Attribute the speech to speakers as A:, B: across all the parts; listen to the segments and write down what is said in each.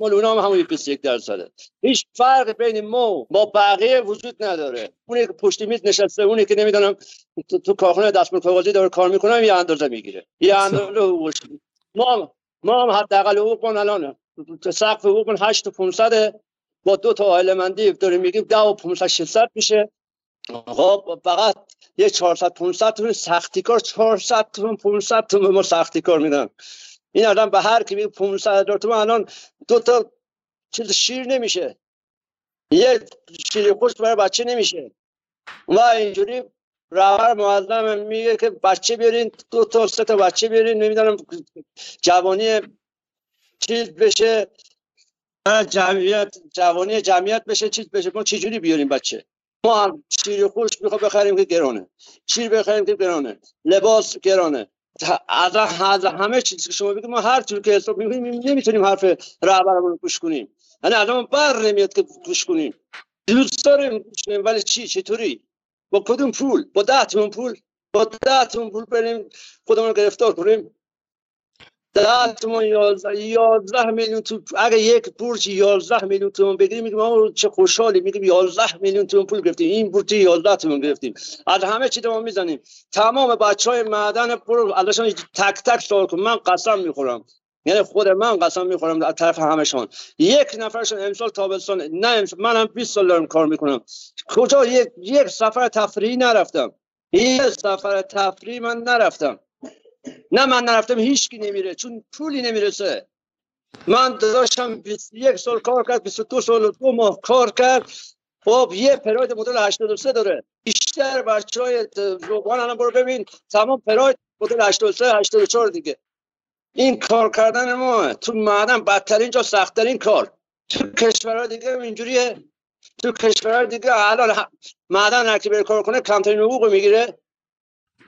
A: مال اونا هم همون 21 درصده. هیچ فرق بین ما با بقیه وجود نداره. اونی که پشت میز نشسته اونی که نمی‌دونم تو, تو کارخونه دستمال کاغذی داره کار می‌کنه یه اندازه می‌گیره. یه اندازه ما ما هم حداقل حقوق الان سقف حقوق 8 و 500 با دو تا عائله مندی داریم میگیم 10 و 500 600 میشه. خب فقط یه 400 500 تومن سختی کار 400 تومن 500 تومن ما سختی کار میدن. این آدم به هر کی میگه 500 هزار الان دو تا چیز شیر نمیشه. یه شیر خوش برای بچه نمیشه. و اینجوری رهبر معظم میگه که بچه بیارین دو تا سه تا بچه بیارین نمی‌دونم جوانی چیز بشه جمعیت جوانی جمعیت بشه چیز بشه. ما چجوری بیاریم بچه؟ ما هم شیر خوش می‌خوام بخریم که گرانه. شیر بخریم که گرانه. لباس گرانه. از همه چیزی که شما بگید ما هر طور که حساب می‌کنیم نمی‌تونیم حرف رهبرمون رو گوش کنیم. یعنی آدم بر نمیاد که گوش کنیم. دوست داریم گوش کنیم ولی چی؟ چطوری؟ با کدوم پول؟ با ده پول؟ با ده پول بریم خودمون گرفتار کنیم. ده تومن یازده میلیون تو اگه یک برج یازده میلیون تومن بگیریم میگیم ما چه خوشحالی میگیم یازده میلیون تومن پول گرفتیم. این برج یازده تومن گرفتیم. از همه چی ما می‌زنیم. تمام بچه های معدن برو ازشان تک تک سوال کن من قسم می‌خورم. یعنی خود من قسم می‌خورم از طرف همشان یک نفرشون امسال تابستان نه امسال منم 20 سال دارم کار می‌کنم. کجا؟ یک یک سفر تفریحی نرفتم. یک سفر تفریحی من نرفتم. نه من نرفتم هیچ کی نمیره چون پولی نمی‌رسه. من داشتم 21 سال کار کرد 22 سال دو ماه کار کرد. خب یه پراید مدل 83 داره. بیشتر بچه های روبان الان برو ببین تمام پراید مدل 83 84 دیگه. این کار کردن ما تو معدن بدترین جا سختترین کار. تو کشورها دیگه اینجوریه. تو کشورها دیگه الان معدن هر بره کار کنه کمترین حقوق می‌گیره.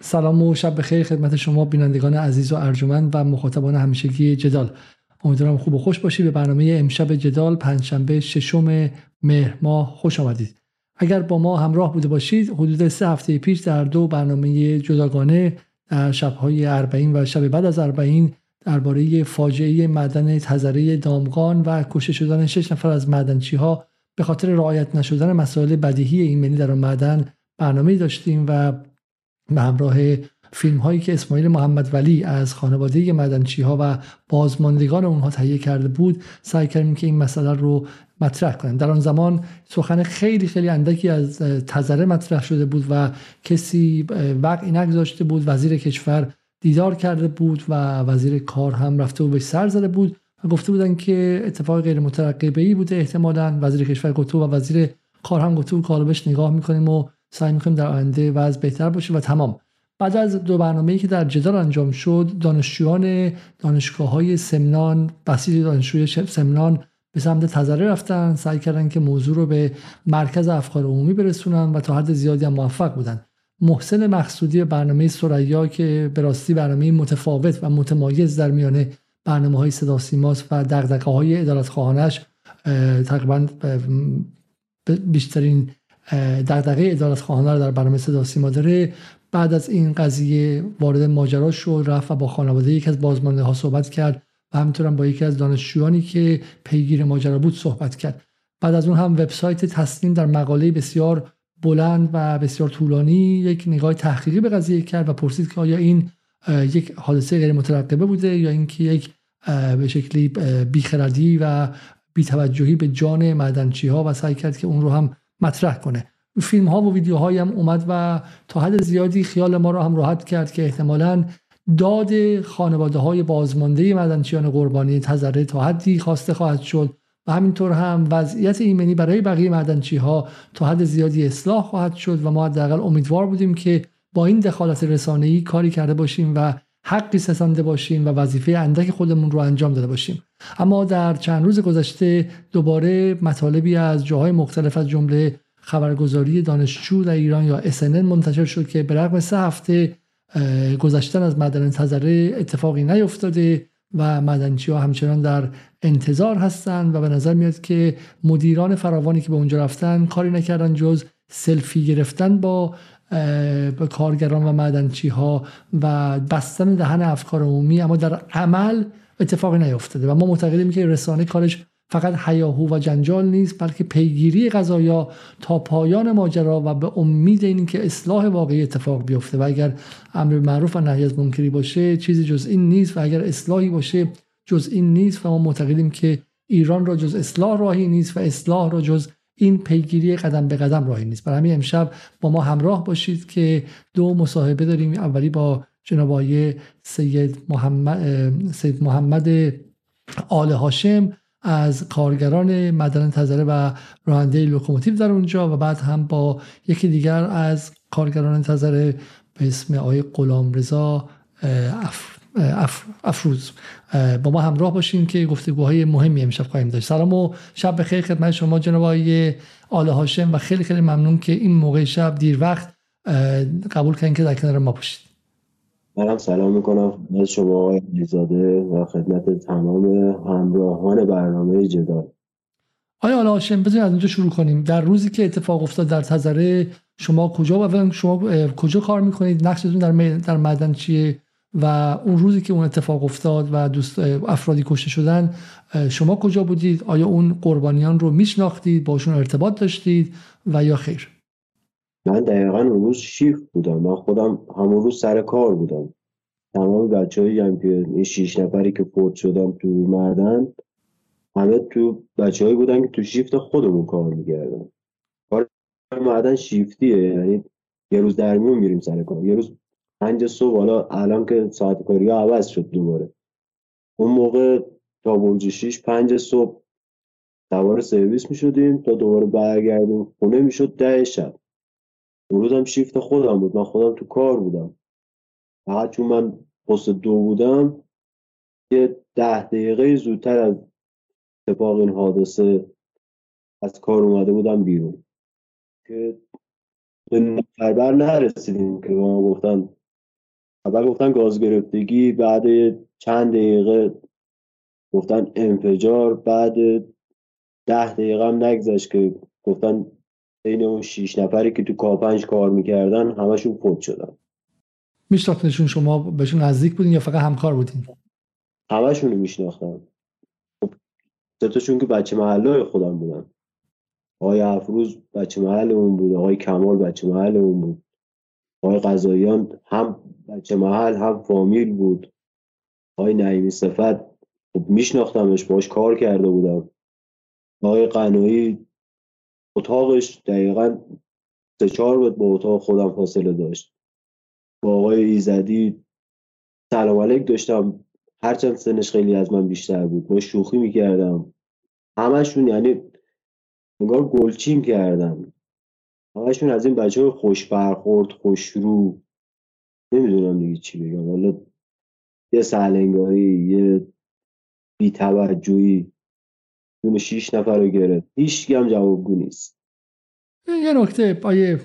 B: سلام و شب بخیر خدمت شما بینندگان عزیز و ارجمند و مخاطبان همیشگی جدال. امیدوارم خوب و خوش باشی. به برنامه امشب جدال پنجشنبه ششم مهر ماه خوش آمدید. اگر با ما همراه بوده باشید حدود سه هفته پیش در دو برنامه جداگانه در شبهای اربعین و شب بعد از اربعین درباره فاجعه معدن تزره دامغان و کشته شدن شش نفر از معدنچی ها به خاطر رعایت نشدن مسائل بدیهی ایمنی در آن معدن برنامه داشتیم و به همراه فیلم هایی که اسماعیل محمد ولی از خانواده مدنچی ها و بازماندگان اونها تهیه کرده بود سعی کردیم که این مسئله رو مطرح کنیم. در آن زمان سخن خیلی خیلی اندکی از تذره مطرح شده بود و کسی وقعی نگذاشته بود. وزیر کشور دیدار کرده بود و وزیر کار هم رفته و به سر زده بود و گفته بودن که اتفاق غیر مترقبه ای بوده احتمالا. وزیر کشور گفته و وزیر کار هم گفته و بهش نگاه می‌کنیم و سعی می‌کنیم در آینده وضع بهتر باشه و تمام. بعد از دو برنامه‌ای که در جدال انجام شد دانشجویان دانشگاه های سمنان بسیج دانشجوی سمنان به سمت تذره رفتن سعی کردن که موضوع رو به مرکز افکار عمومی برسونن و تا حد زیادی هم موفق بودن. محسن مقصودی برنامه سریا که به راستی برنامه متفاوت و متمایز در میان برنامه های صدا سیماس و دقدقه های ادارت خواهانش تقریبا بیشترین دغدغه ادارت خواهانه رو در برنامه صدا سیما داره. بعد از این قضیه وارد ماجرا شد رفت و با خانواده یکی از بازمانده ها صحبت کرد و همینطور با یکی از دانشجویانی که پیگیر ماجرا بود صحبت کرد. بعد از اون هم وبسایت تسلیم در مقاله بسیار بلند و بسیار طولانی یک نگاه تحقیقی به قضیه کرد و پرسید که آیا این یک حادثه غیر مترقبه بوده یا اینکه یک به شکلی بیخردی و بیتوجهی به جان معدنچی ها و سعی کرد که اون رو هم مطرح کنه. فیلم ها و ویدیوهایی هم اومد و تا حد زیادی خیال ما رو هم راحت کرد که احتمالا داد خانواده های بازمانده مدنچیان قربانی تذره تا حدی خواسته خواهد شد و همینطور هم وضعیت ایمنی برای بقیه معدنچی ها تا حد زیادی اصلاح خواهد شد و ما حداقل امیدوار بودیم که با این دخالت رسانه‌ای کاری کرده باشیم و حقی سسانده باشیم و وظیفه اندک خودمون رو انجام داده باشیم. اما در چند روز گذشته دوباره مطالبی از جاهای مختلف از جمله خبرگزاری دانشجو در ایران یا SNN منتشر شد که به رغم سه هفته گذشتن از مدن تذره اتفاقی نیفتاده و مدنچی ها همچنان در انتظار هستند و به نظر میاد که مدیران فراوانی که به اونجا رفتن کاری نکردن جز سلفی گرفتن با کارگران و معدنچی ها و بستن دهن افکار عمومی اما در عمل اتفاقی نیفتاده و ما معتقدیم که رسانه کارش فقط حیاهو و جنجال نیست بلکه پیگیری قضایا تا پایان ماجرا و به امید این که اصلاح واقعی اتفاق بیفته. و اگر امر معروف و نهی از منکری باشه چیزی جز این نیست و اگر اصلاحی باشه جز این نیست. و ما معتقدیم که ایران را جز اصلاح راهی نیست و اصلاح را جز این پیگیری قدم به قدم راهی نیست. برای همین امشب با ما همراه باشید که دو مصاحبه داریم. اولی با جناب سید محمد سید محمد آل هاشم از کارگران معدن طزره و راننده لوکوموتیو در اونجا و بعد هم با یکی دیگر از کارگران طزره به اسم آقای غلامرضا افروز. با ما همراه باشین که گفتگوهای مهمی امشب خواهیم داشت. سلام و شب بخیر خدمت شما جناب آقای آل هاشم و خیلی خیلی ممنون که این موقع شب دیر وقت قبول کردین که در کنار ما باشید.
C: منم سلام می‌کنم. از شما آقای علیزاده و خدمت تمام همراهان برنامه جدال.
B: آیا آل هاشم بذارید از اونجا شروع کنیم. در روزی که اتفاق افتاد در تزره شما کجا و شما کجا کار می‌کنید؟ نقشتون در در معدن چیه؟ و اون روزی که اون اتفاق افتاد و دوست افرادی کشته شدن شما کجا بودید؟ آیا اون قربانیان رو میشناختید؟ باشون ارتباط داشتید؟ و یا خیر؟
C: من دقیقا اون روز شیف بودم من خودم همون روز سر کار بودم. تمام بچه که این شیش نفری که فوت شدم تو معدن همه تو بچه هایی بودن که تو شیفت خودمون کار میگردن کار معدن شیفتیه یعنی یه روز در میون میریم سر کار. یه روز پنج صبح حالا الان که ساعت کاری ها عوض شد دوباره. اون موقع تا برج شیش پنج صبح سوار سرویس می شدیم تا دوباره برگردیم. خونه می شد ده شب. اون هم شیفت خودم بود. من خودم تو کار بودم. فقط چون من پست دو بودم یه ده دقیقه زودتر از اتفاق این حادثه از کار اومده بودم بیرون. که به خبر نرسیدیم که به ما گفتن اول گفتن گاز گرفتگی بعد چند دقیقه گفتن انفجار بعد ده دقیقه هم نگذشت که گفتن بین اون شیش نفری که تو کاپنج کار می‌کردن همشون فوت شدن.
B: میشناختنشون شما بهشون نزدیک بودین یا فقط همکار بودین؟
C: همشون رو میشناختم. خب که بچه محله خودم بودن. آقای افروز بچه محل اون بود آقای کمال بچه محل اون بود. آقای قضاییان هم بچه محل هم فامیل بود. آقای نعیمی صفت خب میشناختمش باش کار کرده بودم. آقای قنایی اتاقش دقیقا سه چهار بود با اتاق خودم فاصله داشت. با آقای ایزدی سلام علیک داشتم. هرچند سنش خیلی از من بیشتر بود. با شوخی می‌کردم. همشون یعنی انگار گلچین کردم همشون از این بچه خوش برخورد خوش رو نمی‌دونم دیگه چی بگم. حالا یه سهلنگاری یه بیتوجهی دونه شیش نفر رو گرفت. هیچ هم جوابگو نیست.
B: یه نکته آیه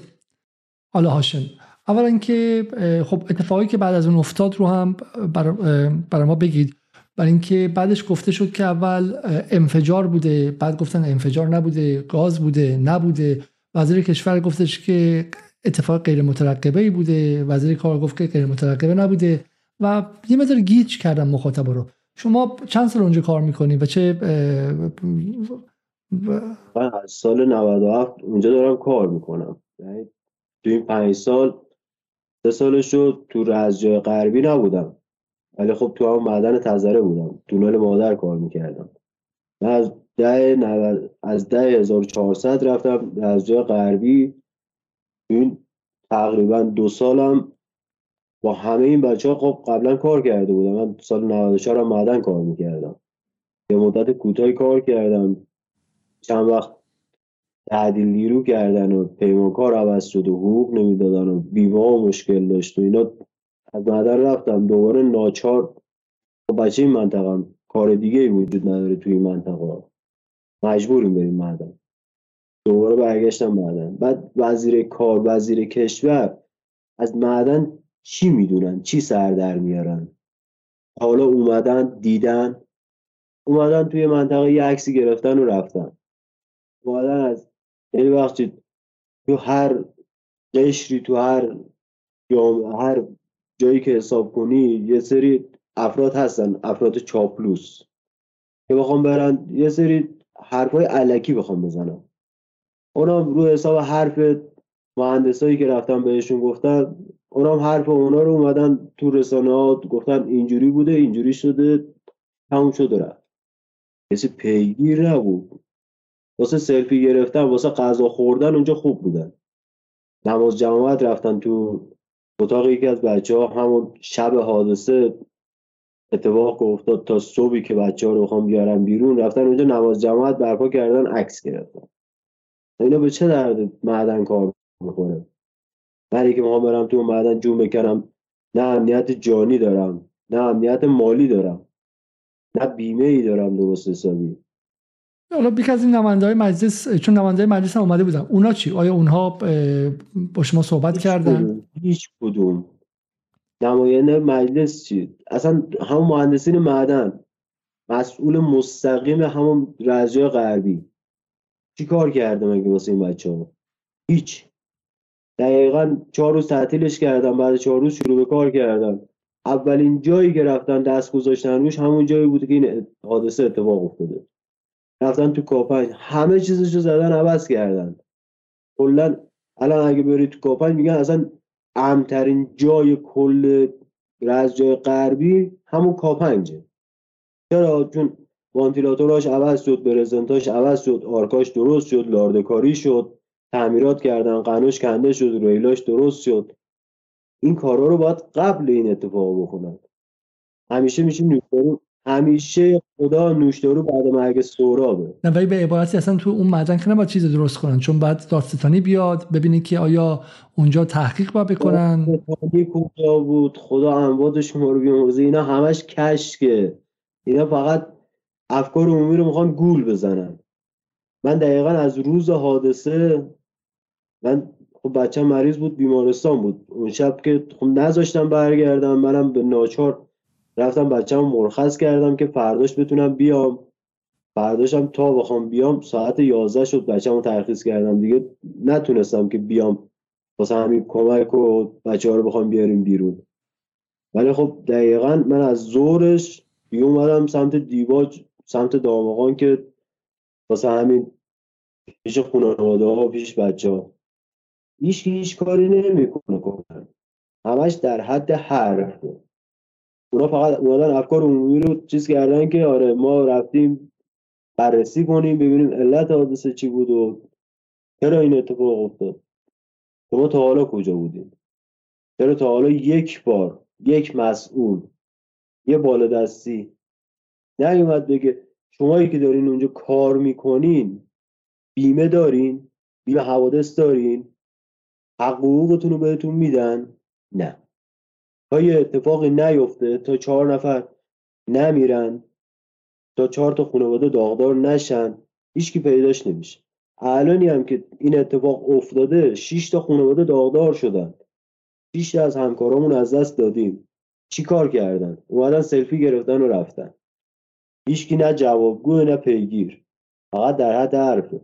B: حالا هاشم. اولا اینکه خب اتفاقی که بعد از اون افتاد رو هم برای ما بگید. برای اینکه بعدش گفته شد که اول انفجار بوده بعد گفتن انفجار نبوده گاز بوده نبوده. وزیر کشور گفتش که اتفاق غیر مترقبه ای بوده. وزیر کار گفت که غیر مترقبه نبوده و یه مقدار گیج کردم مخاطب رو. شما چند سال اونجا کار می‌کنی و چه
C: من از سال 97 اونجا دارم کار می‌کنم. یعنی تو این پنج سال سه سال شد تو رزجای غربی نبودم. ولی خب تو هم معدن تزره بودم. تونل مادر کار می‌کردم. من از ده نو... از ده 1400 رفتم رزجای غربی. این تقریبا دو سالم با همه این بچه ها خب قبلا کار کرده بودم. من سال 94 هم معدن کار می‌کردم. یه مدت کوتاهی کار کردم. چند وقت تعدیل نیرو کردن و پیمانکار عوض شد و حقوق نمی‌دادن و بیمه مشکل داشت و اینا. از معدن رفتم دوباره ناچار با بچه این منطقه کار دیگه ای وجود نداره توی این منطقه. مجبوریم بریم معدن دوباره برگشتم معدن. بعد وزیر کار وزیر کشور از معدن چی می‌دونن؟ چی سر در میارن؟ حالا اومدن دیدن. اومدن توی منطقه یه عکسی گرفتن و رفتن. اومدن از یعنی وقتی تو هر قشری تو هر جام هر جایی که حساب کنی یه سری افراد هستن. افراد چاپلوس. که بخوام برن یه سری حرفای علکی بخوام بزنم. اونم رو حساب حرف مهندسایی که رفتن بهشون گفتن اونم حرف اونا رو اومدن تو رسانه ها گفتن اینجوری بوده اینجوری شده تموم شده رفت. کسی پیگیر نبود. واسه سلفی گرفتن واسه غذا خوردن اونجا خوب بودن. نماز جماعت رفتن تو اتاق یکی از بچه ها همون شب حادثه اتفاق افتاد تا صبحی که بچه ها رو بخوام بیارن بیرون رفتن اونجا نماز جماعت برپا کردن عکس گرفتن. اینا به چه درد معدن کار می‌کنه؟ برای که می‌خوام برم تو معدن جون بکنم نه امنیت جانی دارم نه امنیت مالی دارم نه بیمه ای دارم درست حسابی.
B: حالا بیک از این نماینده های مجلس چون نماینده مجلس هم اومده بودن. اونا چی؟ آیا اونها با شما صحبت کردن؟
C: هیچ کدوم. نماینده مجلس چی؟ اصلا همون مهندسین معدن مسئول مستقیم همون رجای غربی. چی کار کرده مگه واسه این بچه ها؟ هیچ. دقیقا چهار روز تعطیلش کردم بعد چهار روز شروع به کار کردم. اولین جایی که رفتن دست گذاشتن روش همون جایی بود که این حادثه اتفاق افتاده. رفتن تو کاپنگ. همه چیزشو زدن عوض کردن. کلا الان اگه بری تو کاپنگ میگن اصلا امترین جای کل رزجای غربی همون کاپنجه چرا؟ چون وانتیلاتوراش عوض شد برزنتاش عوض شد آرکاش درست شد لاردکاری شد تعمیرات کردن قنوش کنده شد ریلاش درست شد. این کارا رو باید قبل این اتفاق بکنن همیشه میشه نوشدارو همیشه خدا نوشدارو بعد مرگ سورابه
B: نه ولی به عبارتی اصلا تو اون معدن که نباید چیز درست کنن چون بعد دادستانی بیاد ببینه که آیا اونجا تحقیق باید بکنن.
C: دادستانی کجا بود خدا امواتش ما رو بیامرزه اینا همش کشکه. اینا فقط افکار عمومی رو می‌خوان گول بزنن. من دقیقا از روز حادثه من خب بچه مریض بود بیمارستان بود. اون شب که خب نذاشتم برگردم منم به ناچار رفتم بچه مرخص کردم که فرداش بتونم بیام. فرداشم تا بخوام بیام ساعت 11 شد بچه‌مو ترخیص کردم. دیگه نتونستم که بیام. واسه همین کمک و بچه رو بخوام بیاریم بیرون. ولی خب دقیقا من از زورش بیوم اومدم سمت دیواج سمت دامغان که واسه همین پیش خانواده ها پیش بچه ها. هیچ هیچ کاری نمی‌کنه کنن همش در حد حرف اونا فقط اومدن افکار عمومی رو چیز کردن که آره ما رفتیم بررسی کنیم ببینیم علت حادثه چی بود و چرا این اتفاق افتاد. شما تا حالا کجا بودیم؟ چرا تا حالا یک بار یک مسئول یه بالادستی نیومد بگه شمایی که دارین اونجا کار می‌کنین بیمه دارین بیمه حوادث دارین حقوقتون رو بهتون میدن؟ نه. تا یه اتفاقی نیفته تا چهار نفر نمیرن تا چهار تا خانواده داغدار نشن هیچکی پیداش نمیشه. الانی هم که این اتفاق افتاده 6 تا خانواده داغدار شدن. 6 از همکارامون از دست دادیم. چی کار کردن؟ اومدن سلفی گرفتن و رفتن. هیچکی نه جوابگو نه پیگیر. فقط در حد حرفه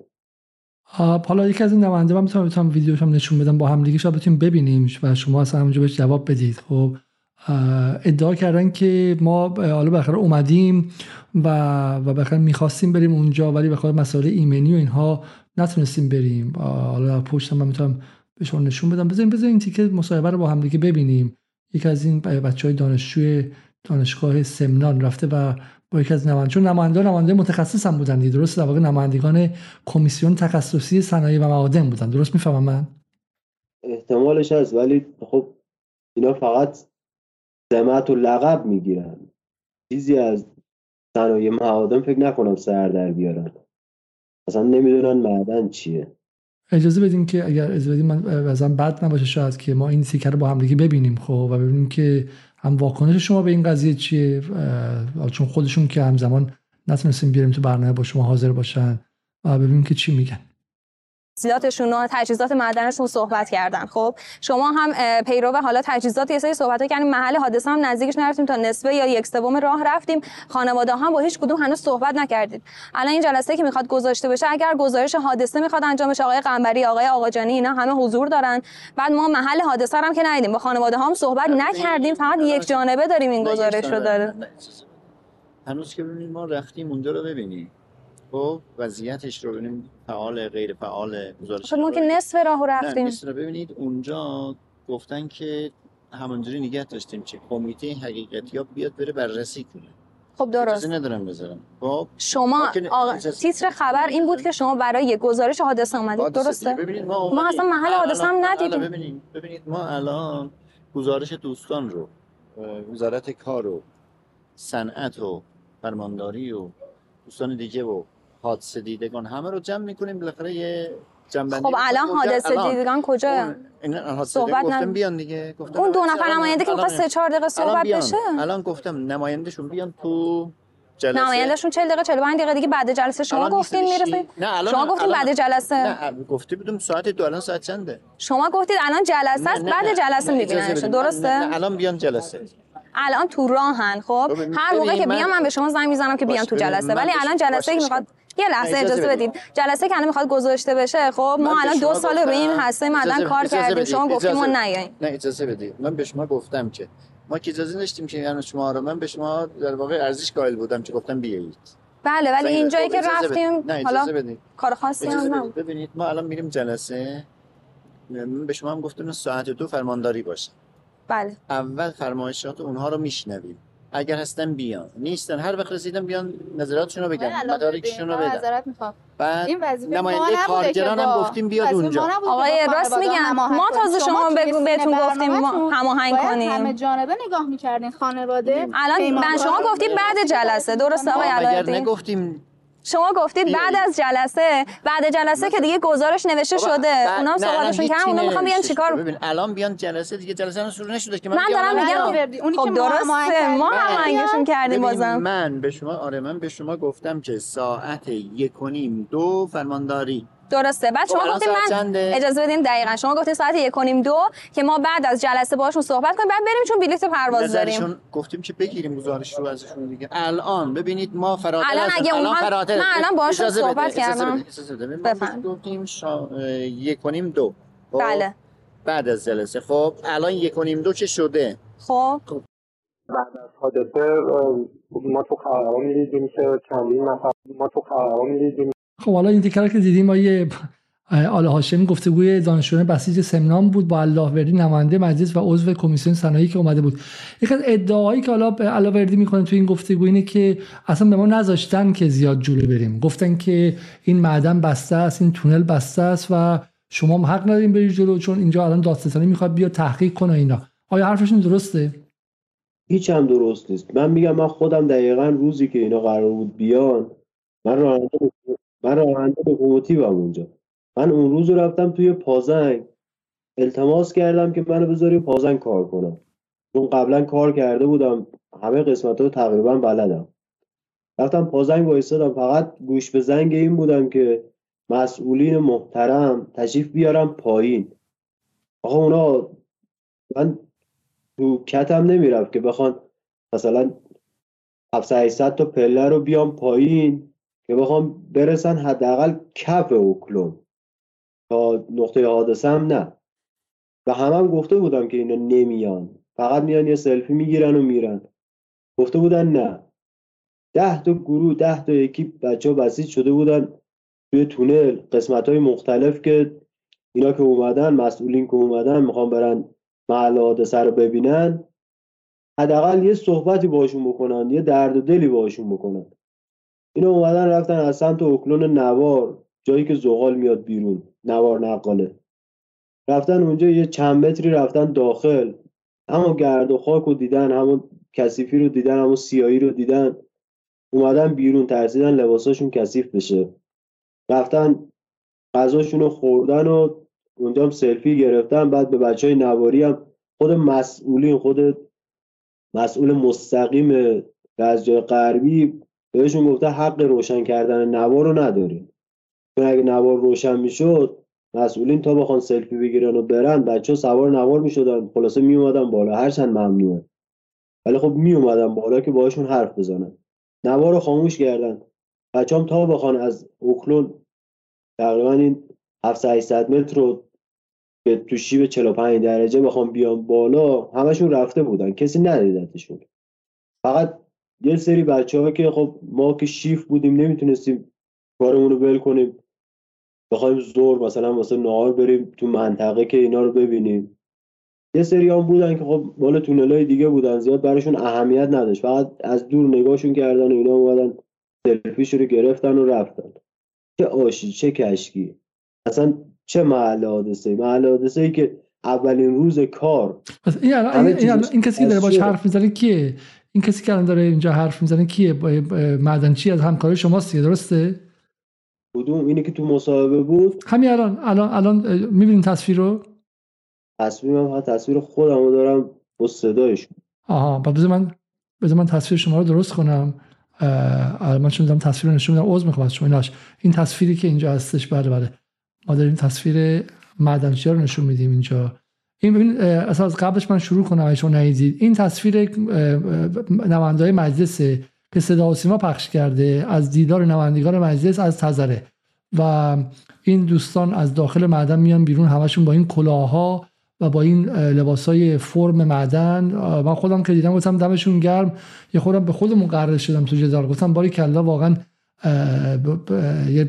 B: حالا یکی از این نماینده من می‌تونم بتونم ویدیوش هم نشون بدم با هم دیگه شاید بتونیم ببینیم و شما اصلا همونجا بهش جواب بدید. خب ادعا کردن که ما حالا بالاخره اومدیم و و بالاخره می‌خواستیم بریم اونجا ولی بخاطر مسائل ایمنی و اینها نتونستیم بریم. حالا پشت من می‌تونم به شما نشون بدم. بذاریم بذاریم این مصاحبه رو با هم دیگه ببینیم. یکی از این بچه های دانشجوی دانشگاه سمنان رفته و با یکی از نماینده چون نماینده نماینده متخصص هم بودن درست در واقع نمایندگان کمیسیون تخصصی صنایع و معادن بودن. درست می‌فهمم من؟
C: احتمالش هست ولی خب اینا فقط سمت و لقب می‌گیرن. چیزی از صنایع معادن فکر نکنم سر در بیارن. اصلا نمی‌دونن معدن چیه.
B: اجازه بدین که اگر اجازه بدین من بد نباشه شاید که ما این سیکر رو با هم دیگه ببینیم خب؟ و ببینیم که هم واکنش شما به این قضیه چیه؟ چون خودشون که همزمان نتونستیم بیاریم تو برنامه با شما حاضر باشن ببینیم که چی میگن.
D: تجهیزاتشون و تجهیزات معدنشون صحبت کردن. خب شما هم پیرو حالا تجهیزات یه سری صحبت کردیم. محل حادثه هم نزدیکش نرفتیم تا نصفه یا یک سوم راه رفتیم. خانواده هم با هیچ کدوم هنوز صحبت نکردید. الان این جلسه که می‌خواد گذاشته بشه اگر گزارش حادثه می‌خواد انجام بشه آقای قنبری آقای آقاجانی اینا همه حضور دارن. بعد ما محل حادثه هم که ندیدیم. با خانواده هم صحبت نکردیم. فقط یک جانبه داریم این گزارش رو داره.
E: هنوز که ببینید ما رفتیم اونجا رو ببینیم. خب وضعیتش رو ببینیم. فعال غیر فعال گزارش
D: خب ما که نصف راه
E: نه
D: رفتیم.
E: نیست رو ببینید اونجا گفتن که همونجوری نگه داشتیم که کمیته حقیقتیاب بیاد بره بررسی کنه.
D: خب درست.
E: ندارم بذارم. خب
D: شما آقا تیتر خبر این بود که شما برای گزارش حادثه آمدید
E: حادثه
D: درسته.
E: ببینید ما,
D: ما. اصلا محل حادثه هم ندیدیم.
E: ببینید ببینید ما الان گزارش دوستان رو وزارت کار و صنعت و فرمانداری و دوستان دیگه و حادثه دیدگان. همه رو جمع می‌کنیم بالاخره یه جنبندی
D: خب الان. حادثه دیدگان کجا صحبت
E: گفتم بیان دیگه. گفتم
D: اون دو نفر نماینده که سه چهار دقیقه
E: الان
D: صحبت. بشه؟
E: الان گفتم نمایندهشون بیان تو جلسه.
D: نمایندهشون 40 دقیقه 45 دقیقه دیگه بعد جلسه شما گفتین. می‌رسه
E: نه الان
D: شما گفتین بعد جلسه.
E: نه گفته بودم ساعت دو الان ساعت چنده؟
D: شما گفتید الان جلسه است بعد جلسه
E: نه،
D: میبیننش
E: اجازه بدید.
D: درسته؟
E: الان بیان جلسه.
D: الان تو راهن خب؟ هر موقع که بیام من به شما زنگ می‌زنم که بیان تو جلسه. ولی الان جلسه که می‌خواد یه لحظه
E: اجازه
D: اجازه
E: بدید.
D: جلسه که می‌خواد گذاشته بشه خب ما
E: به
D: الان دو سال روی این هسته معدن
E: اجازه-
D: کار کردیم. شما گفتیم ما نیاییم.
E: نه اجازه بدید من به شما گفتم که ما که اجازه داشتیم که یعنی شما رو من به شما در واقع ارزش قائل بودم که گفتم بیایید.
D: بله ولی اینجایی
E: خوب،
D: که
E: بدید.
D: رفتیم حالا
E: بدید
D: کار خاصی هم
E: بدید ببینید ما الان میریم جلسه. من به شما هم گفتم ساعت دو فرمانداری باشه.
D: بله.
E: اول فرمایشات اونها رو میشنویم. اگر هستن بیان. نیستن. هر وقت رسیدن بیان نظراتشون رو بگن. مدارکشون رو بدن.
F: معذرت می‌خوام.
E: بعد
F: این وظیفه ما
E: نماینده کارگران هم گفتیم بیاد اونجا.
D: آقای راست میگم. ما. تازه شما بگو بهتون گفتیم هماهنگ کنیم.
F: همه جانبه نگاه می‌کردین خانواده
D: الان من شما
F: رو
D: گفتید بعد جلسه. درسته آقای
E: ما اگر نگفتیم
D: شما گفتید. بعد از جلسه بعد جلسه که دیگه گزارش نوشته شده
E: بعد-
D: اونا هم
E: نه، الان
D: صحبتشون
E: هیچی
D: کردن اونا می‌خوان بیان چیکار.
E: ببین الان بیان جلسه دیگه جلسه الان شروع نشده که من,
D: من دارم میگم.
F: اونی
D: خب
F: که
D: درسته
F: کردیم.
D: ما. هماهنگشون کردیم بازم
E: من به شما آره من به شما گفتم که ساعت یک و نیم دو فرمانداری
D: درسته. بعد
E: خب،
D: شما
E: ساعت
D: من
E: چنده؟
D: اجازه بدین دقیقا. شما گفتید ساعت یک و نیم دو که ما بعد از جلسه باشون صحبت کنیم. بعد بریم چون بلیت پرواز داریم.
E: گفتیم که بگیریم گزارش رو ازشون دیگه. الان ببینید ما فراتر
D: الان اگه اونها-
E: فراتر.
D: من الان
E: بده،
D: صحبت کردم.
E: گفتیم شا... یک و نیم دو. خب؟
D: بله.
E: بعد از جلسه. خب الان یک و نیم دو که شده؟
D: خب.
G: بعد از حادثه ما تو خبرها می‌دیدیم که چندین نفر ما تو خبرها می‌دیدیم
B: خب حالا این تکرار که دیدیم ما یه آل هاشمی گفتگوی دانشجویان بسیج سمنان بود با الله وردی نماینده مجلس و عضو کمیسیون صنایعی که اومده بود. یک از ادعاهایی که حالا الله وردی می‌کنه تو این گفتگو اینه که اصلا به ما نذاشتن که زیاد جلو بریم. گفتن که این معدن بسته است این تونل بسته است و شما هم حق ندارین برید جلو چون اینجا الان دادستانی می‌خواد بیا تحقیق کنه اینا. آیا حرفشون درسته؟
C: هیچ هم درست نیست. من میگم من خودم دقیقا روزی که اینا قرار بود بیان من راننده من راننده لوکوموتیوم اونجا. من اون روز رفتم توی پازنگ. التماس کردم که منو بذاری پازنگ کار کنم. چون قبلا کار کرده بودم. همه قسمت رو تقریبا بلدم. رفتم پازنگ وایستادم. فقط گوش به زنگ این بودم که مسئولین محترم تشریف بیارم پایین. آقا اونا من تو کتم نمی‌رفت که بخوان مثلا 700 800 تا پله رو بیام پایین. که بخوام برسن حداقل کف اوکلون تا نقطه حادثه هم نه. و همه هم گفته بودم که اینا نمیان. فقط میان یه سلفی می‌گیرن و میرن. گفته بودن نه. ده تا گروه ده تا اکیپ بچه ها بسیج شده بودن توی تونل قسمت های مختلف که اینا که اومدن مسئولین که اومدن می‌خوان برن محل حادثه رو ببینن. حداقل یه صحبتی باشون بکنن یه درد و دلی باشون بکنن. اینا اومدن رفتن از سمت اکلون نوار جایی که زغال میاد بیرون نوار نقاله. رفتن اونجا یه چند متری رفتن داخل. همون گرد و خاک رو دیدن همون کثیفی رو دیدن همون سیایی رو دیدن. اومدن بیرون ترسیدن لباساشون کثیف بشه. رفتن غذاشون رو خوردن و اونجا هم سلفی گرفتن. بعد به بچه های نواری هم خود مسئولین خود مسئول مستقیم رزجای غربی بهشون گفته حق روشن کردن نوار رو نداریم چون اگه نوار روشن می‌شد مسئولین تا بخوان سلفی بگیرن و برن بچه سوار نوار می‌شدن. خلاصه می اومدن بالا هرچند ممنوعه. ولی خب می اومدن بالا که باهاشون حرف بزنن. نوار رو خاموش کردن. بچه هم تا بخوان از اوکلون تقریبا این 700 800 متر رو که تو شیب 45 درجه بخوام بیان بالا همشون رفته بودن. کسی ندیدتشون. فقط یه سری بچه ها که خب ما که شیف بودیم نمی‌تونستیم کارمون رو بل کنیم. بخوایم زور مثلا واسه نهار بریم تو منطقه که اینا رو ببینیم. یه سری هم بودن که خب مال تونلای دیگه بودن زیاد براشون اهمیت نداشت. فقط از دور نگاهشون کردن و اینا اومدن سلفیش رو گرفتن و رفتن. چه آشی چه کشکی. اصلا چه محل حادثه محل حادثه ای که اولین روز کار.
B: این, این, این, این کسی که داره باش حرف می‌زنه کیه؟ این کسی که الان داره اینجا حرف می‌زنه کیه؟ معدنچی از همکار شماست درسته؟
C: کدوم؟ اینی که تو مصاحبه بود.
B: همین الان الان الان می‌بینین تصویر رو؟
C: تصویر من تصویر خودم رو دارم با صدایش
B: آها بذار من بذار من تصویر شما رو درست کنم. من چون دارم تصویر رو نشون میدم عذر می‌خوام شما. ایناش این تصویری که اینجا هستش بله بله. ما داریم تصویر معدنچی رو نشون میدیم اینجا. این ببین از قبلش من شروع کنم شما ندیدید این تصویر نماینده مجلس که صدا و سیما پخش کرده از دیدار نمایندگان مجلس از تزره و این دوستان از داخل معدن میان بیرون همشون با این کلاها و با این لباس های فرم معدن. من خودم که دیدم گفتم دمشون گرم. یه خودم به خودمون قرار شدم تو جدال. گفتم باری کلا واقعا یه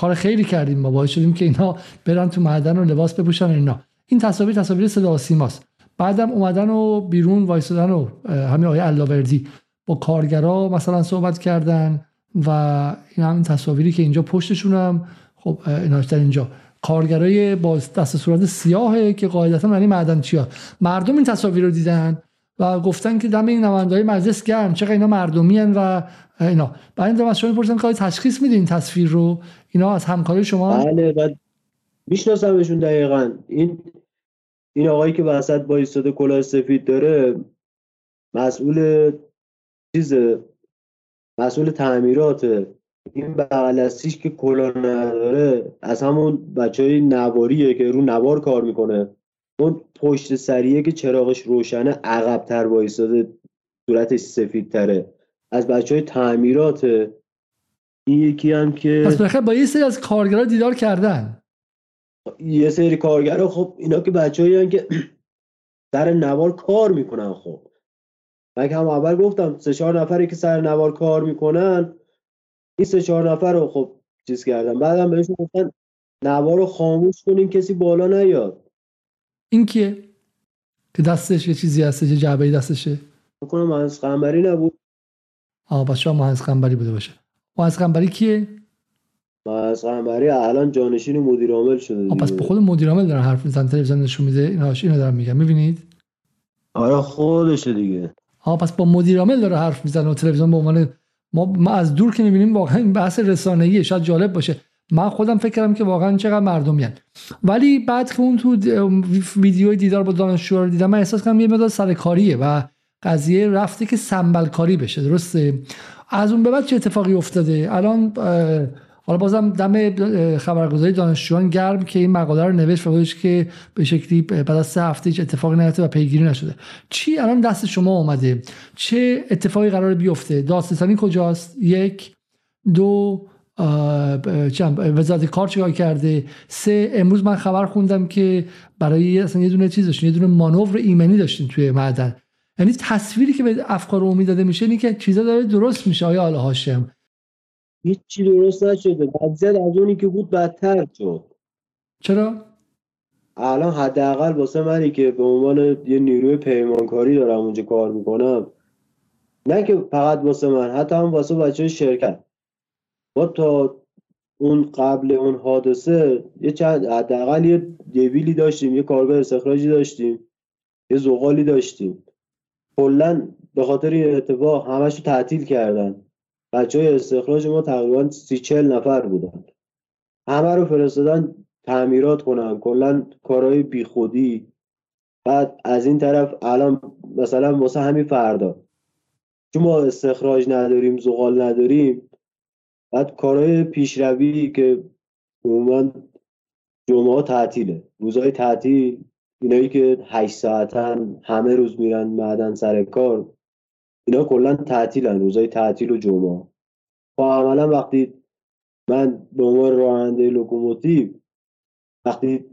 B: کار خیلی کردیم ما. باعث شدیم که اینا برن تو معدن و لباس بپوشن اینا. این تصاویر تصاویر صدا سیماست. بعدم اومدن و بیرون وایسادن و همین آیه علاوردی. با کارگرا مثلا صحبت کردن و این همین تصاویری که اینجا پشتشونم خب ایناش در اینجا. کارگرای با دست صورت سیاهه که قاعدتا معنی معدن چیا. مردم این تصاویر رو دیدن و گفتن که دم این نمایندهای مجلس گرم چقدر اینا مردمی و اینا. بعد این از شما می‌پرسن که تشخیص میدین تصویر رو؟ اینا از همکاری شما؟
C: بله بعد میشناسمشون دقیقا. این این آقایی که وسط با ایستاده کلاه سفید داره مسئول چیز مسئول تعمیرات این بغل که کلاه نداره از همون بچه های نواریه که رو نوار کار می‌کنه. اون پشت سریه که چراغش روشنه عقبتر وایستاده صورتش سفید تره از بچه های تعمیرات این یکی هم که
B: پس با یه سری از کارگرها دیدار کردن.
C: یه سری کارگرها خب اینا که بچه که سر نوار کار می‌کنن خب. من هم اول گفتم سه چهار نفری که سر نوار کار می‌کنن این سه چهار نفر رو خب چیز کردم بعدم بهشون گفتن نوار رو خاموش کنین کسی بالا نیاد.
B: این کیه؟ که دستش یه چیزی هسته چه جعبه دستشه.
C: بکنم از قنبری نبود.
B: آه بس شما از قنبری بوده باشه. از قنبری کیه؟
C: از قنبری الان جانشین مدیر عامل شده
B: پس به خود مدیر عامل دارن حرف می‌زنن تلویزیون نشون میده ایناش اینو دارم میگم می‌بینید؟
C: آره خودشه دیگه.
B: ها پس با مدیر عامل داره حرف می‌زنه و تلویزیون به عنوان ما, ما از دور که می‌بینیم واقعا این بحث رسانه‌ایه شاید جالب باشه. من خودم فکر کردم که واقعا چقدر مردمیان ولی بعد که اون تو ویدیو دیدار با دانشجو رو دیدم من احساس کردم یه مقدار سرکاریه و قضیه رفته که سنبل کاری بشه درسته؟ از اون به بعد چه اتفاقی افتاده؟ الان حالا بازم دم خبرگزاری دانشجویان گرم که این مقاله رو نوشت و که به شکلی بعد از سه هفته هیچ اتفاقی نیفته و پیگیری نشده. چی الان دست شما اومده؟ چه اتفاقی قرار بیفته؟ داستانی کجاست؟ یک دو وزارت کار چیکار کرده؟ سه امروز من خبر خوندم که برای اصلا یه دونه چیز داشتین یه دونه مانور ایمنی داشتین توی معدن. یعنی تصویری که به افکار عمومی داده میشه اینه که چیزا داره درست میشه آیا آل هاشم؟
C: هیچی درست نشده. بعد از اونی که بود بدتر شد.
B: چرا؟
C: الان حداقل واسه منی که به عنوان یه نیروی پیمانکاری دارم اونجا کار می‌کنم. نه که فقط واسه من حتی هم واسه بچه شرکت. ما تا اون قبل اون حادثه یه چند حداقل یه دیویلی داشتیم یه کارگاه استخراجی داشتیم یه زغالی داشتیم. کلا به خاطر این اتفاق همش تعطیل کردن. بچه استخراج ما تقریبا سی چل نفر بودن. همه رو فرستادن تعمیرات کنن کلا کارهای بیخودی. بعد از این طرف الان مثلا واسه همین فردا. چون ما استخراج نداریم زغال نداریم بعد کارهای پیشروی که عموما جمعه تعطیله. روزهای تعطیل اینایی که هشت ساعتن همه روز میرن معدن سر کار. اینا کلا تعطیلن روزای تعطیل و جمعه. خب عملا وقتی من به عنوان راننده لوکوموتیو وقتی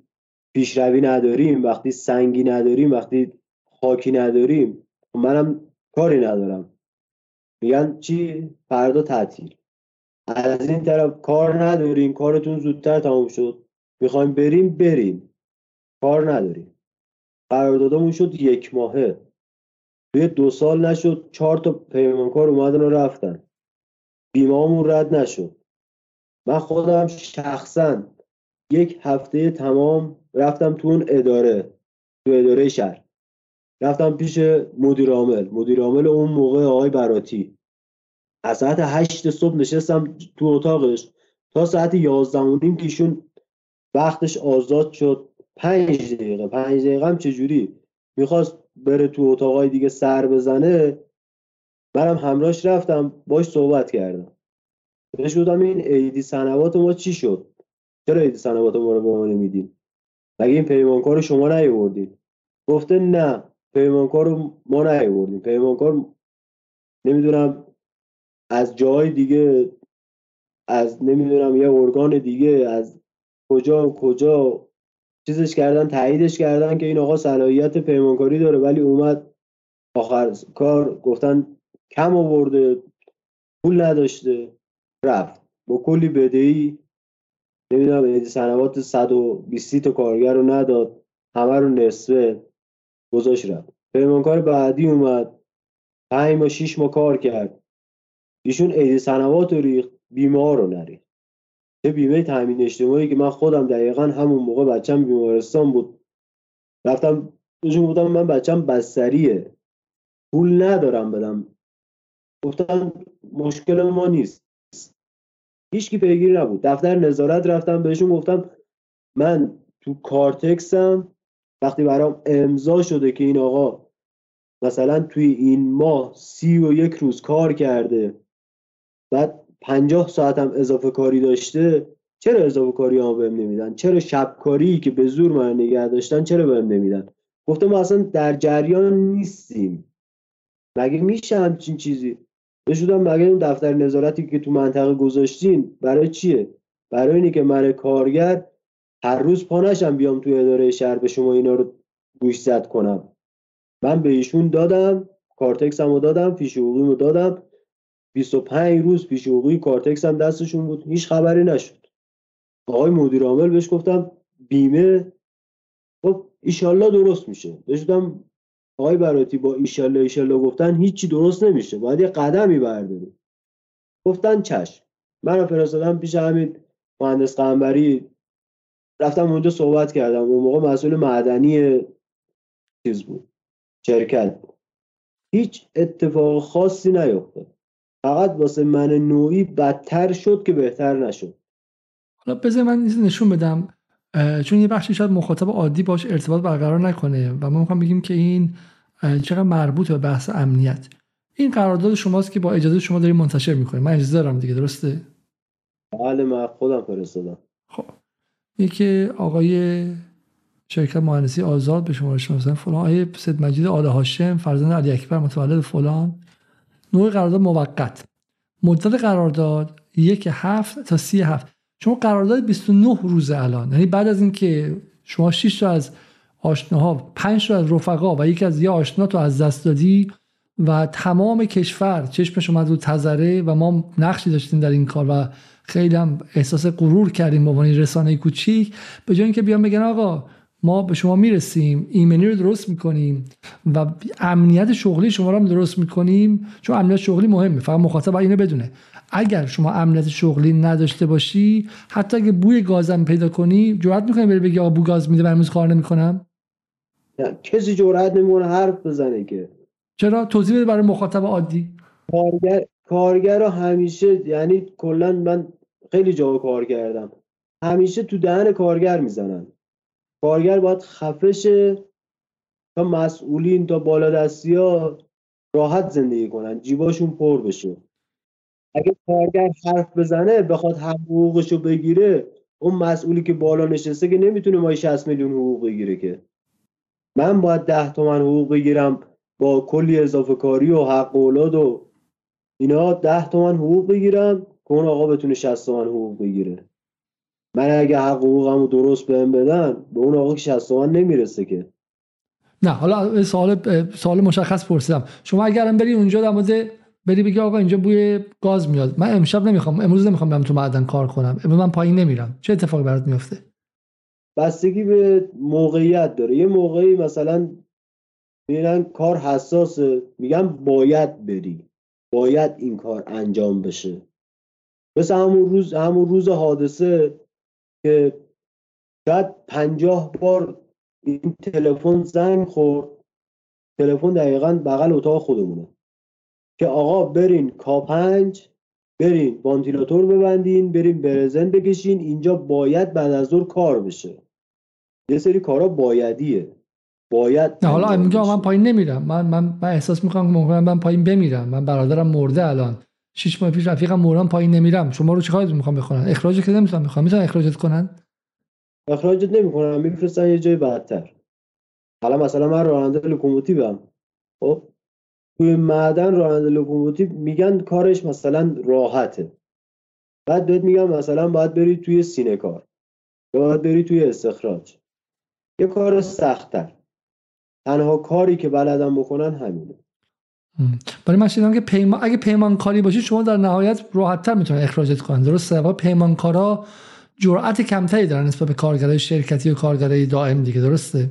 C: پیشروی نداریم وقتی سنگی نداریم وقتی خاکی نداریم خب منم کاری ندارم. میگن چی؟ فردا تعطیل. از این طرف کار نداریم کارتون زودتر تموم شد. می‌خوایم بریم بریم. کار نداریم. قراردادمون شد یک ماهه. توی دو سال نشد چهار تا پیمانکار اومدن و رفتن. بیمامون رد نشد. من خودم شخصا یک هفته تمام رفتم تو اون اداره تو اداره شهر. رفتم پیش مدیر عامل. مدیر عامل اون موقع آقای براتی. از ساعت هشت صبح نشستم تو اتاقش. تا ساعت یازده و نیم که ایشون وقتش آزاد شد. پنج دقیقه. پنج دقیقه هم چجوری؟ می‌خواست بره تو اتاقای دیگه سر بزنه منم همراهش رفتم باش صحبت کردم. بهش گفتم این ایدی سنوات ما چی شد؟ چرا ایدی سنوات ما رو به ما نمیدین؟ مگه این پیمانکار شما نیاوردین؟ گفته نه پیمانکار رو ما نیاوردیم. پیمانکار نمی‌دونم از جای دیگه از نمی‌دونم یه ارگان دیگه از کجا کجا چیزش کردن تاییدش کردن که این آقا صلاحیت پیمانکاری داره ولی اومد آخر کار گفتن کم آورده پول نداشته رفت. با کلی بدهی نمی‌دونم سنوات 120 تا کارگر رو نداد همه رو نصفه گذاشت رفت. پیمانکار بعدی اومد پنج ما شیش ما کار کرد. ایشون عید سنوات رو ریخت بیمار رو نریخت. چه بیمه تامین اجتماعی که من خودم دقیقا همون موقع بچم بیمارستان بود. رفتم بهشون گفتم من بچم بستریه. پول ندارم بدم. گفتن مشکل ما نیست. هیچکی پیگیری نبود. دفتر نظارت رفتم بهشون گفتم من تو کارتکسم وقتی برام امضا شده که این آقا مثلا توی این ماه سی و یک روز کار کرده بعد پنجاه ساعت هم اضافه کاری داشته چرا اضافه کاری ها بهم نمیدن؟ چرا شب کاری که به زور من نگه داشتن چرا بهم نمیدن؟ گفته ما اصلا در جریان نیستیم. مگه میشه همچین چیزی؟ بشودم مگه اون دفتر نظارتی که تو منطقه گذاشتین برای چیه؟ برای اینی که من کارگر هر روز پانشم بیام تو اداره شهر به شما اینا رو گوش زد کنم. من به ایشون دادم کارتکسمو دادم فیش رو دادم. 25 روز پیش حقوقی کارتکس هم دستشون بود. هیچ خبری نشد. آقای مدیر عامل بهش گفتم بیمه. خب ایشالله درست میشه. بهش گفتم آقای براتی با ایشالله ایشالله گفتن هیچی درست نمیشه. باید یه قدمی برداریم گفتن چشم. من فرستادم پیش همین مهندس قنبری. رفتم اونجا صحبت کردم. اون موقع مسئول معدنی چیز بود شرکت بود. هیچ اتفاق خاصی نیفتاد. فقط واسه من نوعی بدتر شد که بهتر نشد.
B: حالا بذار من نشون بدم. چون یه بخشی شاید مخاطب عادی باش ارتباط برقرار نکنه و ما می‌خوام بگیم که این چقدر مربوط به بحث امنیت. این قرارداد شماست که با اجازه شما داریم منتشر می‌کنیم من اجازه دارم دیگه درسته؟
C: بله من خودم فرستادم.
B: خب. یکی آقای شرکت مهندسی آزاد به شما مثلا فلان. آقای سید مجید آل هاشم فرزند علی اکبر متولد فلان. نوع قرارداد موقت. مدت قرارداد یک هفت تا سی هفت. شما قرارداد 29 روزه الان یعنی بعد از اینکه شما 6 تا از آشناها 5 تا از رفقا و یک از یه آشنا تو از دست دادی و تمام کشور چشمش اومد رو تذره و ما نقشی داشتیم در این کار و خیلی هم احساس غرور کردیم به عنوان رسانه کوچیک. به جای اینکه بیان بگن آقا ما به شما می‌رسیم ایمنی رو درست می‌کنیم و امنیت شغلی شما رو هم درست می‌کنیم چون امنیت شغلی مهمه فقط مخاطب اینو بدونه. اگر شما امنیت شغلی نداشته باشی حتی اگه بوی گازم پیدا کنی جرئت می‌کنی بری بگی آقا بو گاز میده من کار نمی‌کنم؟
C: کسی جرئت نمی‌کنه حرف بزنه که.
B: چرا؟ توضیح بده برای مخاطب عادی.
C: کارگر کارگر رو همیشه یعنی کلا من خیلی جا کار کردم. همیشه تو دهن کارگر می‌زنن. کارگر باید خفه تا مسئولین تا بالادستی ها راحت زندگی کنن جیباشون پر بشه. اگه کارگر حرف بزنه بخواد حقوقشو بگیره اون مسئولی که بالا نشسته که نمی‌تونه ما 60 میلیون حقوق بگیره که. من باید ده تومن حقوق بگیرم با کلی اضافه کاری و حق اولاد و اینا ده تومن حقوق بگیرم که اون آقا بتونه 60 تومن حقوق بگیره. من اگه حق حقوقمو درست بهم بدن به اون آقا که 60 تومن نمی‌رسه که.
B: نه حالا سوال سوال مشخص پرسیدم. شما اگرم بری اونجا در مورد بری بگی آقا اینجا بوی گاز میاد. من امشب نمی‌خوام امروز نمی‌خوام برم تو معدن کار کنم. امروز من پایین نمیرم. چه اتفاقی برات میفته؟
C: بستگی به موقعیت داره. یه موقعی مثلا میرن کار حساسه میگم باید بری. باید این کار انجام بشه. مثل همون روز همون روز حادثه که شاید پنجاه بار این تلفن زنگ خورد. تلفن دقیقا بغل اتاق خودمونه. که آقا برین کا پنج برین وانتیلاتور ببندین برین برزن بکشین اینجا باید بعد از ظهر کار بشه. یه سری کارا بایدیه. باید
B: نه حالا
C: بشه.
B: من پایین نمیرم. من من, من احساس می‌کنم که ممکنه من پایین بمیرم. من برادرم مرده الان. شش ماه پیش رفیقم مرد من پایین نمیرم. شما رو چیکار می‌خوام بخونن؟ اخراج که نمی‌تونن می‌خوان می‌تونن اخراجت کنن؟
C: اخراجت نمی‌کنن میفرستن یه جای بدتر. حالا مثلا من راننده لوکوموتیوم. خب؟ توی معدن راننده لوکوموتیو میگن کارش مثلا راحته. بعد بهت میگم مثلا باید بری توی سینه کار. باید بری توی استخراج. یه کار سختتر. تنها کاری که بلدم بکنن همینه.
B: برای من شنیدم که پیمان اگه پیمانکاری باشی شما در نهایت راحتتر می‌تونن اخراجت کنن درسته؟ و پیمانکارا جرأت کمتری دارن نسبت به کارگرای شرکتی و کارگرای دائم دیگه. درسته؟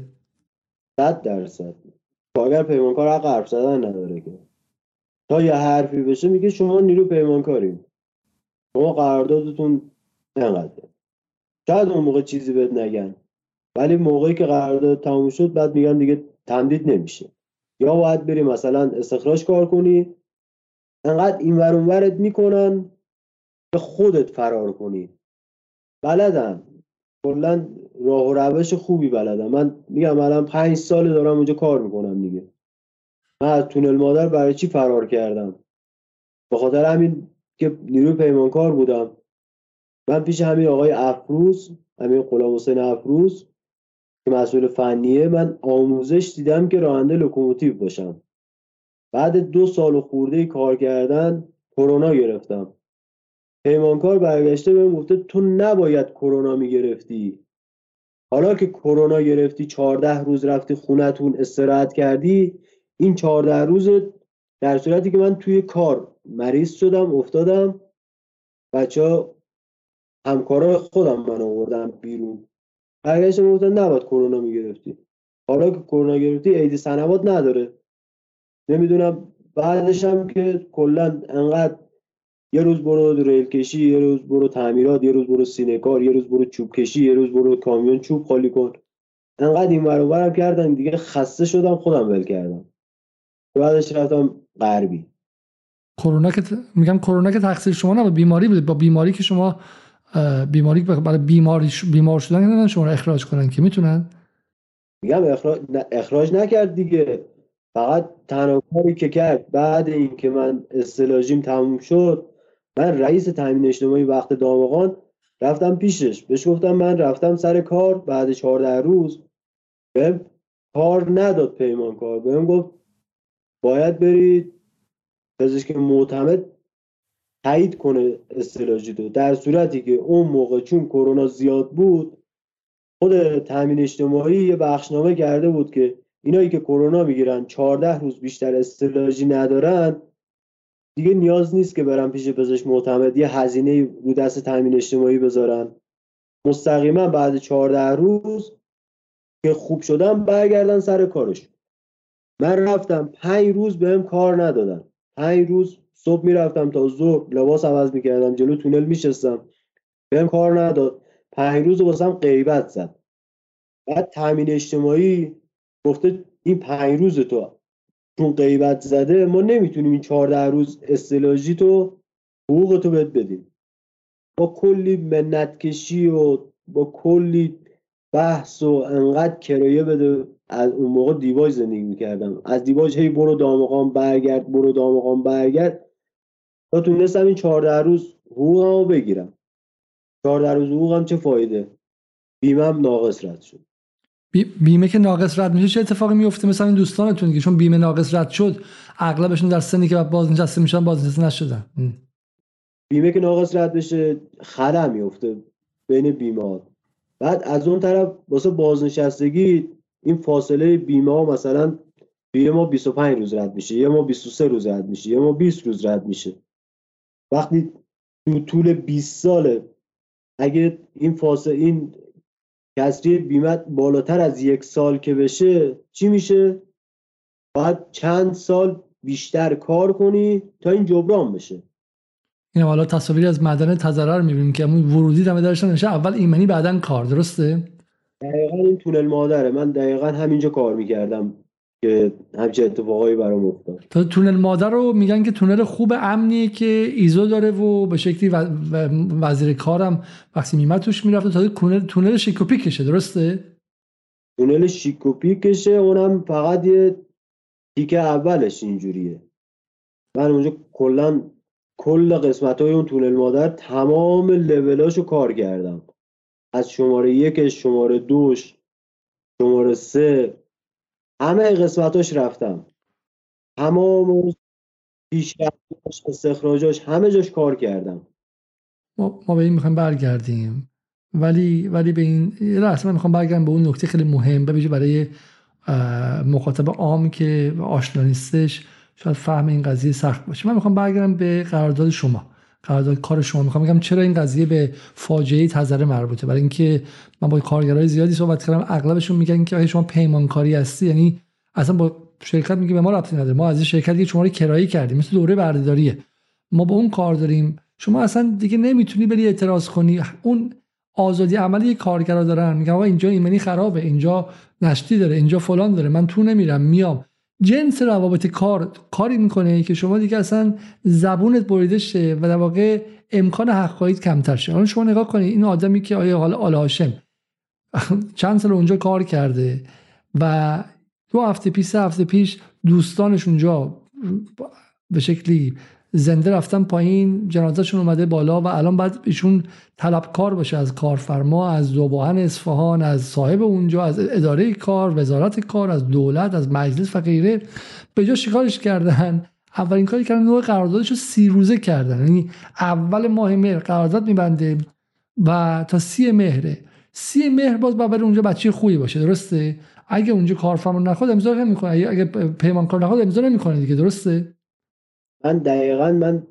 C: صد درصد. کارگر پیمانکار حق حرف زدن نداره که. تا یه حرفی بشه میگه شما نیرو پیمانکاریم شما قراردادتون انقدر شاید اون موقع چیزی بهت نگن. ولی موقعی که قرارداد تموم شد بعد میگن دیگه تمدید نمیشه. یا باید بری مثلا استخراج کار کنی؟ انقدر این ور اون ورت می‌کنن به خودت فرار کنی. بلدن کلا راه و روش خوبی بلدم. من میگم الان پنج سال دارم اونجا کار می‌کنم دیگه. من از تونل مادر برای چی فرار کردم؟ به خاطر همین که نیروی پیمانکار بودم. من پیش همین آقای افروز همین غلام حسین افروز که مسئول فنیه من آموزش دیدم که راننده لوکوموتیو باشم. بعد دو سال و خورده کار کردن کرونا گرفتم. پیمانکار برگشته بهم گفته تو نباید کرونا می‌گرفتی. حالا که کرونا گرفتی 14 روز رفتی خونتون استراحت کردی این 14 روز در صورتی که من توی کار مریض شدم افتادم. بچه ها همکارای خودم من آوردم بیرون. برگشتم گفتن نباید کرونا می‌گرفتی. حالا که کرونا گرفتی عید سنوات نداره. نمی‌دونم بعدش هم که کلا انقدر یه روز برو ریل کشی یه روز برو تعمیرات یه روز برو سینه‌کار یه روز برو چوب کشی یه روز برو کامیون چوب خالی کن. انقدر این ور اونورم کردم دیگه خسته شدم خودم ول کردم. بعدش رفتم غربی.
B: کرونا که میگم کرونا که تقصیر شما نه بیماری بود. با بیماری که شما بیماری برای بیماری بیمار شدن نمی‌تونن شما رو اخراج کنن که می‌تونن؟
C: میگم اخراج, نه- اخراج نکرد دیگه. فقط تنها کاری که کرد بعد اینکه من استلاژیم تموم شد من رئیس تامین اجتماعی وقت دامغان رفتم پیشش. بهش گفتم من رفتم سر کار بعد 14 روز بهم کار نداد پیمانکار. بهم گفت باید برید پزشک معتمد تایید کنه استلاژی تو در صورتی که اون موقع چون کرونا زیاد بود خود تامین اجتماعی یه بخشنامه کرده بود که اینایی که کرونا می‌گیرن 14 روز بیشتر استلاژی ندارن دیگه نیاز نیست که برن پیش پزشک معتمد. یه هزینه رو دست تامین اجتماعی بذارن. مستقیما بعد 14 روز که خوب شدم برگردن سر کارش من رفتم پنج روز بهم کار ندادن. پنج روز صبح می‌رفتم تا ظهر لباس عوض می‌کردم جلو تونل میشستم. بهم کار نداد. پنج روز واسم غیبت زد. بعد تامین اجتماعی گفته این پنج روز تو چون غیبت زده ما نمی‌تونیم این 14 روز استلاژی تو حقوق تو بهت بدیم. با کلی منت کشی و با کلی بحث و انقدر کرایه بده از اون موقع دیواج زندگی می‌کردم. از دیواج هی برو دامقام برگرد برو دامقام برگرد. تا تونستم این 14 روز حقوقمو بگیرم. 14 روز حقوقم چه فایده؟ بیمم ناقص رد شد.
B: بی- بیمه که ناقص رد میشه چه اتفاقی میفته؟ مثلا این دوستانتون دیگه چون بیمه ناقص رد شد اغلبشون در سنی که بازنشسته میشن بازنشسته نشدن.
C: بیمه که ناقص رد بشه خلا میفته بین بیمه بعد از اون طرف واسه بازنشستگی این فاصله بیمه ها مثلا یه ما 25 روز رد میشه یه ما 23 روز رد میشه یه ما 20 روز رد میشه. وقتی تو طول 20 ساله اگه این فاصله این کسری بیمت بالاتر از یک سال که بشه چی میشه؟ باید چند سال بیشتر کار کنی تا این جبران بشه.
B: این حالا تصاویری از معدن تزرع رو می‌بینیم که همون ورودی دمه داشتن نشه اول ایمنی بعدا کار درسته؟
C: دقیقا این تونل مادره. من دقیقا همینجا کار می‌کردم. که همچه اتفاقایی برام افتاد.
B: تا تونل مادر رو میگن که تونل خوب امنیه که ایزو داره و به شکلی وزیر کارم وقتی توش می‌رفته تا تونل تونل کشه درسته؟
C: تونل کشه اونم فقط یه تیکه اولش اینجوریه. من اونجا کلا کل قسمت های اون تونل مادر تمام لولاشو کار کردم. از شماره یک شماره دوش شماره سه همه قسمتاش رفتم. تمام پیشرفتاش استخراجاش همه جاش کار کردم.
B: ما, ما به این می‌خوایم برگردیم. ولی ولی به این راست من می‌خوام برگردم به اون نکته خیلی مهم ببینید برای مخاطب عام که آشنا نیستش شاید فهم این قضیه سخت باشه. من می‌خوام برگردم به قرارداد شما. قرارداد کار شما می‌خوام. بگم چرا این قضیه به فاجعه تذره مربوطه؟ برای اینکه من با کارگرای زیادی صحبت کردم اغلبشون میگن که شما پیمانکاری هستی؟ یعنی اصلا با شرکت میگه به ما ربطی نداره. ما از این شرکتی شما رو کرایه کردیم. مثل دوره بردهداریه. ما با اون کار داریم. شما اصلا دیگه نمی‌تونی بری اعتراض کنی. اون آزادی عملی کارگرا دارن. میگن آقا اینجا ایمنی خرابه. اینجا نشتی داره. اینجا فلان داره. من تو نمیرم. میام. جنس روابط کار کاری می‌کنه که شما دیگه اصلا زبونت بریده شه و در واقع امکان حق کمتر شه. حالا شما نگاه کنید این آدمی که آیا حالا آل هاشم چند سال اونجا کار کرده و دو هفته پیش سه هفته پیش دوستانش اونجا به شکلی زنده رفتن پایین جنازهشون اومده بالا و الان بعد ایشون طلبکار باشه از کارفرما از زباهن اصفهان از صاحب اونجا از اداره کار وزارت کار از دولت از مجلس و غیره. به جا شکارش کردن اولین کاری کردن نوع قراردادش رو سی روزه کردن. یعنی اول ماه مهر قرارداد میبنده و تا سی مهره سی مهر باز باید اونجا بچه خوبی باشه درسته؟ اگه اونجا کارفرما نخواد امضا نمی‌کنه. اگه پیمانکار نخواد امضا نمی‌کنه دیگه درسته؟
C: من دقیقا من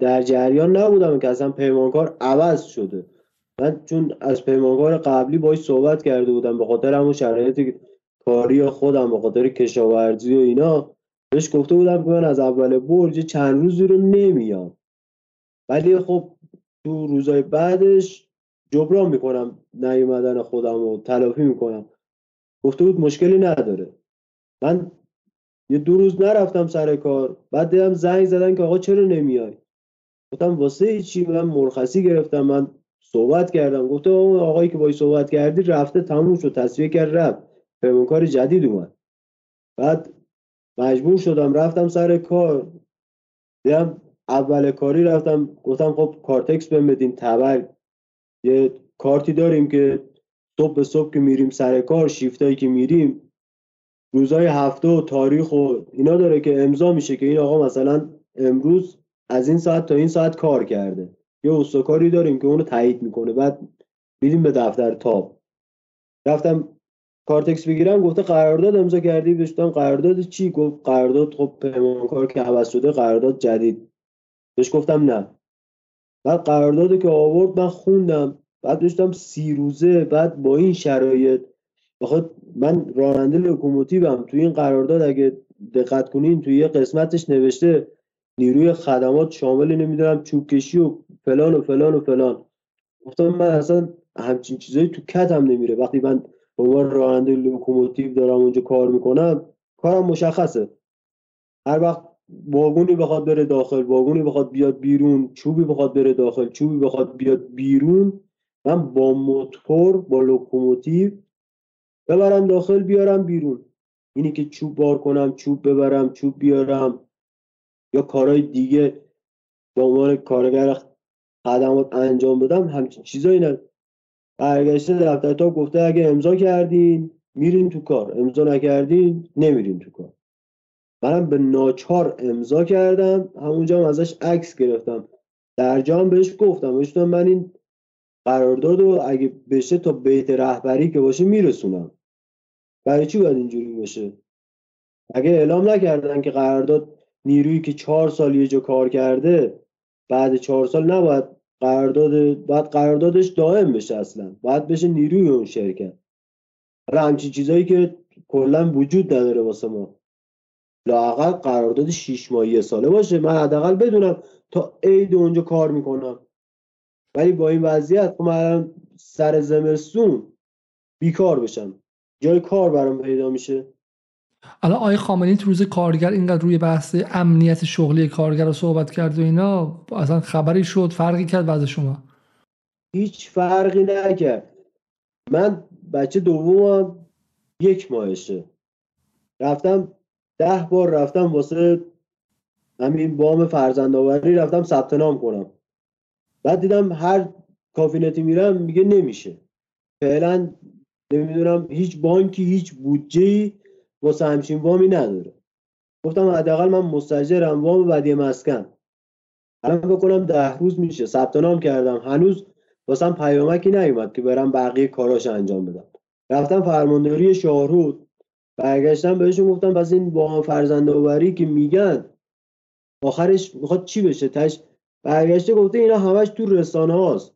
C: در جریان نبودم که اصلا پیمانکار عوض شده. من چون از پیمانکار قبلی باش صحبت کرده بودم به خاطر همون شرایط کاری خودم به خاطر کشاورزی و اینا بهش گفته بودم که من از اول برج چند روزی رو نمیام. ولی خب تو روزای بعدش جبران می‌کنم نیومدن خودم و تلافی می‌کنم. گفته بود مشکلی نداره. من یه دو روز نرفتم سر کار. بعد دیدم زنگ زدن که آقا چرا نمیای؟ گفتم واسه چی؟ من مرخصی گرفتم. من صحبت کردم. گفته اون آقایی که باید صحبت کردی رفته تموم شد. تصویه کرد رفت. کار جدید اومد. بعد مجبور شدم. رفتم سر کار. دیدم اول کاری رفتم. گفتم خب کارتکس بهم بدین. تبر. یه کارتی داریم که صبح به صبح که میریم سر کار شیفتایی که میریم روزای هفته و تاریخ و اینا داره که امضا میشه که این آقا مثلا امروز از این ساعت تا این ساعت کار کرده. یه استکاری داریم که اونو تایید می‌کنه. بعد میدیم به دفتر تاب. رفتم کارتکس بگیرم گفته قرارداد امضا کردی؟ بهش گفتم قرارداد چی؟ گفت قرارداد خب پیمانکار که عوض شده قرارداد جدید. بهش گفتم نه. بعد قرارداد که آورد من خوندم. بعد داشتم سی روزه بعد با این شرایط بخاطر من راننده لوکوموتیوم توی این قرارداد اگه دقت کنین توی یه قسمتش نوشته نیروی خدمات شامل نمی‌دونم چوب کشی و فلان و فلان و فلان. گفتم من اصلا همچین چیزایی تو کتم نمیره. وقتی من به عنوان راننده لوکوموتیو دارم اونجا کار می‌کنم کارم مشخصه. هر وقت واگونی بخواد بره داخل واگونی بخواد بیاد بیرون چوبی بخواد بره داخل چوبی بخواد بیاد بیرون من با موتور با لوکوموتیو ببرم داخل بیارم بیرون. اینی که چوب بار کنم چوب ببرم چوب بیارم. یا کارهای دیگه به عنوان کارگر خدمات انجام بدم همچین چیزایی نه. برگشته دفتر تا گفته اگه امضا کردین میرین تو کار. امضا نکردین نمیرین تو کار. منم به ناچار امضا کردم همونجا هم ازش عکس گرفتم. در جام بهش گفتم بهش من این قرارداد رو اگه بشه تا بیت رهبری که باشه میرسونم. برای چی باید اینجوری باشه؟ اگه اعلام نکردن که قرارداد نیرویی که چهار سال یه جا کار کرده بعد چهار سال نباید قرارداد بعد قراردادش دائم بشه اصلا. باید بشه نیروی اون شرکت. حالا همچین چیزایی که کلا وجود نداره واسه ما. لاقل قرارداد شیش ماهی ساله باشه. من حداقل بدونم تا عید اونجا کار می‌کنم. ولی با این وضعیت خب من سر زمستون بیکار بشم. جای کار برام پیدا میشه.
B: الان آقای خامنه‌ای تو روز کارگر اینقدر روی بحث امنیت شغلی کارگر رو صحبت کرد و اینا اصلا خبری شد فرقی کرد بعد شما؟
C: هیچ فرقی نکرد. من بچه دومم یک ماهشه. رفتم ده بار رفتم واسه همین بام فرزندآوری رفتم ثبت نام کنم. بعد دیدم هر کافینتی میرم میگه نمیشه. فعلا نمی‌دونم هیچ بانکی هیچ بودجه واسه همچین وامی نداره. گفتم حداقل من مستجرم وام بدی مسکن. الان بکنم ده روز میشه. ثبت نام کردم. هنوز واسم پیامکی نیومد که برم بقیه کاراش انجام بدم. رفتم فرمانداری شاهرود. برگشتم بهشون گفتم پس این با فرزند آوری که میگن آخرش می‌خواد چی بشه؟ تش برگشته گفته اینا همش تو رسانه هاست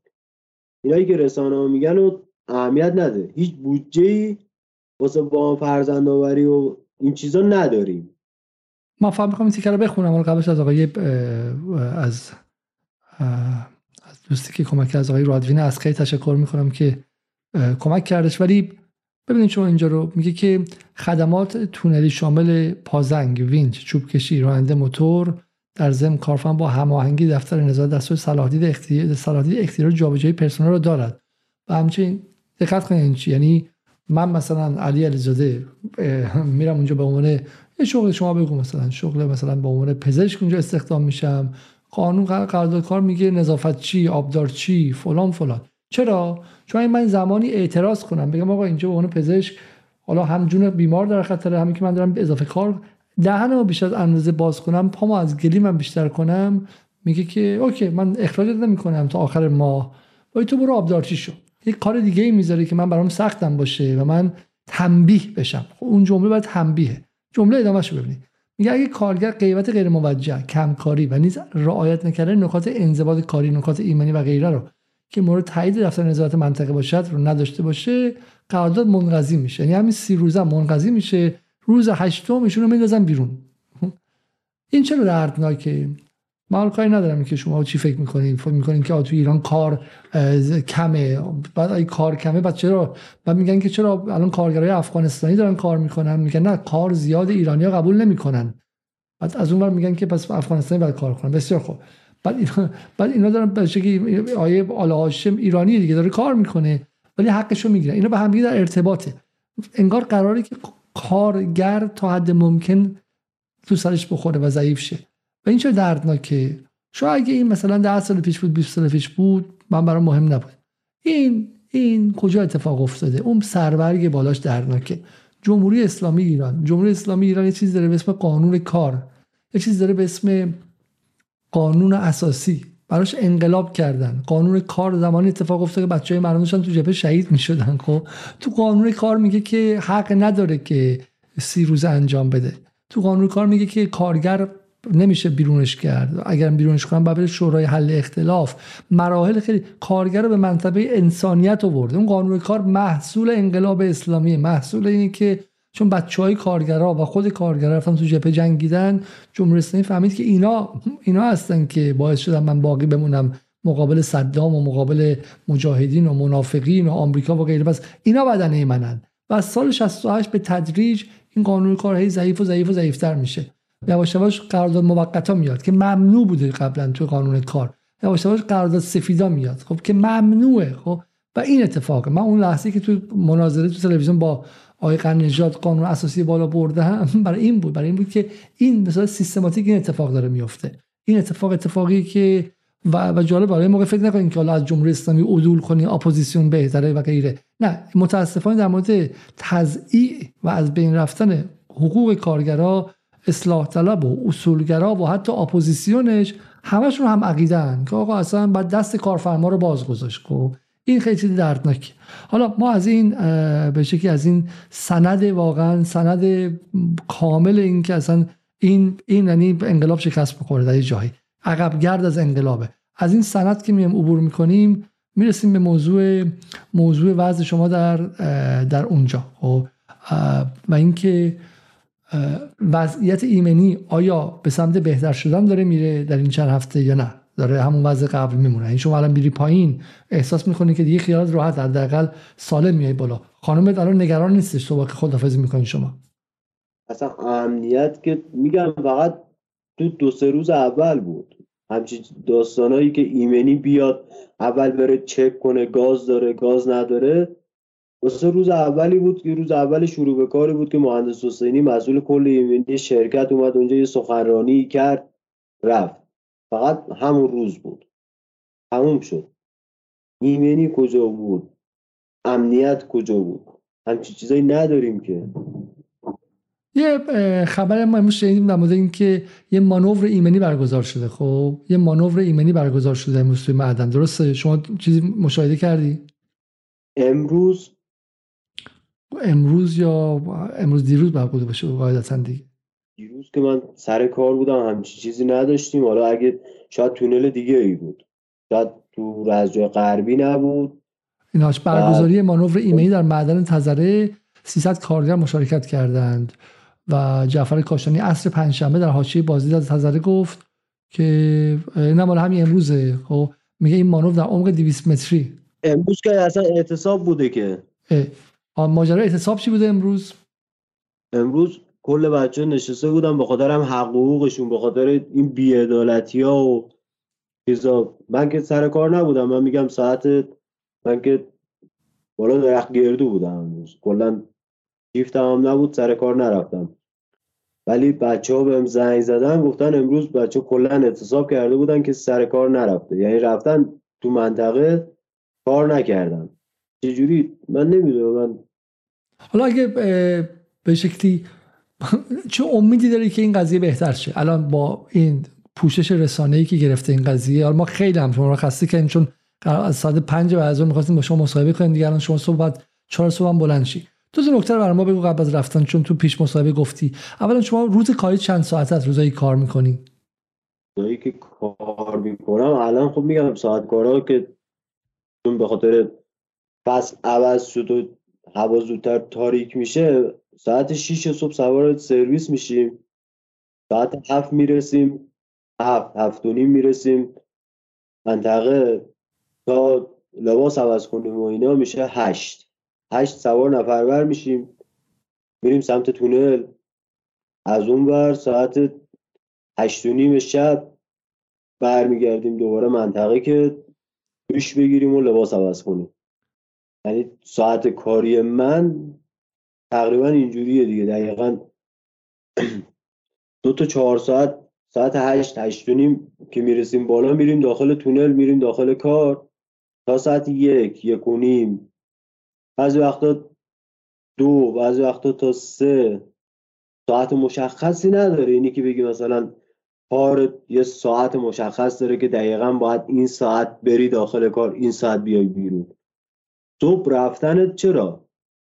C: اینایی که رسانه ها میگن و اهمیت نده. هیچ بودجه ای واسه با فرزند آوری و این چیزا نداریم.
B: من فهم می‌خوام این رو بخونم. ولی قبلش از آقای از از دوستی که کمک از آقای رادوین خیلی تشکر می‌کنم که کمک کردش. ولی ببینید شما اینجا رو میگه که خدمات تونلی شامل پازنگ وینچ چوب کشی راننده موتور در ضمن کارفرما با هماهنگی دفتر نظارت دستور صلاحیت اختیار صلاحیت اختیار جابجایی پرسنل رو دارد. و همچنین دقت کنید یعنی من مثلا علی علیزاده میرم اونجا به عنوان یه شغل شما بگو مثلا. شغل مثلا به عنوان پزشک اونجا استخدام میشم. قانون قرارداد کار میگه نظافت چی آبدار چی فلان فلان. چرا؟ چون من زمانی اعتراض کنم بگم آقا اینجا به عنوان پزشک حالا هم جون بیمار در خطر همین که من دارم اضافه کار دهنمو بیشتر از اندازه باز کنم پامو از گلی من بیشتر کنم میگه که اوکی من اخراجت نمی‌کنم تا آخر ماه. ولی تو برو آبدارچی شو؟ یک کار دیگه ای می‌ذاره که من برام سختم باشه و من تنبیه بشم. خب اون جمله باید تنبیه جمله ادامهش رو ببینید میگه اگه کارگر قیمت غیر موجه کمکاری و نیز رعایت نکرده نکات انضباط کاری نکات ایمنی و غیره رو که مورد تایید دفتر نظارت منطقه باشد رو نداشته باشه قرارداد منقضی میشه. یعنی همین سی روزه منقضی میشه. روز هشتم ایشون میندازن بیرون. این چرا دردناکه؟ من کاری ندارم که شما چی فکر می‌کنین. فکر می‌کنین که تو ایران کار کمه. بعد ای کار کمه بعد چرا؟ بعد میگن که چرا الان کارگرای افغانستانی دارن کار می‌کنن. میگن نه کار زیاد ایرانی ها قبول نمی‌کنن. بعد از اون میگن که پس افغانستانی باید کار کنن. بسیار خوب. بعد اینا بعد اینا دارن به شکلی آیه آل هاشم ایرانی دیگه داره کار می‌کنه. ولی حقشو می‌گیره. اینا به هم در ارتباطه. انگار قراره که کارگر تا حد ممکن تو سرش بخوره و ضعیف شه. و این چه دردناکه. شاید اگه این مثلا 10 سال پیش بود 20 سال پیش بود من برام مهم نبود. این این کجا اتفاق افتاده؟ اون سربرگ بالاش دردناکه. جمهوری اسلامی ایران. جمهوری اسلامی ایران یه چیز داره به اسم قانون کار. یه چیز داره به اسم قانون اساسی. براش انقلاب کردن. قانون کار زمانی اتفاق افتاد که بچه های مردم تو جبهه شهید می‌شدن خب؟ تو قانون کار میگه که حق نداره که سی روز انجام بده. تو قانون کار میگه که کارگر نمیشه بیرونش کرد. اگر بیرونش کنن باید شورای حل اختلاف. مراحل خیلی کارگر رو به منطبه انسانیت آورده. اون قانون کار محصول انقلاب اسلامی. محصول اینه که چون بچه های کارگرا و خود کارگرا رفتن تو جبهه جنگیدن جمهوری اسلامی فهمید که اینا اینا هستن که باعث شدن من باقی بمونم. مقابل صدام و مقابل مجاهدین و منافقین و آمریکا و غیره. بس اینا بدنه منن و سال 68 به تدریج این قانون کار ضعیف و ضعیف و ضعیفتر میشه. یواش یواش قرارداد موقتا میاد که ممنوع بوده قبلا تو قانون کار. یواش یواش قرارداد سفیدا میاد. خب که ممنوعه. خب و این اتفاق من اون لحظه که تو مناظره تو تلویزیون با آقای قنجاد قانون اساسی بالا برده هم برای این بود. برای این بود که این مثلا سیستماتیک این اتفاق داره میفته. این اتفاق اتفاقی که و, و جالب برای موقع فکر نکنید که حالا از جمهوری اسلامی عدول کنی اپوزیسیون بهتره و غیره. نه متاسفانه در مورد تضییع و از بین رفتن حقوق کارگرا اصلاح طلب و اصولگرا و حتی اپوزیسیونش همشون هم عقیدن که آقا اصلا بعد دست کارفرما رو باز گذاشت. خب این خیلی چیز دردناکی حالا ما از این به شکلی از این سند واقعا سند کامل این که اصلا این این یعنی انقلاب شکست بخوره در جایی. عقب گرد از انقلابه. از این سند که میم عبور می‌کنیم می‌رسیم به موضوع موضوع وضع شما در در اونجا. خب و اینکه وضعیت ایمنی آیا به سمت بهتر شدن داره میره در این چند هفته یا نه؟ داره همون وضع قبل میمونه. این شما الان میری پایین احساس می‌کنی که دیگه خیالات راحت حداقل سالم میای بالا. خانم الان نگران نیستش تو که خدافظی می‌کنی شما.
C: اصلا امنیت که میگم فقط تو دو سه روز اول بود. همچین داستانایی که ایمنی بیاد اول بره چک کنه گاز داره گاز نداره. واسه روز اولی بود که روز اول شروع به کاری بود که مهندس حسینی مسئول کل ایمنی شرکت اومد اونجا یه سخنرانی کرد رفت. فقط همون روز بود. تموم شد. ایمنی کجا بود؟ امنیت کجا بود؟ همچین چیزایی نداریم که.
B: یه خبر ما امروز شنیدیم در مورد اینکه یه مانور ایمنی برگزار شده خب؟ یه مانور ایمنی برگزار شده امروز توی معدن. درسته؟ شما چیزی مشاهده کردی؟
C: امروز
B: امروز یا امروز دیروز بوده باشه قاعدتا دیگه.
C: دیروز که من سر کار بودم همچین چیزی نداشتیم. حالا اگه شاید تونل دیگه ای بود. شاید تو رزجای غربی نبود.
B: ایناش برگزاری مانور ایمنی در معدن تزره 300 کارگر مشارکت کردند و جعفر کاشانی عصر پنجشنبه در حاشیه بازدید از تزره گفت که نه مال همین امروزه. خب میگه این مانور در عمق 200 متری.
C: امروز که اصلا اعتصاب بوده که.
B: ماجرا اعتصاب چی بوده امروز؟
C: امروز کل بچه نشسته بودن به خاطر هم حقوقشون به خاطر این بیعدالتی ها و چیزا. من که سر کار نبودم من میگم ساعت من که بالا درخت گردو بودم امروز. کلا شیفت هم نبود سر کار نرفتم. ولی بچه ها بهم زنگ زدن گفتن امروز بچه کلا اعتصاب کرده بودن که سر کار نرفته. یعنی رفتن تو منطقه کار نکردن. چجوری؟ من نمی‌دونم من
B: حالا اگه به شکلی چه امیدی داری که این قضیه بهتر شه؟ الان با این پوشش رسانه ای که گرفته این قضیه حالا ما خیلی هم شما رو خسته کردیم چون از ساعت 5 بعد از می‌خواستیم با شما مصاحبه کنیم دیگه الان شما صبح بعد 4 صبح هم بلند شی. تو دو نکته برای ما بگو قبل از رفتن چون تو پیش مصاحبه گفتی. اولا شما روز کاری چند ساعت از روزایی کار می‌کنی؟
C: روزایی که کار می‌کنم؟ الان خب میگم ساعت کارا که چون به خاطر فصل عوض شد و هوا زودتر تاریک میشه ساعت 6 صبح سوار سرویس میشیم. ساعت هفت می‌رسیم هفت هفت و نیم می‌رسیم. منطقه تا لباس عوض کنیم و اینا میشه هشت. هشت سوار نفرور میشیم. میریم سمت تونل. از اون بر ساعت هشت و نیم شب برمیگردیم دوباره منطقه که دوش بگیریم و لباس عوض کنیم. یعنی ساعت کاری من تقریبا اینجوریه دیگه. دقیقا دو تا چهار ساعت ساعت هشت هشت و نیم که می‌رسیم بالا میریم داخل تونل میریم داخل کار تا ساعت یک یک و نیم. بعضی وقتا دو بعضی وقتا تا سه. ساعت مشخصی نداره. اینی که بگی مثلا کار یه ساعت مشخص داره که دقیقا باید این ساعت بری داخل کار این ساعت بیای بیرون. صبح رفتنت چرا؟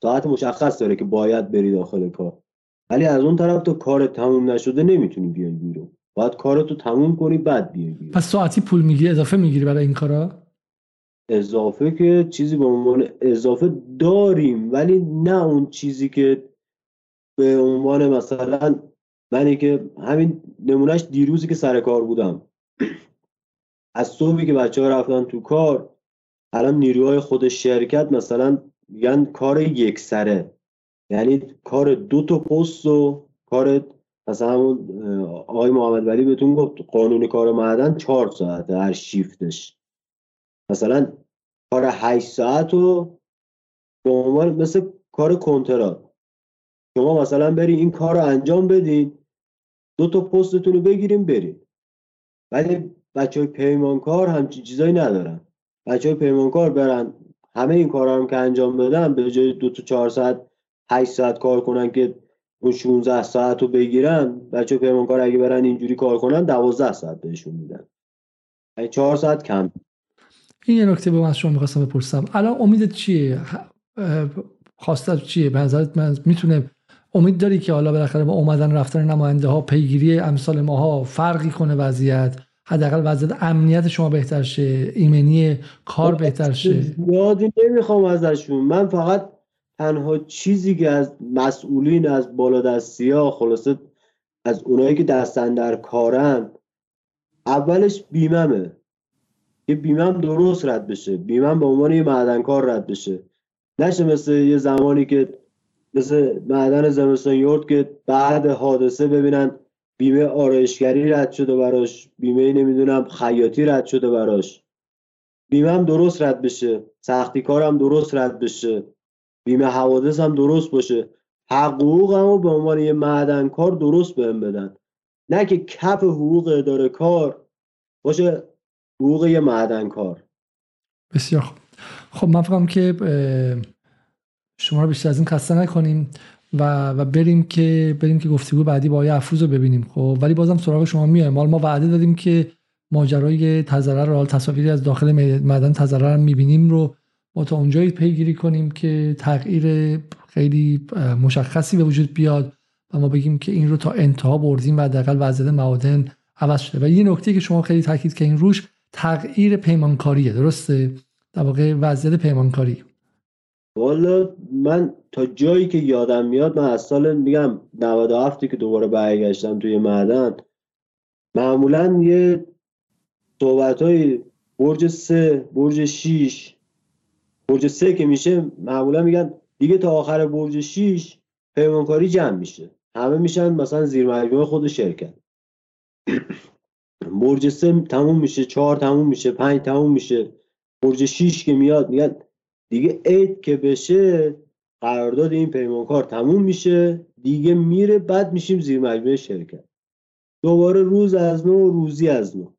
C: ساعت مشخص داره که باید بری داخل کار. ولی از اون طرف تو کار تموم نشده نمی‌تونی بیای بیرون. باید کارتو تموم کنی بعد بیای بیرون.
B: پس ساعتی پول می‌گیری اضافه می‌گیری برای این کارا؟
C: اضافه که چیزی به عنوان اضافه داریم ولی نه اون چیزی که به عنوان مثلا منی که همین نمونهش دیروزی که سر کار بودم. از صبحی که بچه ها رفتن تو کار الان نیروهای خود شرکت مثلا میگن کار یک سره. یعنی کار دو تا پست و کار مثلا آقای محمد ولی بهتون گفت قانون کار معدن چهار ساعته هر شیفتش. مثلا کار هشت ساعت و به عنوان مثل کار کنترات شما مثلا بری این کار رو انجام بدین دو تا پستتون رو بگیریم بریم ولی بچه های پیمانکار همچین چیزایی ندارن. بچه های پیمانکار برن. همه این کارا هم که انجام بدن به جای دو تا چهار ساعت هشت ساعت کار کنن که اون 16 ساعت رو بگیرن بچه پیمانکار اگه برن اینجوری کار کنن دوازده ساعت بهشون میدن. چهار ساعت کم.
B: این یه نکته به من شما می‌خواستم بپرسم. الان امیدت چیه؟ خواستت چیه؟ به من می‌تونه امید داری که حالا بالاخره با اومدن رفتن نماینده ها پیگیری امثال ماها فرقی کنه وضعیت؟ حداقل وضعیت امنیت شما بهتر شه ایمنی کار بهتر شه.
C: یادی نمی‌خوام ازشون. من فقط تنها چیزی که از مسئولین از بالادستی ها خلاصه از اونایی که دستن در کارن اولش بیممه. یه بیمم درست رد بشه. بیمم به عنوان یه معدنکار رد بشه. نشه مثل یه زمانی که مثل معدن زمستان یورد که بعد حادثه ببینن بیمه آرایشگری رد شده براش. بیمه نمی‌دونم خیاطی رد شده براش. بیمه هم درست رد بشه. سختی کارم درست رد بشه. بیمه حوادث هم درست باشه. حقوق هم به عنوان یه معدن کار درست بهم بدن. نه که کف حقوق اداره کار باشه حقوق یه معدن کار
B: بسیار خوب. خب من فکرم که شما رو بیشتر از این خسته نکنیم. و, و بریم که بریم که گفتگو بعدی با آقای افروز رو ببینیم. خب ولی بازم سراغ شما میایم. مال ما وعده دادیم که ماجرای تزرر رو تصاویری از داخل معدن تزرر رو می‌بینیم رو ما تا اونجایی پیگیری کنیم که تغییر خیلی مشخصی به وجود بیاد و ما بگیم که این رو تا انتها بردیم و حداقل وضعیت معادن عوض شده. و یه نکته که شما خیلی تاکید که این روش تغییر پیمانکاریه. درسته؟ در واقع وضعیت پیمانکاری.
C: والا من تا جایی که یادم میاد من از سال میگم 97 که دوباره برگشتم توی معدن معمولا یه صحبت های برج سه برج 6 برج سه که میشه معمولا میگن دیگه تا آخر برج 6 پیمانکاری جمع میشه. همه میشن مثلا زیر مجموعه خود شرکت. برج سه تموم میشه چهار تموم میشه پنج تموم میشه. برج 6 که میاد میگن دیگه عید که بشه قرارداد این پیمانکار تموم میشه دیگه میره بعد میشیم زیر مجموعه شرکت. دوباره روز از نو روزی از نو.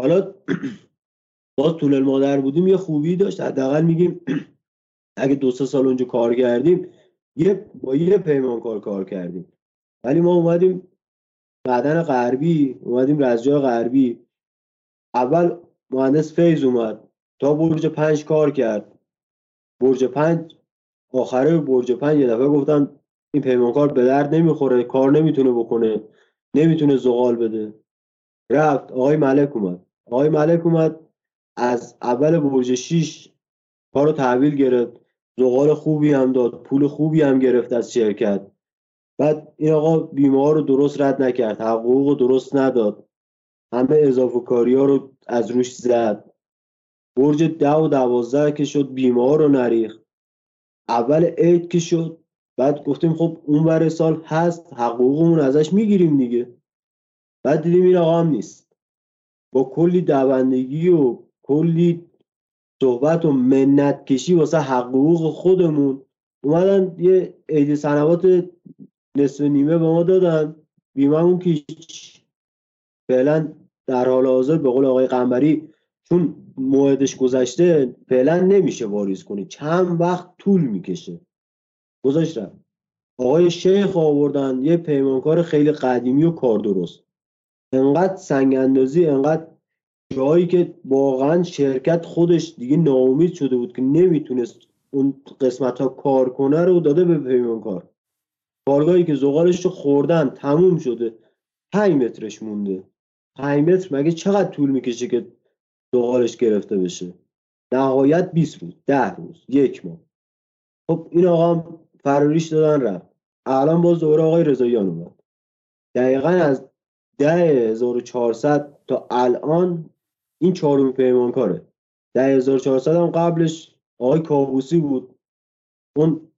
C: حالا باز طول المادر بودیم یه خوبی داشت. حداقل میگیم اگه دو سه سال اونجا کار کردیم یه با یه پیمانکار کار کردیم. ولی ما اومدیم معدن غربی اومدیم رزجای غربی. اول مهندس فیض اومد تا برج پنج کار کرد. برج پنج آخره برج پنج یه دفعه گفتن این پیمانکار به درد نمی‌خوره کار نمی‌تونه بکنه نمی‌تونه زغال بده. رفت آقای ملک اومد. آقای ملک اومد از اول برج 6 کارو تحویل گرفت. زغال خوبی هم داد پول خوبی هم گرفت از شرکت. بعد این آقا بیمه رو درست رد نکرد حقوق رو درست نداد. همه اضافه کاری ها رو از روش زد. برج ده و دوازده که شد بیمار رو نریخ اول عید که شد بعد گفتیم خب اون بر سال هست حقوقمون ازش می‌گیریم دیگه. بعد دیدیم این آقا هم نیست. با کلی دوندگی و کلی صحبت و منت کشی واسه حقوق خودمون اومدن یه عید سنوات نصف نیمه به ما دادن. بیمهمون که فعلا در حال حاضر به قول آقای قنبری چون موعدش گذشته فعلا نمیشه واریز کنی. چند وقت طول می‌کشه. گذاشتم آقای شیخ آوردن یه پیمانکار خیلی قدیمی و کار درست. انقدر سنگ اندازی انقدر جایی که واقعا شرکت خودش دیگه ناامید شده بود که نمی‌تونست اون قسمت ها کار کنه رو داده به پیمانکار. کارگاهی که زغالش رو خوردن تموم شده. 5 مترش مونده. 5 متر مگه چقدر طول می‌کشه که زغالش گرفته بشه. نهایت 20 روز ده روز یک ماه. خب این آقا فراریش دادن رفت. الان باز دوباره آقای رضاییان اومد. دقیقا از ده 1400 تا الان این چهارمی پیمانکاره. ده 1400 هم قبلش آقای کابوسی بود. اون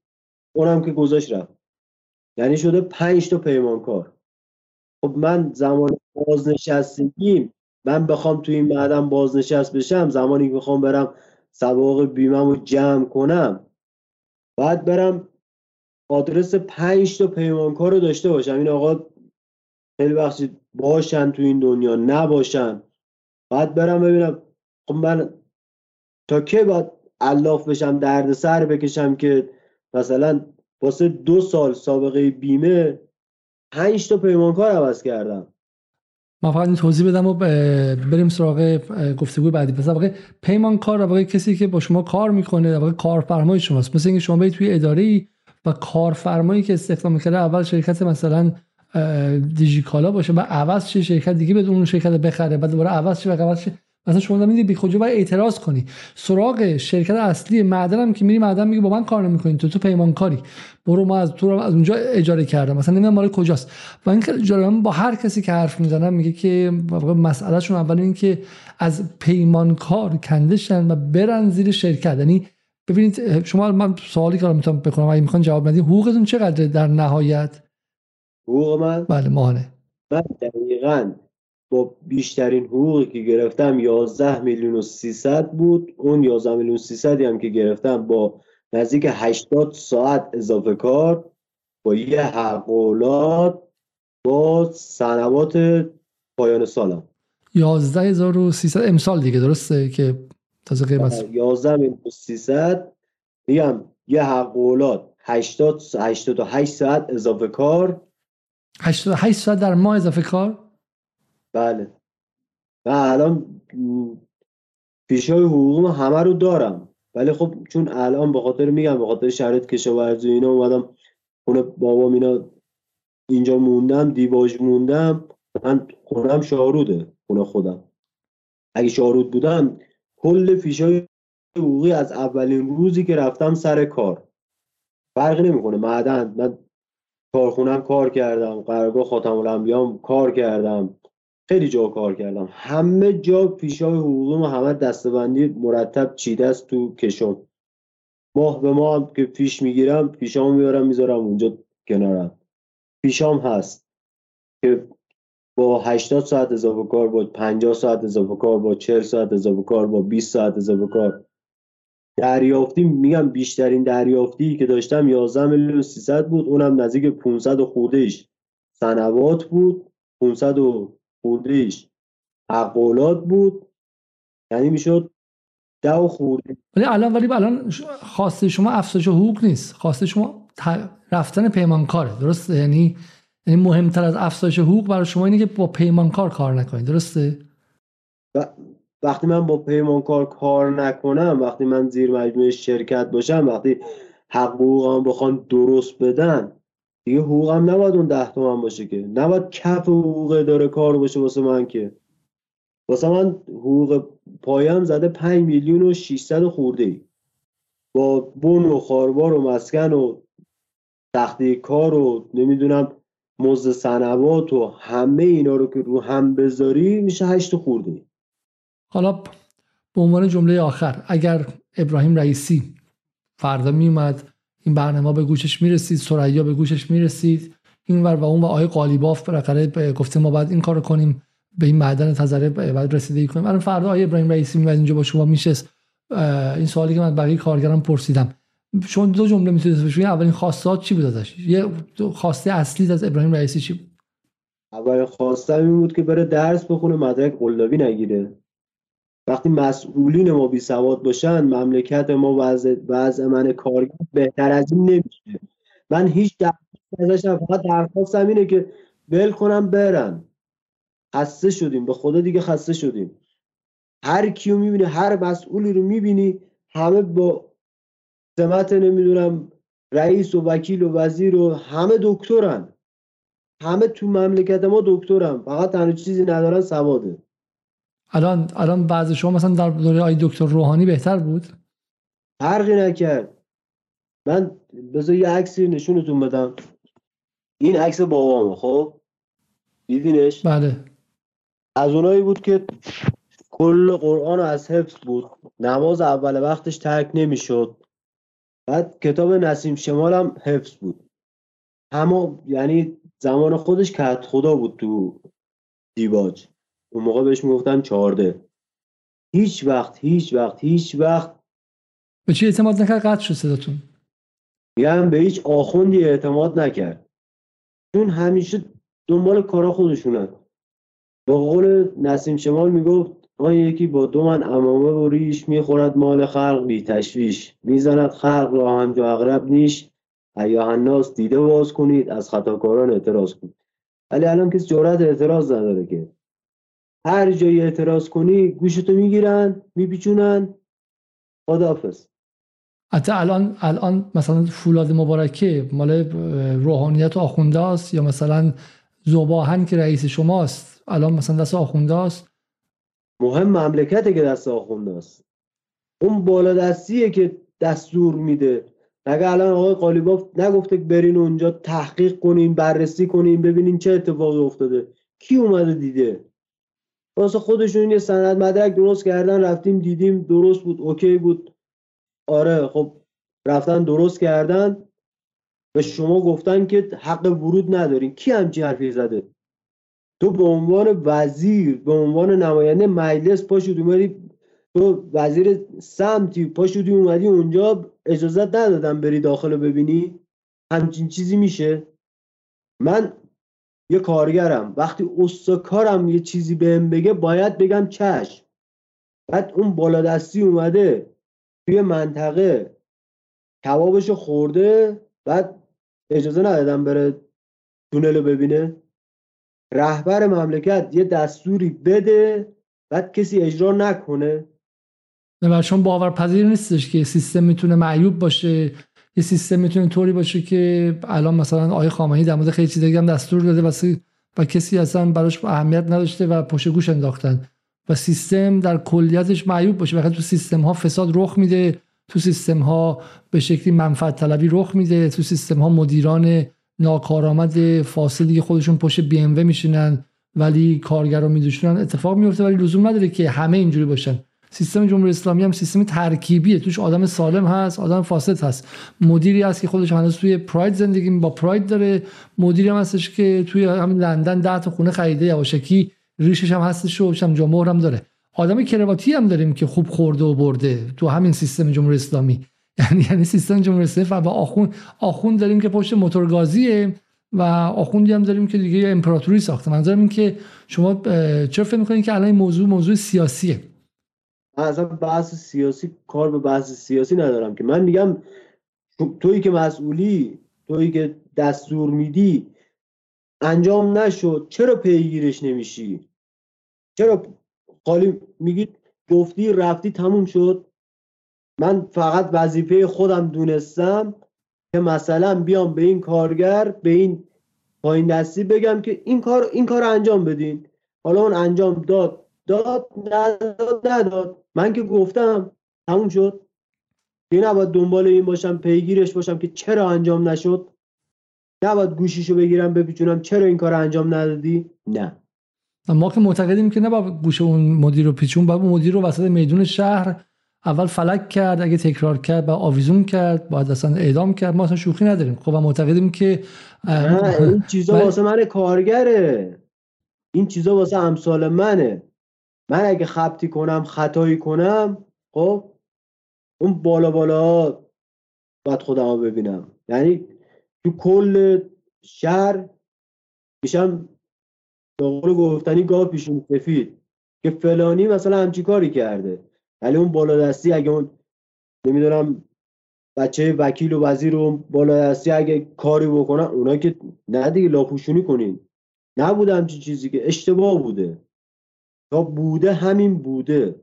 C: اونم که گذاشت رفت. یعنی شده پنج تا پیمانکار. خب من زمان بازنشستگیم من بخوام تو این معدن بازنشست بشم زمانی که بخوام برم سوابق بیمم رو جمع کنم باید برم آدرس پنج تا پیمانکار رو داشته باشم. این آقا خیلی بخشید باشن تو این دنیا نباشن. باید برم ببینم خب من تا که باید علاف بشم درد سر بکشم که مثلا واسه دو سال سابقه بیمه پنج تا پیمانکار عوض کردم.
B: ما فقط این توضیح بدم و بریم سراغ گفتگوی بعدی. پس واقع پیمانکار واقع کسی که با شما کار می‌کنه واقع کارفرمای شماست. مثل اینکه شما برید توی اداره و کارفرمایی که استخدام کرده اول شرکت مثلا دیجیکالا باشه و عوض چه شرکت دیگه به اون شرکت بخره بعد دوباره عوض شه و عوض شه. مثلا شما می‌دید بی خودجو باید اعتراض کنی. سراغ شرکت اصلی معدنم که میری معدن میگه با من کار نمی‌کنین تو تو پیمانکاری برو ما از تو از اونجا اجاره کردم. مثلا نمی‌دونم مال کجاست. و این اجاره با هر کسی که حرف می‌زنم میگه که مسئلهشون اول این که از پیمانکار کندشن و برن زیر شرکت. یعنی ببینید شما من سوالی که می‌تونم بکنم اگه می‌خوان جواب بدید حقوقتون چقدره در نهایت؟
C: حقوق من؟
B: بله ماهانه.
C: من دقیقا با بیشترین حقوقی که گرفتم 11 میلیون و 300 بود. اون 11 میلیون 300 هم که گرفتم با نزدیک 80 ساعت اضافه کار با یه حقولات با سنوات پایان سالم.
B: 11300 امسال دیگه درسته که تازه قیمت؟
C: 11 میلیون 300 میگم یه حقولات 80 88 ساعت اضافه کار.
B: 88 ساعت در ماه اضافه کار؟
C: بله. من الان پیشای حقوقم همه رو دارم. ولی خب چون الان به خاطر میگم به خاطر شرایط کشاورزی اینا اومدم خونه بابام اینا اینجا موندم دیواج موندم. من خونم شاروده خونه خودم. اگه شارود بودم کل فیشای حقوقی از اولین روزی که رفتم سر کار. فرقی نمی‌کنه معدن. من کارخونم کار کردم قرارگاه خاتم الانبیام کار کردم. خیلی جا کار کردم. همه جا پیشای حقوقی و همه دستبندی مرتب چیده است تو کشم. ماه به ماه که پیش می‌گیرم پیشام میارم می‌ذارم اونجا کنارم. پیشام هست که با 80 ساعت اضافه کار با 50 ساعت اضافه کار با 40 ساعت اضافه کار با 20 ساعت اضافه کار. دریافتی میگم بیشترین دریافتی که داشتم 11 میلیون 300 بود اونم نزدیک 500 خورده ایش. سنوات بود 500 خوردهش عقولات بود. یعنی می‌شد ده خورده.
B: ولی الان ولی الان خواسته شما افزایش حقوق نیست. خواسته شما رفتن پیمانکاره. درسته؟ یعنی یعنی مهمتر از افزایش حقوق برای شما اینه که با پیمانکار کار نکنید. درسته؟
C: و... وقتی من با پیمانکار کار نکنم وقتی من زیر مجموعه شرکت باشم وقتی حقوقم بخوان درست بدن دیگه حقوقم نباید اون ده تومن باشه که. نباید کف حقوق داره کار باشه واسه من که. واسه من حقوق پایم زده 5 میلیون و 600 خورده ای. با بون و خاربار و مسکن و تختی کار و نمی‌دونم مزد سنوات و همه اینا رو که رو هم بذاری میشه هشت خورده ای.
B: حالا به عنوان جمله آخر اگر ابراهیم رئیسی فردا میومد این برنامه به گوشش می‌رسید سریا به گوشش می‌رسید. این ور و اون و آقای قالیباف بالاخره گفته ما باید این کارو کنیم به این معدن تذره باید رسیدگی کنیم. الان فردا آقای ابراهیم رئیسی میاد اینجا با شما میشست این سوالی که من بقیه کارگران پرسیدم. شما دو جمله می‌تونید بشوین اولین خواستات چی بود ازش؟ یه خواسته اصلی از ابراهیم رئیسی چی بود؟
C: اولین خواسته این بود که بره درس بخونه مدرک قلابی نگیره. وقتی مسئولین ما بی سواد باشن مملکت ما وضع وضع من کارگر بهتر از این نمیشه. من هیچ درخواست فقط درخواستم اینه که ول کنم برن خسته شدیم. به خدا دیگه خسته شدیم. هر کیو می‌بینی هر مسئولی رو می‌بینی همه با سمت نمی‌دونم رئیس و وکیل و وزیر و همه دکترن. همه تو مملکت ما دکترن. فقط تنها چیزی ندارن سواده.
B: الان الان بعضی شما مثلا در دوره آی دکتر روحانی بهتر بود؟
C: فرقی نکرد. من بذار یه عکسی نشونتون بدم. این عکس بابامه خب؟ دیدینش
B: بله.
C: از اونایی بود که کل قرآن از حفظ بود. نماز اول وقتش ترک نمی‌شد. بعد کتاب نسیم شمال هم حفظ بود. اما یعنی زمان خودش کت خدا بود تو دیباج. اون موقع بهش می‌گفتن چارده هیچ وقت هیچ وقت هیچ وقت.
B: به چی اعتماد نکرد؟ قطع شد صداتون.
C: یعنی به هیچ آخوندی اعتماد نکرد. چون همیشه دنبال کارا خودشونن. با قول نسیم شمال می‌گفت آن یکی با دو من امامه و ریش می‌خورد مال خلق بی تشویش. می‌زند خلق را هم اقرب نیش. ایاه الناس دیده باز کنید از خطاکاران اعتراض کنید. ولی الان کسی جرأت اعتراض نداره که. هر جایی اعتراض کنی گوشتو می‌گیرن میپیچونن. خداحافظ.
B: حتی الان الان مثلا فولاد مبارکه مال روحانیت و آخونده است یا مثلا زوباهن که رئیس شماست الان مثلا دست آخونده است
C: مهم مملکته که دست آخونده است اون بالا دستیه که دستور میده. اگه الان آقای قالیباف نگفته برین اونجا تحقیق کنین بررسی کنین ببینین چه اتفاقی افتاده. کی اومده دیده؟ واسه خودشون یه سند مدرک درست کردن رفتیم دیدیم درست بود اوکی بود. آره خب رفتن درست کردن. به شما گفتن که حق ورود ندارین. کی همچین حرفی زده؟ تو به عنوان وزیر به عنوان نماینده مجلس پاشو اومدی تو وزیر سمتی پاشودی اومدی اونجا اجازت ندادم بری داخل ببینی. همچین چیزی میشه؟ من یه کارگرم. وقتی استکارم یه چیزی بهم بگه باید بگم چشم. بعد اون بالادستی اومده توی منطقه کبابشو خورده بعد اجازه ندادم بره تونل ببینه. رهبر مملکت یه دستوری بده بعد کسی اجرا نکنه.
B: و چون باورپذیر نیستش که سیستم می‌تونه معیوب باشه. یه سیستم می‌تونه طوری باشه که الان مثلا آقای خامنه‌ای در مورد خیلی چیزا هم دستور داده و و کسی اصلا براش اهمیت نداشته و پشت گوش انداختن. و سیستم در کلیتش معیوب باشه. وقتی تو سیستم ها فساد رخ میده تو سیستم ها به شکلی منفعت طلبی رخ میده تو سیستم ها مدیران ناکارآمد فاصلی خودشون پشت بی ام میشینن ولی کارگر رو میدوشونن اتفاق میفته ولی لزوم نداره که همه اینجوری باشن. سیستم جمهوری اسلامی هم سیستم ترکیبیه. توش آدم سالم هست آدم فاسد هست. مدیری هست که خودش هنوز توی پراید زندگی با پراید داره. مدیری هم هستش که توی همین لندن ده تا خونه خریده یواشکی ریشش هم هستش و هم جمهور هم داره. آدم کرواتی هم داریم که خوب خورده و برده تو همین سیستم جمهوری اسلامی. یعنی یعنی سیستم جمهوری اسلامی و آخون آخون داریم که پشت موتورگازیه و آخوندی هم داریم که دیگه امپراتوری ساخته. منظورم این که شما چرا فکر می‌کنید که الان این موضوع موضوع سیاسیه؟
C: اصلا بحث سیاسی کار به بحث سیاسی ندارم که. من میگم تویی که مسئولی تویی که دستور میدی انجام نشد چرا پیگیرش نمیشی؟ چرا قالی میگی گفتی رفتی تموم شد؟ من فقط وظیفه خودم دونستم که مثلا بیام به این کارگر به این پایین دستی بگم که این کار این کار انجام بدین. حالا اون انجام داد داد نداد نداد. من که گفتم تموم شد. دیگه نباید دنبال این باشم پیگیرش باشم که چرا انجام نشد. نباید گوشیشو بگیرم بپیچونم چرا این کار انجام ندادی؟ نه.
B: ما که معتقدیم که نباید گوش اون مدیر رو پیچون باید مدیر رو وسط میدون شهر اول فلک کرد اگه تکرار کرد با آویزون کرد باید اصلا اعدام کرد. ما اصلا شوخی نداریم. خب معتقدیم که
C: این چیزا واسه من کارگره. این چیزا واسه امثال منه. من اگه خبتی کنم خطایی کنم خب اون بالا بالا باید خودم ببینم. یعنی تو کل شهر میشم به قول گفتنی گاه پیشون سفید که فلانی مثلا همچی کاری کرده. ولی اون بالا دستی اگه اون نمی‌دونم بچه وکیل و وزیر و بالا دستی اگه کاری بکنن اونا که نه دیگه لاپوشونی کنین. نبوده همچین چیزی که اشتباه بوده. تا بوده همین بوده.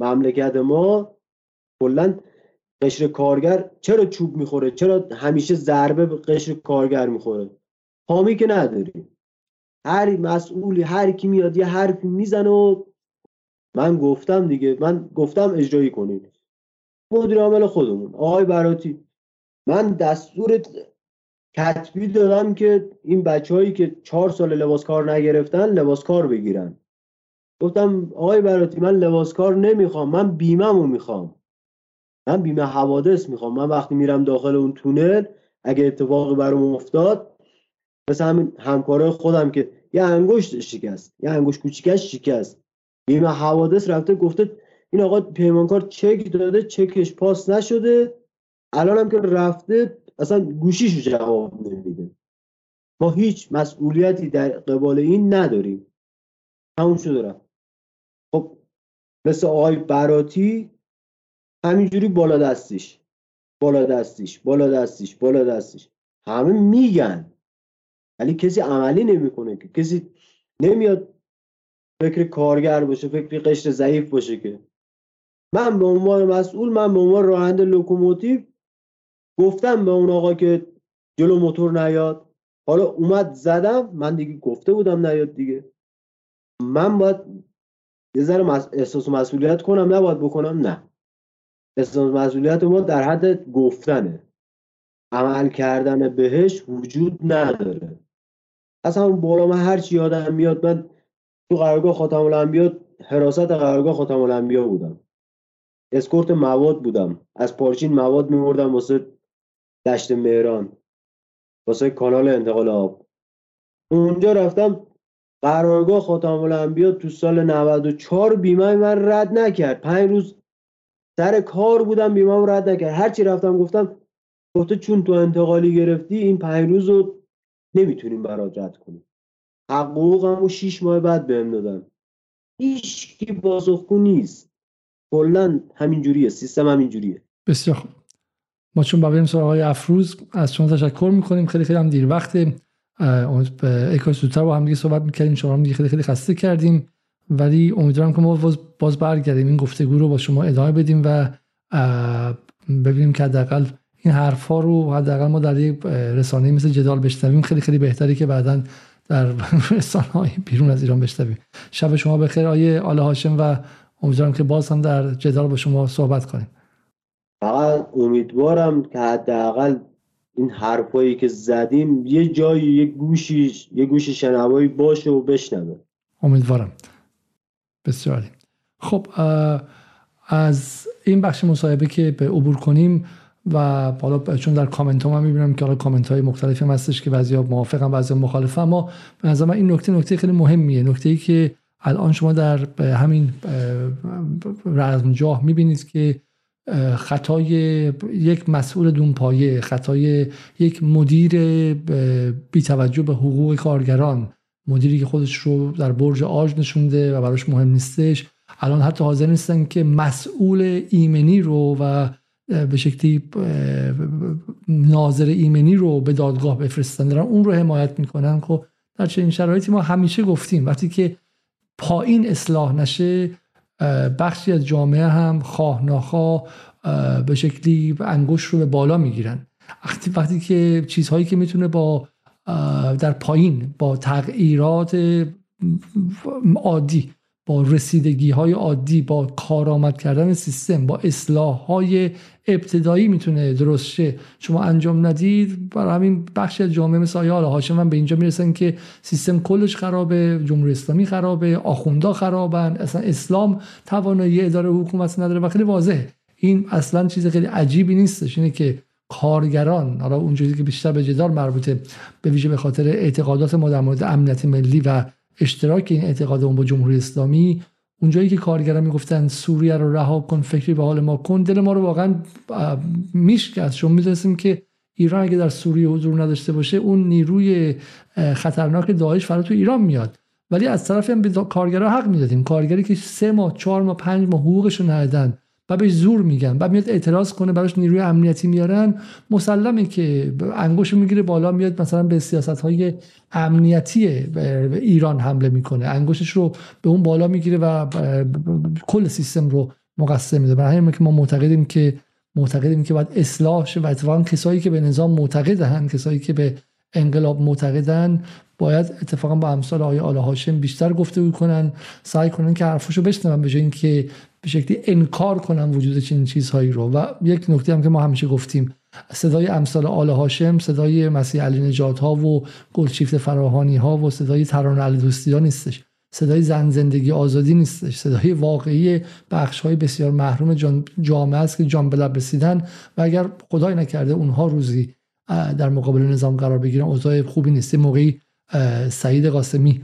C: مملکت ما کلا قشر کارگر چرا چوب می‌خوره؟ چرا همیشه ضربه به قشر کارگر می‌خوره؟ حامی که نداری هر مسئولی هر کی میاد یه حرفی می‌زنه و من گفتم دیگه من گفتم اجرایی کنید مدیر عامل خودمون آقای براتی من دستور کتبی دادم که این بچههایی که چهار سال لباس کار نگرفتن لباس کار بگیرن. گفتم آقای براتی من لباس کار نمی‌خوام من بیمهمو می‌خوام. من بیمه حوادث می‌خوام. من وقتی میرم داخل اون تونل اگه اتفاقی برام افتاد مثل همین همکارای خودم که یه انگشت شکست یه انگشت کوچیکش شکست. بیمه حوادث رفته گفته این آقا پیمانکار چک داده چکش پاس نشده. الان هم که رفته اصلا گوشیشو جواب نمیده. ما هیچ مسئولیتی در قبال این نداریم. همون شده خب مثل آقای براتی همینجوری بالا دستیش بالا دستیش بالا دستیش بالا دستیش همه میگن ولی کسی عملی نمی‌کنه که. کسی نمیاد فکر کارگر باشه فکر قشر ضعیف باشه که. من به عنوان مسئول من به عنوان راننده لوکوموتیو گفتم به اون آقا که جلو موتور نیاد. حالا اومد زدم من دیگه گفته بودم نیاد دیگه. من باید یه ذره احساس مسئولیت کنم نباید بکنم؟ نه. احساس مسئولیت ما در حد گفتنه. عمل کردن بهش وجود نداره. اصلا بالا من هر چی یادم میاد من تو قرارگاه خاتم الانبیا حراست قرارگاه خاتم الانبیا بودم. اسکورت مواد بودم. از پارچین مواد میوردم واسه دشت مهران. واسه کانال انتقال آب. اونجا رفتم قرارگاه خاتم الانبیا تو سال 94 بیمه من رد نکرد. پنج روز سر کار بودم بیمه رد نکرد. هرچی رفتم گفتم گفته چون تو انتقالی گرفتی این پنج روز رو نمی‌تونیم برات رد کنیم. حقوقم و شیش ماه بعد بهم دادن. هیچ کی پاسخگو نیست. کلا همینجوریه سیستم همینجوریه
B: بسیار خوب. ما چون بریم سراغ آقای افروز از شما تشکر می‌کنیم. خیلی خیلی هم دیر وقت اکاش زودتر با هم دیگه صحبت می‌کردیم شما هم دیگه خیلی خیلی خسته کردیم. ولی امیدوارم که ما باز برگردیم. این گفتگو رو با شما ادامه بدیم و ببینیم که حداقل این حرفا رو حداقل ما در یک رسانه مثل جدال بشنویم. خیلی خیلی بهتری که بعدا در رسانه های بیرون از ایران بشنویم. شب شما بخیر آیه آل هاشم و امیدوارم که باز هم در جدال با شما صحبت کنیم.
C: فقط امیدوارم که حداقل این حرفایی که زدیم یه جایی یه گوشی یه گوشی شنوایی باشه و بشنوه.
B: امیدوارم. بسیاری خب از این بخش مصاحبه که به عبور کنیم و حالا چون در کامنت ها من می‌بینم که حالا کامنت های مختلفی هم هستش که بعضی موافقم بعضی مخالفه اما به نظر من این نکته نکته خیلی مهمیه. نکته ای که الان شما در همین رزمجاه می‌بینید که خطای یک مسئول دونپایه خطای یک مدیر بی توجه به حقوق کارگران. مدیری که خودش رو در برج آج نشونده و براش مهم نیستش. الان حتی حاضر نیستن که مسئول ایمنی رو و به شکلی ناظر ایمنی رو به دادگاه بفرستن. دارن اون رو حمایت می‌کنن. خب در چنین شرایطی ما همیشه گفتیم. وقتی که پایین اصلاح نشه بخشی از جامعه هم خواه ناخواه به شکلی انگوش رو به بالا می‌گیرن. وقتی که چیزهایی که می‌تونه با در پایین با تغییرات عادی با رسیدگی های عادی با کارآمد کردن سیستم با اصلاح های ابتدایی می‌تونه درست شه. شما انجام ندید برای همین بخش جامعه مثل آیه هاشم من به اینجا می‌رسن که سیستم کلش خرابه جمهوری اسلامی خرابه آخوندا خرابن اصلا اسلام توانایی اداره حکومت نداره و خیلی واضحه. این اصلا چیز خیلی عجیبی نیستش اینه که کارگران حالا اونجوری که بیشتر به جدال مربوطه به ویژه به خاطر اعتقادات ما در مورد امنیت ملی و اشتراک این اعتقاد اون با جمهوری اسلامی اونجایی که کارگران می‌گفتن سوریه رو رها کن فکری به حال ما کن دل ما رو واقعا میشکست چون می‌دونستیم که ایران اگه در سوریه حضور نداشته باشه اون نیروی خطرناک داعش فرا تو ایران میاد. ولی از طرفی هم به کارگرا حق می‌دادیم. کارگری که سه ماه چهار ماه پنج ماه حقوقش رو ندادن. و بهش زور میگن. و میاد اعتراض کنه براش نیروی امنیتی میارن. مسلمه که انگوش می‌گیره بالا میاد مثلا به سیاست های امنیتی ایران حمله می‌کنه. انگوشش رو به اون بالا می‌گیره و کل سیستم رو مقصر میده. برای همین که ما معتقدیم که معتقدیم که باید اصلاح شه و اتفاقا کسایی که به نظام معتقدن کسایی که به انقلاب معتقدن باید اتفاقا با امثال آقای آل هاشم بیشتر گفته کنن سعی کنن که حرفشو بشنون به اینکه به شکلی انکار کنن وجود چنین چیزهایی رو. و یک نکته هم که ما همیشه گفتیم صدای امثال آل هاشم صدای مسیح علی نجات ها و گلچیفت فراهانی ها و صدای ترانه علی دوستی ها نیستش. صدای زن زندگی آزادی نیستش. صدای واقعی بخش های بسیار محروم جامعه است که جان به رسیدن و اگر خدای نکرده اونها روزی در مقابل نظام قرار بگیرن اوضاع خوبی نیست. موقعی سعید قاسمی.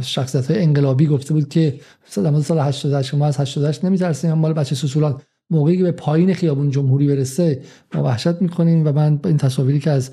B: شخصیت های انقلابی گفته بود که سال سال 88 ما از 88 نمیترسیم مال بچه سسولان موقعی که به پایین خیابون جمهوری برسه ما وحشت می‌کنیم و من این تصاویری که از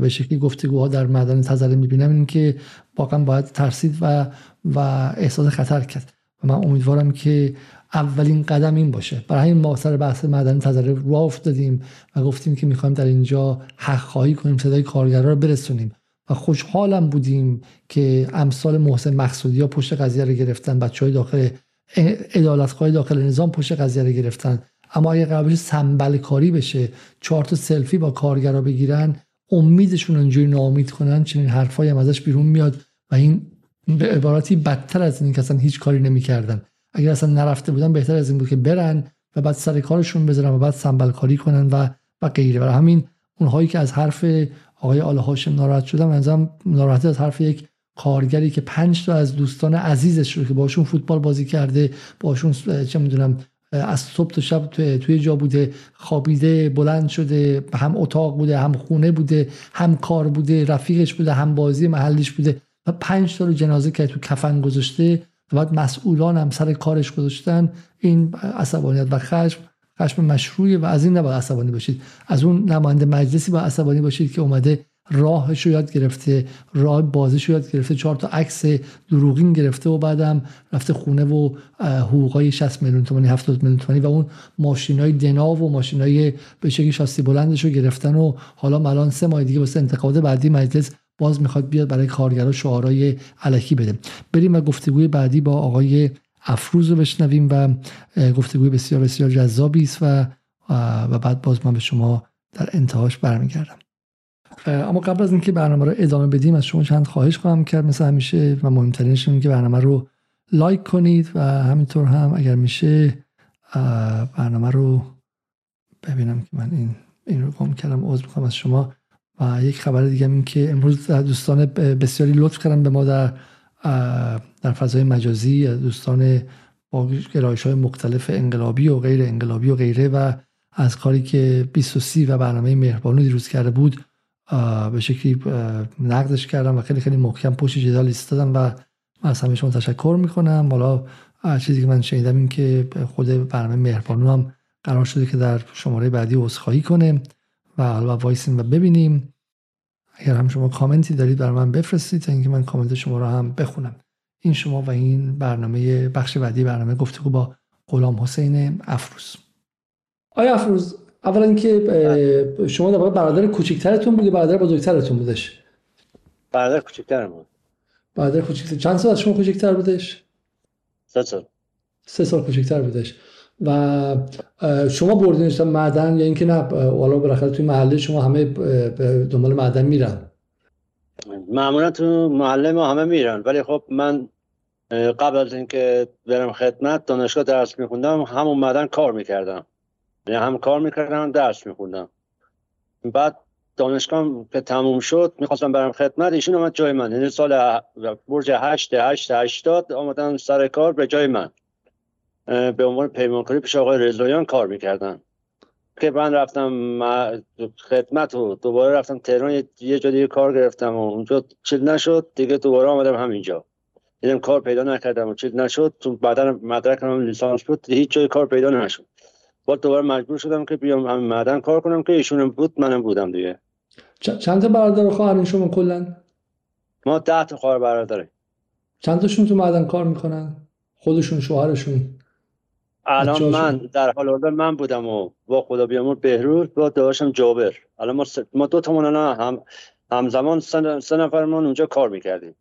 B: به شکلی گفتگوها در معدن تزره می‌بینم این که واقعا باید ترسید و و احساس خطر کرد. و من امیدوارم که اولین قدم این باشه. برای همین ما سر بحث معدن تزره راه افتادیم و گفتیم که می‌خوایم در اینجا حق خواهی کنیم صدای کارگرا رو برسونیم. و خوشحالم بودیم که امثال محسن مقصودی ها پشت قضیه رو گرفتن بچه های داخل ادالتخواه داخل نظام پشت قضیه رو گرفتن. اما اگه بشه سنبل کاری بشه چهار تا سلفی با کارگرا بگیرن امیدشون اونجوری ناامید کنن چنین حرفایی هم ازش بیرون میاد و این به عبارتی بدتر از این که اصلا هیچ کاری نمی‌کردن. اگر اصلا نرفته بودن بهتر از این بود که برن و بعد سر کارشون بذارن و بعد سنبل کاری کنن و و غیره. و همین اونهایی که از حرف آقای آل هاشم ناراحت شدن منظرم ناراحتی از حرف یک کارگری که پنج تا از دوستان عزیزش رو که باشون فوتبال بازی کرده باشون چه می‌دونم از صبح تا شب توی جا بوده خوابیده بلند شده هم اتاق بوده هم خونه بوده هم کار بوده رفیقش بوده هم بازی محلیش بوده و پنج تا رو جنازه که تو کفن گذاشته. و بعد مسئولان هم سر کارش گذاشتن این عصبانیت و خشم خشم مشروعی و از این نباید عصبانی باشید. از اون نماینده مجلسی با عصبانی باشید که اومده راهش رو یاد گرفته راه بازیش رو یاد گرفته چهار تا عکس دروغین گرفته و بعدم رفته خونه و حقوقای 60 میلیون تومانی 70 میلیون تومانی و اون ماشینای دنا و ماشینای به شکلی شاسی بلندش رو گرفتن و حالا الان سه ماه دیگه واسه انتخابات بعدی مجلس باز می‌خواد بیاد برای کارگرا شعارهای علکی بده. بریم و گفتگوی بعدی با آقای افروز رو بشنویم و گفتگوی بسیار بسیار جذابی است و و بعد باز من به شما در انتهاش برمیگردم. اما قبل از اینکه برنامه رو ادامه بدیم از شما چند خواهش خواهم کرد. مثل همیشه و مهمترینش این که برنامه رو لایک کنید و همینطور هم اگر میشه برنامه رو ببینم که من این این رو گم کردم. عذر می‌خوام از شما. و یک خبر دیگه این که امروز دوستان بسیاری لطف کردن به ما در در فضای مجازی دوستان با گرایش های مختلف انقلابی و غیر انقلابی و غیره و از کاری که 23 و برنامه مهربانو دیروز کرده بود به شکلی نقدش کردم و خیلی خیلی محکم پشت جدال ایستادم و من از همه شما تشکر می‌کنم. حالا چیزی که من شنیدم این که خود برنامه مهربانو هم قرار شده که در شماره بعدی عذرخواهی کنه. و حالا وایسیم و ببینیم. اگر هم شما کامنتی دارید برای من بفرستید تا اینکه من کامنت شما رو هم بخونم. این شما و این برنامه بخش بعدی برنامه گفتگو با غلام حسین افروز. آیا افروز اولا اینکه شما در برادر کوچکترتون بود یا برادر بزرگترتون بودش؟
A: برادر کوچکترم بود
B: برادر کوچکتر. چند سال از شما کوچکتر بودش؟
A: سه سال.
B: سه سال کوچکتر بودش. و شما بردینش معدن یا اینکه نه والا بالاخره توی محله شما همه دنبال معدن میرن.
A: معمولا تو محله ما همه میرن. ولی خب من قبل از اینکه برم خدمت دانشگاه درس میخوندم همون معدن کار می‌کردم. یعنی هم کار می‌کردم درس میخوندم. بعد دانشگاه که تموم شد می‌خواستم برم خدمت ایشون اومد جای من. یعنی سال برج هشت هشت هشتاد آمدن سر کار به جای من. به عنوان پیمانکاری پیش آقای رضایان کار می‌کردن. که من رفتم خدمت و دوباره رفتم تهران یه جا دیگه کار گرفتم و اونجا چیز نشد دیگه دوباره آمدم همینجا. دیدم کار پیدا نکردم و چیز نشد تو بعدا مدرکم لیسانس بود هیچ جای کار پیدا نشد. با دوباره مجبور شدم که بیام هم معدن کار کنم که ایشونم بود منم بودم دیگه.
B: چند تا برادر خواهرین شما کلا؟
A: ما ده تا خواهر برادر
B: چند تاشون تو معدن کار می‌کنن؟ خودشون شوهرشون؟
A: الان من در حال حاضر من بودم و با خدا بیامور بهروز با داشتم جابر. الان ما, س... ما دو تا هم همزمان سه, نفرمون اونجا کار می‌کردیم.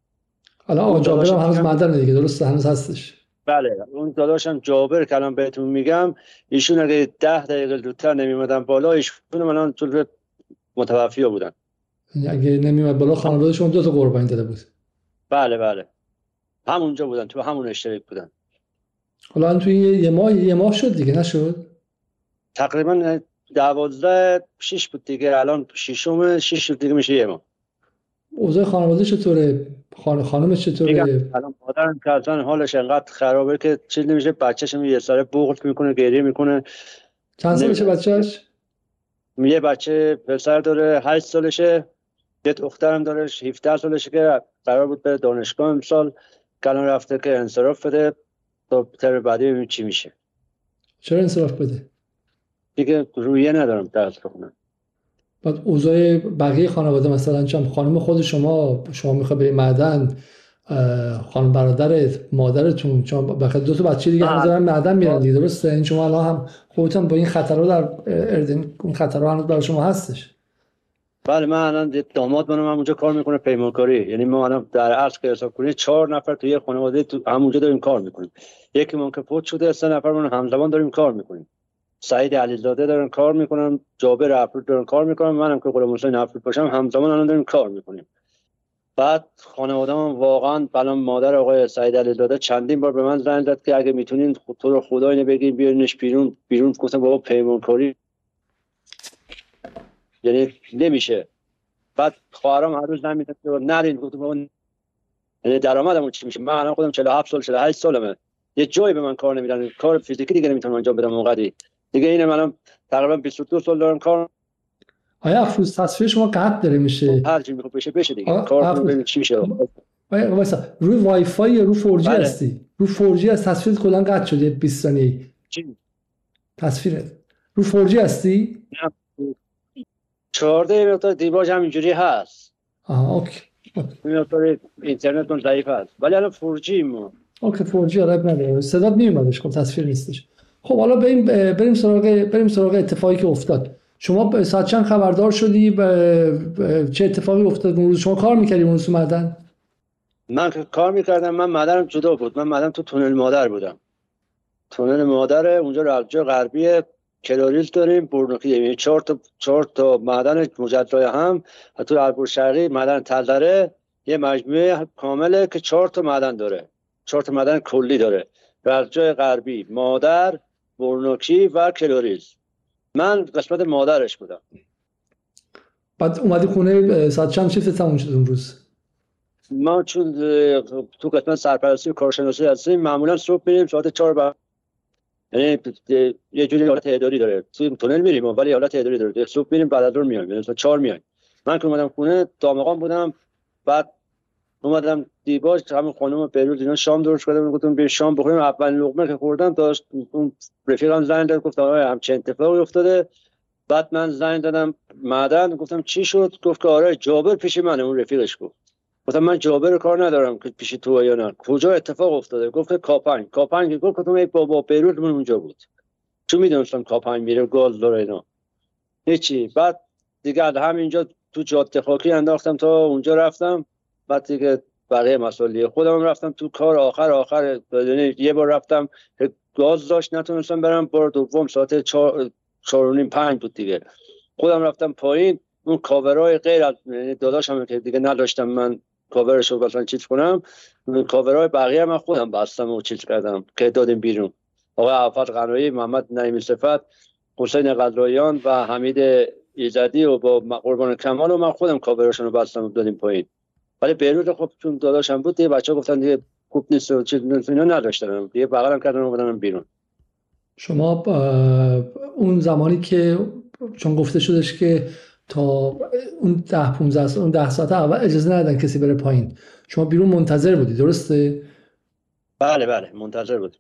B: الان آقا جابر هم هنوز معدن دیگه درست هنوز هستش.
A: بله اون داداشم جابر که الان بهتون میگم ایشون اگه ده دقیقه زودتر نمیمدن بالا ایشون الان جزو متوفی بودن.
B: یعنی اگه نمیمد بالا خانوادهشون دو تا قربانی داده بود.
A: بله بله. همونجا بودن تو همون اشتراک بودن.
B: حالا توی یه ماه یه ماه شد دیگه نشد؟
A: تقریبا دوازده شش بود دیگه الان ششم شش شد دیگه میشه یه ماه.
B: اوضاع خانواده چطوره؟ خان خانم چطوره؟
A: الان مادرم که اصلا حالش انقدر خرابه که چیز نمیشه بچه‌ش یه سره بغض می‌کنه گریه می‌کنه.
B: چند سالشه بچهش
A: یه بچه پسر داره 8 سالشه. یه دخترم داره 17 سالشه که قرار بود بره دانشگاه امسال. کلان رفته که انصراف بده. تا تر بعدی ببینیم چی میشه.
B: چرا انصراف بده؟
A: دیگه رویه ندارم درس بخونم.
B: بعد اوضاع بقیه خانواده مثلا چم خانم خود شما شما می‌خواد بری معدن خانم برادرت مادرتون چون بخاطر دو تا بچه دیگه هم دارن معدن میرن دیگه درسته؟ این شما الان هم خودتون با این خطرها در اردن این خطرها هنوز برای شما هستش.
A: بله من الان داماد منم اونجا کار می‌کنه پیمانکاری. یعنی ما الان در اصل که حساب کنید چهار نفر تو یه خانواده تو همونجا داریم کار می‌کنیم. یکی من که فوت شده سه نفر من همزمان داریم کار می‌کنیم. سعید علیزاده دارن کار می‌کنن جابر افرود دارن کار می‌کنن منم که غلام حسین افرود باشم همزمان الان داریم کار می‌کنیم. بعد خانواده من واقعا الان مادر آقای سعید علیزاده چندین بار به من زنگ زد که اگه می‌تونین تو رو خدا اینو بگین بیارینش بیرون بیرون گفتم بابا پیمانکاری یعنی نمیشه. بعد خواهرام هر روز نمیدن که نرین گفتم بابا یعنی درآمدم چی میشه؟ من الان خودم 47 سال 48 سالمه. یه جایی به من کار نمیدن. کار فیزیکی دیگه نمی‌تونم انجام بدم اونقدی دیگه اینم الان تقریبا 22 سال دارم کار
B: آیا افروز تصویر شما قطع داره میشه؟
A: هر چی می‌خواد بشه بشه دیگه. کار ببین چی میشه.
B: وایسا. روی وای فای یا رو 4 جی
A: بله.
B: هستی؟ رو 4 جی از تصویرت کلا قطع شده. 20 ثانیه.
A: چی؟
B: تصویرت. رو 4 جی هستی؟
A: 14 مقدار دیباج همینجوری هست.
B: آها اوکی.
A: مقدار اینترنت من ضعیف هست. ولی الان 4G ما.
B: اوکی 4 جی آره نداره صدات میومدش خب تصویر نیستش. خب حالا بریم بریم سراغ بریم سراغ اتفاقی که افتاد. شما ساعت چند خبردار شدی؟ چه اتفاقی افتاد اون روز؟ شما کار می‌کردی اون روز معدن
A: من کار می‌کردم. من مادرم جدا بود. من مادرم تو تونل مادر بودم. تونل مادر اونجا رجا غربی کلاریز داریم برنوکی یعنی چهار تا چهار تا معدن مجدد هم. و تو البور شرقی معدن تزره یه مجموعه کامله که چهار تا معدن داره. چهار تا معدن کلی داره. رجای غربی مادر برنوکی و کلاریز من قسمت مادرش بودم.
B: بعد اومدی خونه ساعت چند شیفت تموم شد اون روز؟
A: ما چون تو قسمت سرپرستی و کارشناسی هستیم معمولا صبح میریم ساعت چهار بعد یعنی یه جوری حالت اداری داره تو تونل میریم ولی حالت اداری داره صبح میریم بعد از ظهر میایم ساعت 4 میایم من که اومدم خونه دامغان بودم بعد اومدم دیباج همون خانم بهروز اینا شام درست کردم گفتم بیا شام بخوریم اول لقمه که خوردم داشت اون رفیقم زنگ داد گفت آره همچین اتفاقی افتاده بعد من زنگ دادم معدن گفتم چی شد گفت که آره جابر پیش منه اون رفیقش گفت گفتم من جابر کار ندارم که پیش تو یا نه. کجا اتفاق افتاده؟ گفت کاپنگ. کاپنگ گفت گفتم ای بابا بیروت من اونجا بود. چون می‌دونستم کاپنگ میره گاز داره اینا. هیچی. بعد دیگه همینجا تو جاده خاکی انداختم تا اونجا رفتم. بعد دیگه بقیه مسئولیه خودم رفتم تو کار آخر. آخر یه بار رفتم. گاز داشت. نتونستم برم. بار دوم ساعت چهار و نیم پنج بود دیگه. خودم رفتم پایین. اون کاورای غیر از یعنی داداشم که دیگه نداشتم من کاورش رو مثلا چیز کنم کاورای بقیه من خودم بستم و چیز کردم که دادیم بیرون. آقای عفت قنایی محمد نعیمی صفت حسین قدرایان و حمید ایزدی و با قربان کمال و من خودم کاورشون رو بستم و دادیم پایین. ولی بیروت خب چون داداشم بود دیگه بچه گفتن دیگه خوب نیست و چیز اینا نداشتم دیگه بغلم کردن و بیرون.
B: شما اون زمانی که چون گفته شدش که تا اون ده 15 اون ده ساعت اول اجازه ندادن کسی بره پایین. شما بیرون منتظر بودی درسته؟
A: بله بله منتظر بود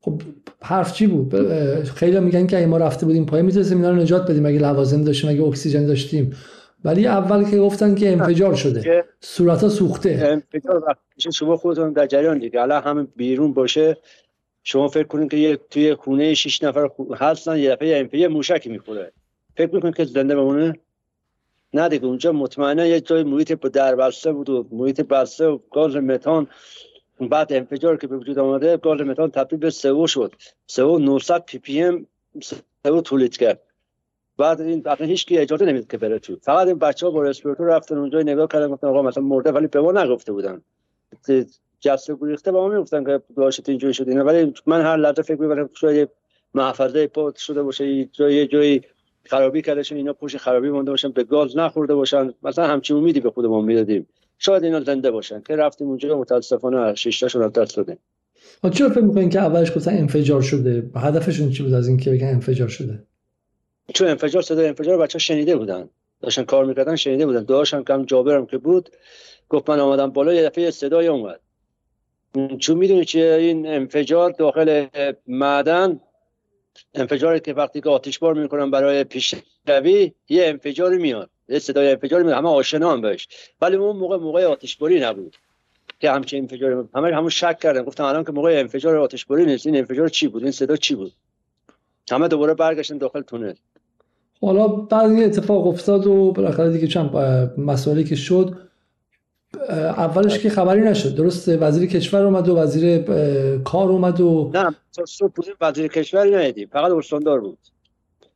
B: خب حرف چی بود؟ خیلی میگن که اگه ما رفته بودیم پایین می‌تونستیم اینا رو نجات بدیم اگه لوازم داشتیم اگه اکسیژن داشتیم. ولی اول که گفتن که انفجار شده. صورت ها سوخته.
A: انفجار شما خودتون در جریان دیگه. الان همه بیرون باشه. شما فکر کنید که یه توی خونه 6 نفر هستن یه دفعه انفجار موشکی می‌خوره. فکر می‌کنید که زنده بمونه؟ نه دیگه اونجا مطمئنا یه جای محیط در بسته بود و محیط بسته و گاز متان بعد انفجار که به وجود آمده گاز متان تبدیل به سئو شد. سئو 900 پی پی ام سئو تولید کرد. بعد این اصلا هیچ کی اجازه نمیده که بره تو. فقط این بچه‌ها با رسپیراتور رفتن اونجا نگاه کردن گفتن آقا مثلا مرده ولی به ما نگفته بودن. جسته گریخته با ما می‌گفتن که داشت اینجوری شد اینا. ولی من هر لحظه فکر می‌کردم شاید محفظه پات شده باشه یه جای جایی خرابی کردشون اینا پشت خرابی مونده باشن به گاز نخورده باشن. مثلا همچین امیدی به خودمون می‌دادیم. شاید اینا زنده باشن. که رفتیم اونجا متاسفانه شش تاشون از دست دادیم.
B: چرا فکر می‌کنین که اولش گفتن انفجار شده؟ هدفشون چی بود از اینکه بگن انفجار شده؟
A: چون انفجار صدای انفجار بچه شنیده بودن. داشتن کار می‌کردن شنیده بودن. داشتن کم جابرم که بود گفت من آمدم بالا یه دفعه صدای اومد. چون می‌دونی چیه؟ این انفجار داخل معدن انفجاری که وقتی که آتش بار می‌کنن برای پیشروی یه انفجاری میاد یه صدای انفجاری میاد همه آشنا هم بهش. ولی اون موقع موقع آتش باری نبود که همچین انفجاری همه همون شک کردن گفتم الان که موقع انفجار آتش باری نیست این انفجار چی بود؟ این صدا چی بود؟ همه دوباره برگشتن داخل تونل.
B: حالا بعد این اتفاق افتاد و بالاخره دیگه چند مسائلی که شد اولش که خبری نشد. درسته؟ وزیر کشور اومد و وزیر کار اومد و
A: نه وزیر کشوری ندیدیم فقط استاندار بود.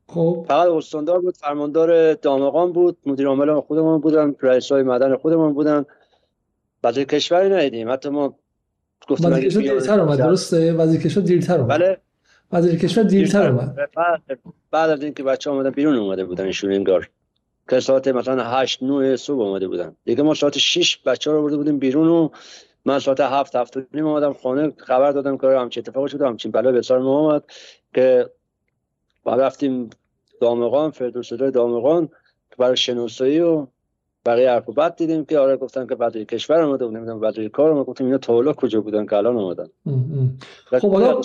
B: خب.
A: فقط استاندار بود. فرماندار دامغان بود. مدیر عامل خودمون بودن. رئیس های مدن خودمون بودن. وزیر کشوری ندیدیم حتی ما
B: گفتم وزیر کشور دیرتر اومد. درسته؟ وزیر کشور دیرتر اومد.
A: بله.
B: وزیر کشور دیرتر اومد.
A: بعد از اینکه بچه اومدن بیرون اومده بودن ایشون انگار که ساعت مثلا 8 9 صبح اومده بودن. دیگه ما ساعت 6 بچه رو برده بودیم بیرون و من ساعت 7 7 نیم اومدم خانه خبر دادم که همچین اتفاقی شده همچین بلا به سر ما اومد که بعد رفتیم دامغان فردوسده دامغان برای شناسایی و بقیه حرف بعد دیدیم که آره گفتن که بعد کشور اومده بود نمی‌دونم بعد کار اومد گفتیم اینا تا کجا بودن که الان اومدن.
B: خب حالا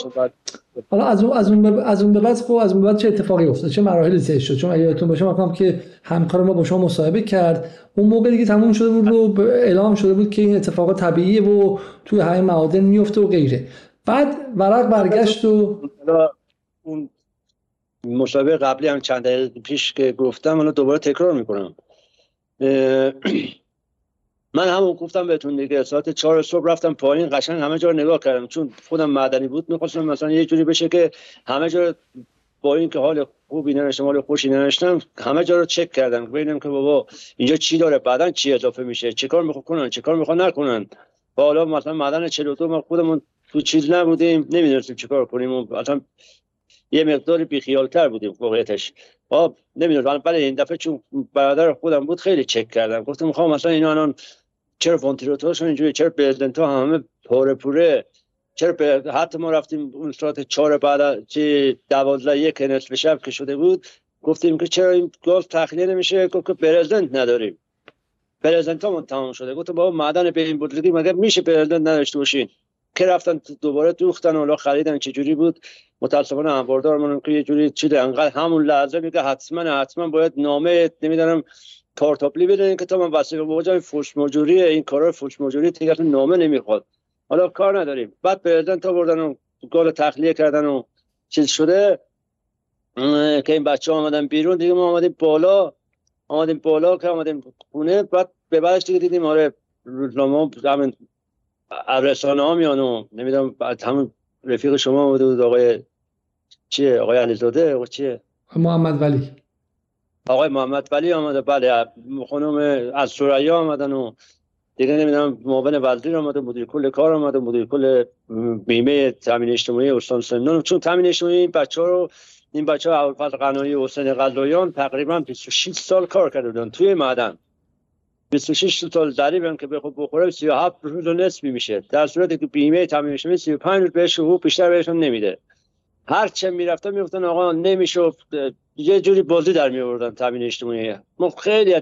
B: حالا از اون از اون از اون به بعد خب از اون به بعد چه اتفاقی افتاد؟ چه مراحلی طی شد؟ چون اگه یادتون باشه من که همکار ما با شما مصاحبه کرد. اون موقع دیگه تموم شده بود رو اعلام شده بود که این اتفاق طبیعیه و توی همین معادن میفته و غیره. بعد ورق برگشت و
A: اون مصاحبه قبلی هم چند دقیقه پیش که گفتم منو دوباره تکرار می‌کنم. من همون گفتم بهتون دیگه ساعت چهار صبح رفتم پایین قشنگ همه جا رو نگاه کردم چون خودم معدنی بود می‌خواستم مثلا یه جوری بشه که همه جا با این که حال خوبی ننشتم حال خوشی ننشتم همه جا رو چک کردم ببینم که بابا اینجا چی داره بعدا چی اضافه میشه چه کار می‌خوان کنن چه کار می‌خوان نکنن. با حالا مثلا معدن 42 ما خودمون تو چیز نبودیم نمی‌دونستیم چیکار کنیم و اصلا یه مقدار بیخیالتر بودیم واقعیتش. خب نمی‌دونم ولی این دفعه چون برادر خودم بود خیلی چک کردم. گفتم می‌خوام مثلا اینا الان چرا فونتیروتورشون اینجوری چرا پرزیدنت همه پوره پوره؟ چرا حتی ما رفتیم اون ساعت چهار بعد چه دوازده یک نصف شب که شده بود گفتیم که چرا این گاز تخلیه نمیشه؟ گفت که پرزیدنت نداریم. همون تمام شده. گفتم بابا معدن به این بودلگی مگر میشه پرزیدنت نداشته باشین؟ که رفتن دوباره دوختن و خریدن چه جوری بود؟ متاسفانه انباردارمون که یه جوری چیده انقدر همون لحظه میگه حتما حتما باید نامه نمی‌دونم کارتاپلی بدین که تا من واسه با فوش مجوری این کارا فوش مجوری دیگه نامه نمی‌خواد. حالا کار نداریم. بعد پرزیدنت تا بردن و گل تخلیه کردن و چیز شده که این بچه آمدن بیرون دیگه ما آمدیم بالا آمدیم بالا که آمدیم خونه. بعد به بعدش دیگه دیدیم آره روزنامه همین رسانه ها میان و نمی‌دونم بعد همون رفیق شما بود آقای چیه؟ آقای علیزاده؟ و چیه؟
B: محمد ولی.
A: آقای محمد ولی آمده. بله خانم از سریا آمدن و دیگه نمی‌دونم معاون وزیر آمده مدیر کل کار آمده مدیر کل بیمه تامین اجتماعی استان سمنان چون تامین اجتماعی این بچه ها رو این بچه ها اول قنایی حسین غزایان تقریبا 26 سال کار کرده بودن توی معدن. 26 سال ضریب که بخواد بخوره 37 روز و نصفی میشه. در صورتی که بیمه تامین اجتماعی 35 روز بهش حقوق بیشتر بهشون نمیده. هر چه می‌رفتن می‌گفتن آقا نمیشه یه جوری بازی در میوردن تامین اجتماعی. ما خیلی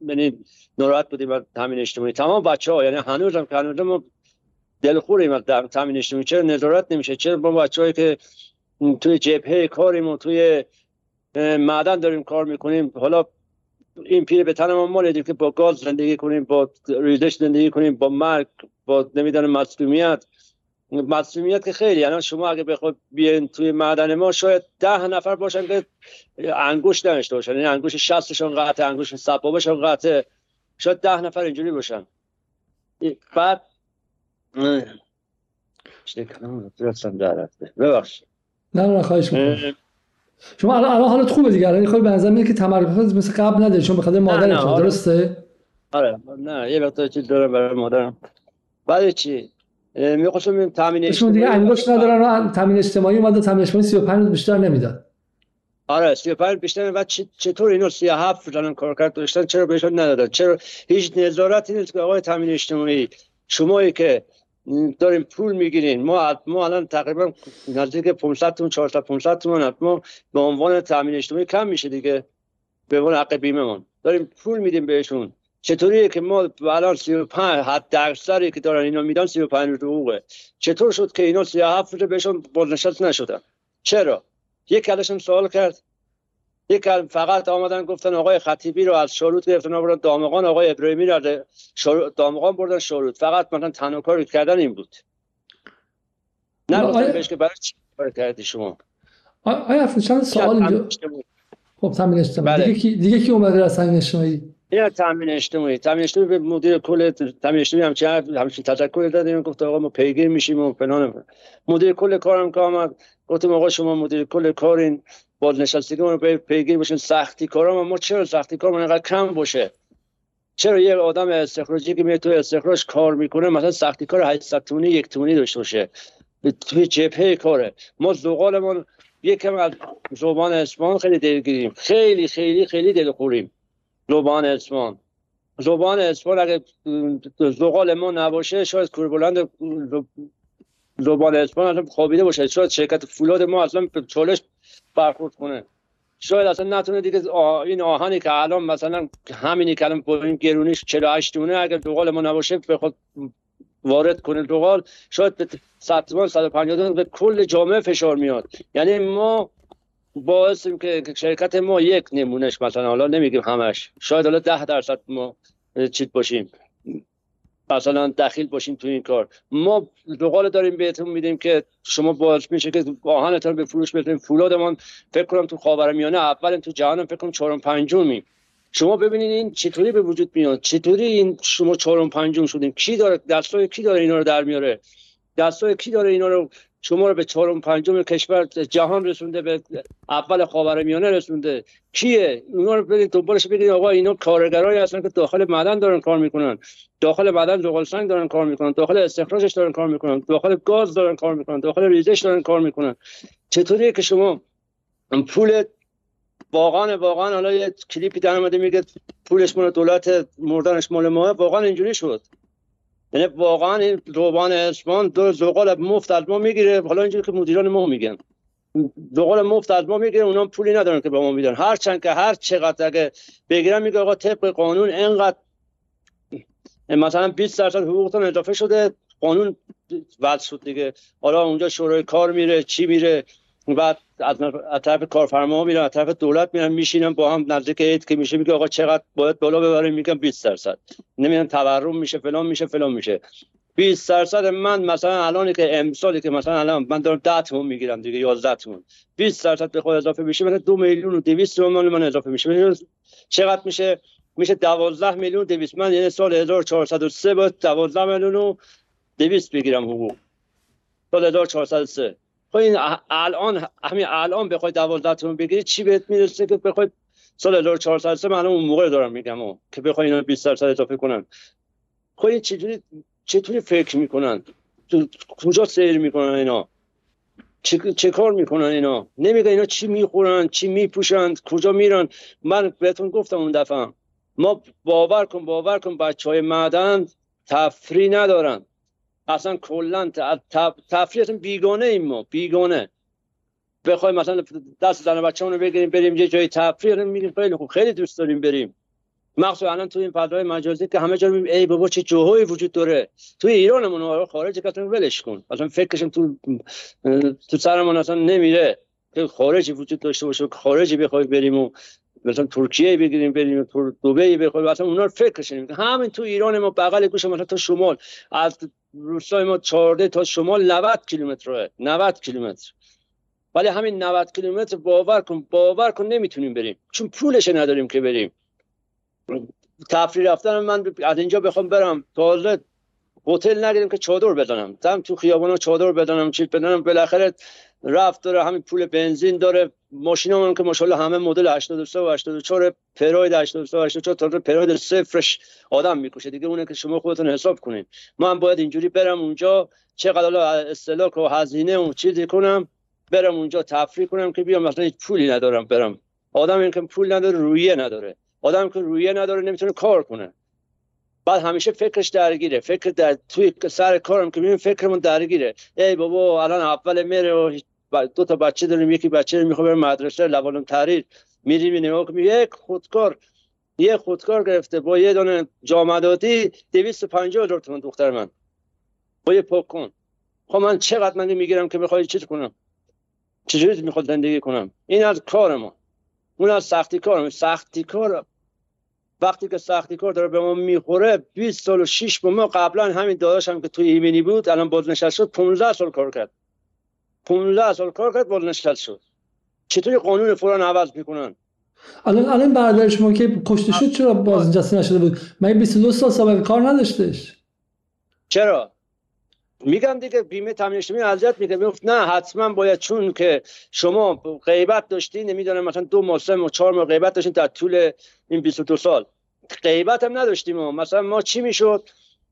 A: یعنی ناراحت بودیم از تامین اجتماعی. تمام بچه ها یعنی هنوز هم هنوز ما دلخوریم در تامین اجتماعی. چرا نظارت نمیشه؟ چرا با بچه‌هایی که توی جبهه کاریم و توی معدن داریم کار می‌کنیم حالا این پیر به تن ما مالیدیم که با گاز زندگی کنیم با ریزش زندگی کنیم با مرگ با نمی‌دانم مصومیت مصومیت که خیلی. یعنی شما اگه بخواد بیاین توی معدن ما شاید ده نفر باشن که انگوش داشته باشن. یعنی انگوش شستشون قطعه انگوش سبابشون قطعه. شاید ده نفر اینجوری باشن. بعد ببخشید.
B: نه نه خواهش می‌کنم. شما الان الان حالت خوبه دیگه. الان خواهی به نظر میاد که تمرکز مثل قبل نداری چون بخاطر مادر آره. درسته؟
A: آره. نه یه وقت چیز دارم برای مادرم. بعد چی؟ می‌خواستم تامین
B: اجتماعی دیگه انگشت ندارن تامین اجتماعی اومده تامین اجتماعی 35 روز بیشتر نمی‌داد
A: آره 35 بیشتر و چطور اینو 37 دارن کار کرد داشتن؟ چرا بهشون ندادن؟ چرا هیچ نظارتی نیست که آقای تامین اجتماعی. شمایی که داریم پول می‌گیرین ما ما الان تقریبا نزدیک 500 تومن 400 500 تومن ما به عنوان تامین اجتماعی کم میشه دیگه. به عنوان حق بیمه من داریم پول میدیم بهشون. چطوریه که ما الان 35 حد درصدی که دارن اینا میدن 35 روز حقوقه. چطور شد که اینا 37 روز بهشون بازنشست نشدن؟ چرا؟ یک کلشون سوال کرد. یک کل فقط آمدن گفتن آقای خطیبی رو از شروط گرفتن آوردن دامغان آقای ابراهیمی رو دامغان بردن شروط فقط مثلا تنها کردن این بود. نه بهش که برای چی کار کردی شما؟
B: آیا چند سوال اینجا خب تامین اجتماعی.
A: بله.
B: دیگه کی دیگه کی اومده از تامین اجتماعی؟
A: این تامین اجتماعی. تامین اجتماعی به مدیر کل تامین اجتماعی همچین حرف- همچین تذکر دادیم. گفت آقا ما پیگیر میشیم و فلان. مدیر کل کارم که آمد. گفتم آقا شما مدیر کل کارین. بازنشستگی رو پی- پیگیر باشین سختی کارا ما چرا سختی کار ما اینقدر کم باشه؟ چرا یه آدم استخراجی که میاد تو استخراج کار می‌کنه مثلا سختی کار 800 تومانی یک تومانی داشته باشه؟ توی جبهه کاره. ما زغالمون یکم از زبان اسمان خیلی دلگیریم. خیلی خیلی خیلی دلخوریم. زبان اسمان زبان اسمان اگه زغال ما نباشه شاید کور بلند زبان اسمان اصلا خوابیده باشه. شاید شرکت فولاد ما اصلا چالش برخورد کنه. شاید اصلا نتونه دیگه آ- این آهنی که الان مثلا همینی که الان این گرونیش 48 دونه اگر زغال ما نباشه بخواد وارد کنه زغال شاید به 100 تومن 150 تومن به کل جامعه فشار میاد. یعنی ما باعثیم که شرکت ما یک نمونهش مثلا حالا نمیگیم همش. شاید حالا ده درصد ما چیت باشیم. مثلا دخیل باشیم تو این کار. ما زغال داریم بهتون میدیم که شما باعث میشه که آهنتون به فروش بتونیم فولادمان فکر کنم تو خاورمیانه اول تو جهانم فکر کنم چهارم پنجمی. شما ببینید این چطوری به وجود میاد؟ چطوری این شما چهارم پنجم شدیم؟ کی داره دستای کی داره اینا رو در میاره؟ دستای کی داره اینا رو شما رو به چهارم پنجم کشور جهان رسونده به اول خاورمیانه رسونده. کیه؟ اونا رو برید دنبالش بگید آقا اینا کارگرایی هستن که داخل معدن دارن کار می‌کنن. داخل معدن زغال سنگ دارن کار می‌کنن. داخل استخراجش دارن کار می‌کنن. داخل گاز دارن کار می‌کنن. داخل ریزش دارن کار می‌کنن. چطوریه که شما پول واقعا واقعا حالا یه کلیپی در میگه پولش مال دولت مردنش مال ما. واقعا اینجوری شد. یعنی واقعا این روبان اسمان دو زغال مفت از ما می‌گیره. حالا اینجوری که مدیران ما میگن. زغال مفت از ما می‌گیره اونا پولی ندارن که به ما میدن. هر چند که هر چقدر اگه بگیرن میگه آقا طبق قانون اینقدر مثلا 20 درصد حقوقتون اضافه شده. قانون وضع شد دیگه. حالا اونجا شورای کار میره چی میره؟ بعد از طرف کارفرما میرن از طرف دولت میرن میشینن با هم نزدیک عید که میشه میگه آقا چقدر باید بالا ببریم؟ میگن 20 درصد. نمی‌دونم تورم میشه فلان میشه فلان میشه. 20 درصد من مثلا الان که امسالی که مثلا الان من دارم 10 تومن می‌گیرم دیگه 11 تومن 20 درصد به خود اضافه میشه من 2 میلیون و 200 تومن من اضافه میشه می‌دونی چقدر میشه؟ میشه 12 میلیون و 200 من یعنی سال 1403 باید 12 میلیون و 200 بگیرم حقوق. سال 1403 خب این الان همین الان بخوای 12 تومن بگیری چی بهت می‌رسه که بخوای سال 1403 من اون موقع دارم میگم و که بخوای اینا 20 درصد اضافه کنن. خب این چجوری چطوری فکر می‌کنن؟ تو کجا سیر می‌کنن اینا؟ چه, چه کار می‌کنن اینا؟ نمیگن اینا چی می‌خورن چی میپوشن کجا میرن؟ من بهتون گفتم اون دفعه. ما باور کن باور کن بچه های معدن تفری ندارن. اصلا کلا تفریح بیگانه ایم ما بیگانه. بخوای مثلا دست زن بچه رو بگیریم بریم یه جای تفریح میگیم خیلی خوب خیلی دوست داریم بریم. مخصوصا الان تو این فضای مجازی که همه جا می‌بینیم ای بابا چه جاهایی وجود داره. توی ایرانمون آره خارج اصلا ولش کن. اصلا فکرشم تو تو سرمون اصلا نمیره که خارجی وجود داشته باشه خارجی بخوای بریم و مثلا ترکیه بگیریم بریم تو دبی بخوای اصلا اونا فکرش نمی‌کنه همین تو ایران ما بغل گوش مثلا تا شمال. از روستای ما 14 تا شمال 90 کیلومتر راه 90 کیلومتر. ولی همین 90 کیلومتر باور کن باور کن نمی‌تونیم بریم. چون پولش نداریم که بریم. تفریح رفتن من از اینجا بخوام برم. تازه هتل نگیریم که چادر بزنم. دم تو خیابانا چادر بزنم چیز بزنم. بالاخره رفت داره همین پول بنزین داره. ماشینا هم که ماشاءالله همه مدل 83 و 84 پراید 83 و 84 تا پراید صفرش آدم می‌کشه. دیگه اونه که شما خودتون حساب کنین. من باید اینجوری برم اونجا چقدر حالا استلاک و هزینه و چیزی کنم برم اونجا تفریح کنم که بیام مثلا هیچ پولی ندارم برم. آدم این که پول نداره رویه نداره. آدم که رویه نداره نمی‌تونه کار کنه. بعد همیشه فکرش درگیره. فکر در توی سر کارم که می‌بینیم فکرمون درگیره. ای بابا الان اول میره و دو تا بچه داریم یکی بچه می‌خواد بره مدرسه لوالم تحریر. میریم کنیم یک خودکار یه خودکار گرفته با یه دونه جامداتی 250 هزار تومان دختر من. با یه پاک کن خب من چقدر من می‌گیرم که بخوای چیز کنم؟ چجوری می‌خواد زندگی کنم؟ این از کار ما. اون از سختی کار سختی کار وقتی که سختی کار داره به ما می‌خوره 20 سال و 6 با ما قبلا همین داداش هم که توی ایمنی بود الان بازنشسته شد 15 سال کار کرد. 15 سال کار کرد بازنشسته شد. چطوری قانون فورا عوض می‌کنن؟
B: الان الان برادر شما که کشته شد چرا بازنشسته نشده بود؟ من 22 سال سابقه کار نداشتش.
A: چرا؟ میگم دیگه بیمه تامین اجتماعی اذیت میگه می‌گفت نه حتما باید چون که شما غیبت داشتین نمی‌دونم مثلا دو ماه سه ماه چهار ماه غیبت داشتین در طول این 22 سال. غیبت هم نداشتیم مثلا ما چی می‌شد؟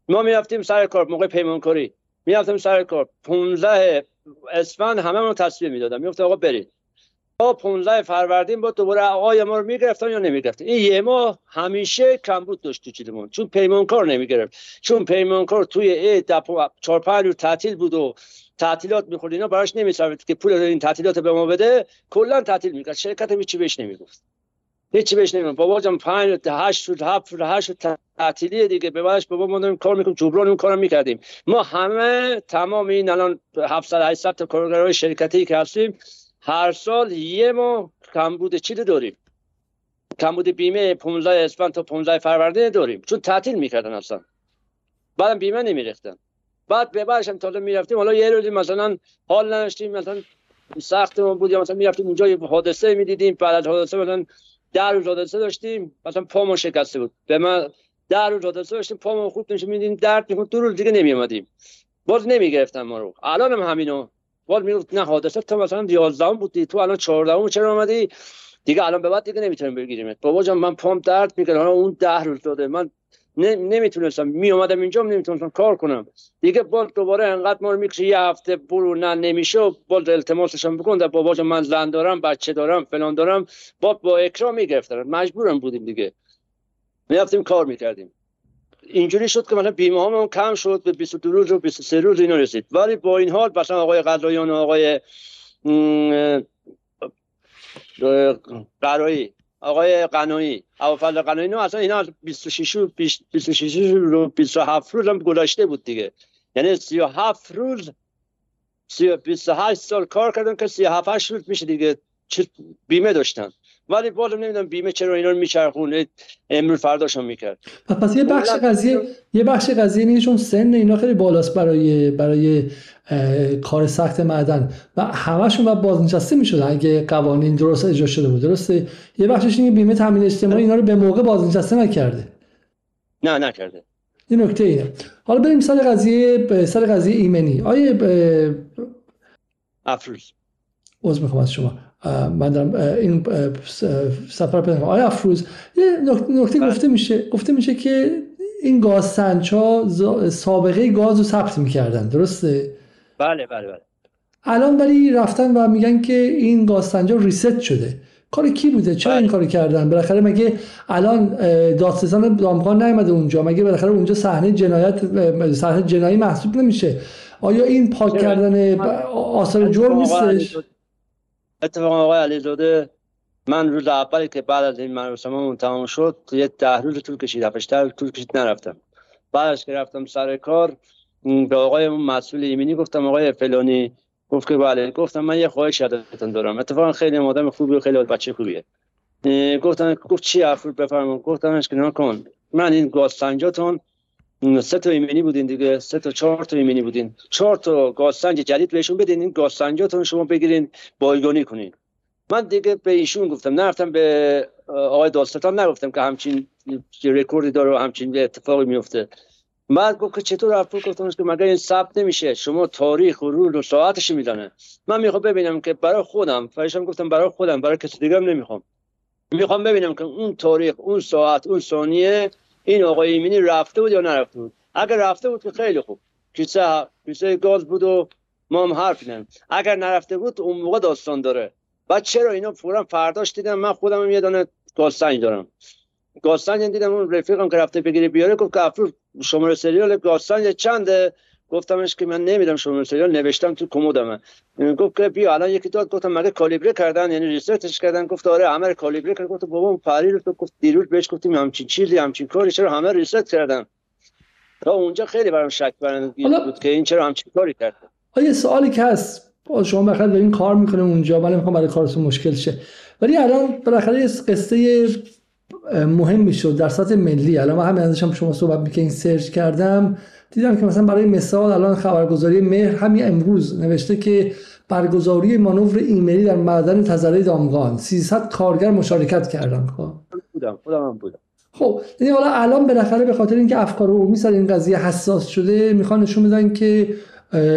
A: ما می‌رفتیم سر کار موقع پیمانکاری. می‌رفتیم سر کار 15 اسفند همه رو تصویر می‌دادم می‌گفت آقا برید. تا 15 فروردین با دوباره آقای ما رو می‌گرفتن یا نمی‌گرفتن؟ این یه ماه همیشه کمبود داشت تو چیدمون چون پیمانکار نمی‌گرفت. چون پیمانکار توی عید چهار پنج روز تعطیل بود و تعطیلات می‌خورد اینا براش نمیصرفید که پول این تعطیلات به ما بده. کلا تعطیل می‌کرد. شرکت هیچی بهش نمی‌گفت. هیچی بهش نمی‌گفت. بابا جان 5 8 روز 7 روز 8 تعطیلی دیگه. به بعدش بابا ما داریم کار می‌کنیم. جبران اون کارو می‌کردیم. ما همه تمام این الان 700 800 تا کارگرای شرکتی که هستیم هر سال یه ما کمبود چی داریم؟ کمبود بیمه 15 اسفند تا 15 فروردین داریم. چون تعطیل می‌کردن اصلا. بعدم بیمه نمیریختن. بعد به بعدش هم تازه می‌رفتیم. حالا یه روزی مثلا حال نداشتیم مثلا سخت ما بود یا مثلا می‌رفتیم اونجا یه حادثه می‌دیدیم. بعد از حادثه مثلا در روز حادثه داشتیم. مثلا پامو شکسته بود. به من در روز حادثه داشتیم. پامو خوب نمیشه میدیم. درد می‌کنه دو روز دیگه نمیومدیم باز نمی‌گرفتن ما رو. الان هم همینو وال می‌گفت نه حادثه تو مثلا 11 بودی تو الان 14 چرا اومدی دیگه الان به بعد دیگه نمی‌تونیم بگیریمت بابا جان من پام درد می‌کنه اون ده روز داده من نمی‌تونستم می اومدم اینجا نمی‌تونستم کار کنم دیگه باز دوباره انقدر ما می‌کشه یه هفته برو نه نمیشه باز التماسشم بکن در بابا جان من زن دارم بچه دارم فلان دارم با با اکرام می‌گرفتن مجبورم بودیم دیگه می‌رفتیم کار می‌کردیم اینجوری شد که مثلا بیمه هم کم شد به 22 روز و 23 روز اینا رسید. ولی با این حال مثلا آقای قضایان و آقای قرایی آقای قنایی اوفل قنایی نه اصلا اینا 26 26 رو 27 روز هم گذشته بود دیگه. یعنی 37 روز 28 سال کار کردن که 37 روز میشه دیگه بیمه داشتن. ولی بالا نمی‌دونم بیمه چرا اینا رو میچرخونه امروز فرداشون می‌کرد.
B: پس یه بخش قضیه یه بخش قضیه اینه چون سن اینا خیلی بالاست برای برای کار سخت معدن. و همشون باید بازنشسته می‌شدن اگه قوانین درست اجرا شده بود. درسته؟ یه بخشش اینه بیمه تامین اجتماعی اینا رو به موقع بازنشسته نکرده.
A: نه نکرده.
B: این نکته اینه. حالا بریم سر قضیه سر قضیه ایمنی. آیه
A: افروز.
B: عذر می‌خوام از شما. من دارم این سفر پیدا آیا افروز یه نکته بله. گفته میشه گفته میشه که این گاز سنچا سابقه گاز رو ثبت می‌کردن درسته؟
A: بله بله بله.
B: الان ولی رفتن و میگن که این گاز سنجا ریست شده. کار کی بوده؟ چرا این بله. کارو کردن؟ بالاخره مگه الان دادستان دامغان نیومده اونجا؟ مگه بالاخره اونجا صحنه جنایت صحنه جنایی محسوب نمیشه؟ آیا این پاک کردن آثار جرم نیستش؟
A: اتفاقا آقای علیزاده من روز اولی که بعد از این مراسم تمام شد یه ده روز طول کشید هفتشتر طول کشید نرفتم. بعدش که رفتم سر کار به آقای مسئول ایمنی گفتم آقای فلانی گفت که بله. گفتم من یه خواهش ازتون دارم. اتفاقا خیلی آدم خوبی و خیلی بچه خوبیه. گفتم گفت چی افرود بفرمون گفتم که نکن من این گاز سنجاتون سه تا ایمنی بودین دیگه سه تا چهار تا ایمنی بودین. چهار تا گازسنج جدید بهشون بدین این گازسنجاتون شما بگیرین بایگانی کنین. من دیگه به ایشون گفتم نرفتم به آقای داستان نگفتم که همچین رکوردی داره و همچین اتفاقی میفته. بعد گفت که چطور رفت گفتم که مگر این ثبت نمیشه؟ شما تاریخ و روز و ساعتش میدانه. من می‌خوام ببینم که برای خودم فرشم گفتم برای خودم برای کسی دیگه هم نمی‌خوام. می‌خوام ببینم که اون تاریخ اون ساعت اون ثانیه این آقای ایمنی رفته بود یا نرفته بود؟ اگر رفته بود که خیلی خوب. کیسه کیسه گاز بود و ما هم حرف نیم اگر نرفته بود اون موقع داستان داره. بعد چرا اینا فورا فرداش دیدم؟ من خودم هم یه دانه گازسنج دارم. گازسنج دیدم اون رفیقم که رفته بگیری بیاره گفت که شماره سریال گازسنج چنده؟ گفتمش که من نمیدم شما سریال نوشتم تو کمدم گفت که بیا الان یکی داد گفتم مگه کالیبره کردن یعنی ریسرچش کردن. گفت آره همه کالیبره کرد. گفت بابا پری رو گفت دیروز بهش گفتیم همچین چیزی همچین کاری چرا همه ریسرچ کردن؟ تا اونجا خیلی برام شک برنده بود که این چرا همچین کاری کرد.
B: آیا سوالی که هست شما بخاطر دارین کار می‌کنه اونجا ولی می‌خوام برای کارتون مشکل شه. ولی الان بالاخره قصه مهم می‌شد در سطح ملی. الان من همین ازشم شما صحبت می‌کنین سرچ کردم. دیدم که مثلا برای مثال الان خبرگزاری مهر همین امروز نوشته که برگزاری مانور ایمنی در معدن تزره دامغان. 300 کارگر مشارکت کردن خب.
A: بودم خودم بودم.
B: خب یعنی حالا الان بالاخره به خاطر اینکه افکار عمومی سر این قضیه حساس شده می‌خوان نشون بدن که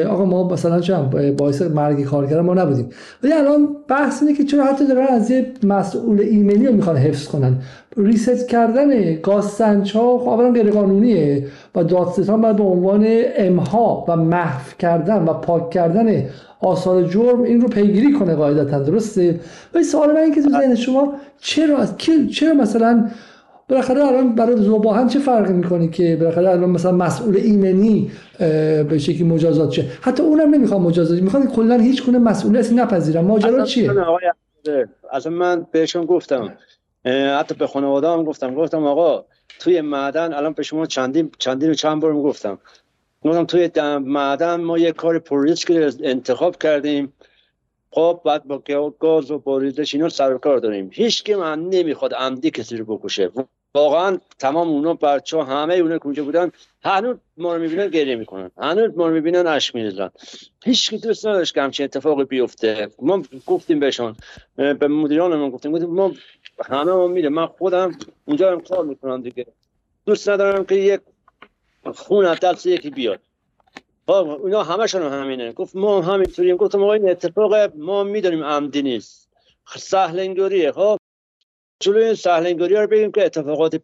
B: آقا ما مثلا چه باعث مرگ کارگر ما نبودیم. ولی الان بحث اینه که چرا حتی دارن از یه مسئول ایمنی رو می‌خوان حفظ کنن. ریست کردن گاز سنج خب اولا غیر قانونیه و دادستان باید به عنوان امها و محو کردن و پاک کردن آثار جرم این رو پیگیری کنه قاعدتا درسته؟ ولی سوال من این که تو ذهن شما چرا چرا مثلا بالاخره الان برای زباهن چه فرقی می‌کنه که بالاخره الان مثلا مسئول ایمنی به شکلی مجازات شه حتی اونم نمی‌خوام مجازات می‌خوان کلا هیچ کنه مسئولیتی نپذیرن ماجرا چیه؟
A: از من بهشون گفتم حتی به خانواده هم گفتم گفتم آقا توی معدن الان به شما چندین چندین و چند بار گفتم گفتم توی معدن ما یه کار پرریسک انتخاب کردیم. خب بعد با گاز و باریزش اینا سر کار داریم. هیچ که من نمی‌خواد عمدی کسی رو بکشه. واقعا تمام اونا بچه همه اونا که اونجا بودن هنوز ما رو می‌بینن گریه می‌کنن. هنوز ما رو می‌بینن عشق میریزن هیچ کی دوست نداشت که همچین اتفاقی بیفته. ما گفتیم بهشون به مدیران گفتیم. گفتیم ما همه ما میره من خودم اونجا هم کار می‌کنم دیگه. دوست ندارم که یک خون از دست یکی بیاد. اونا همشون همینه. گفت ما همینطوریم. گفتم ما این اتفاق ما می‌دونیم عمدی نیست. سهلنگوریه خب جلوی این سهلنگوری رو بگیم که اتفاقات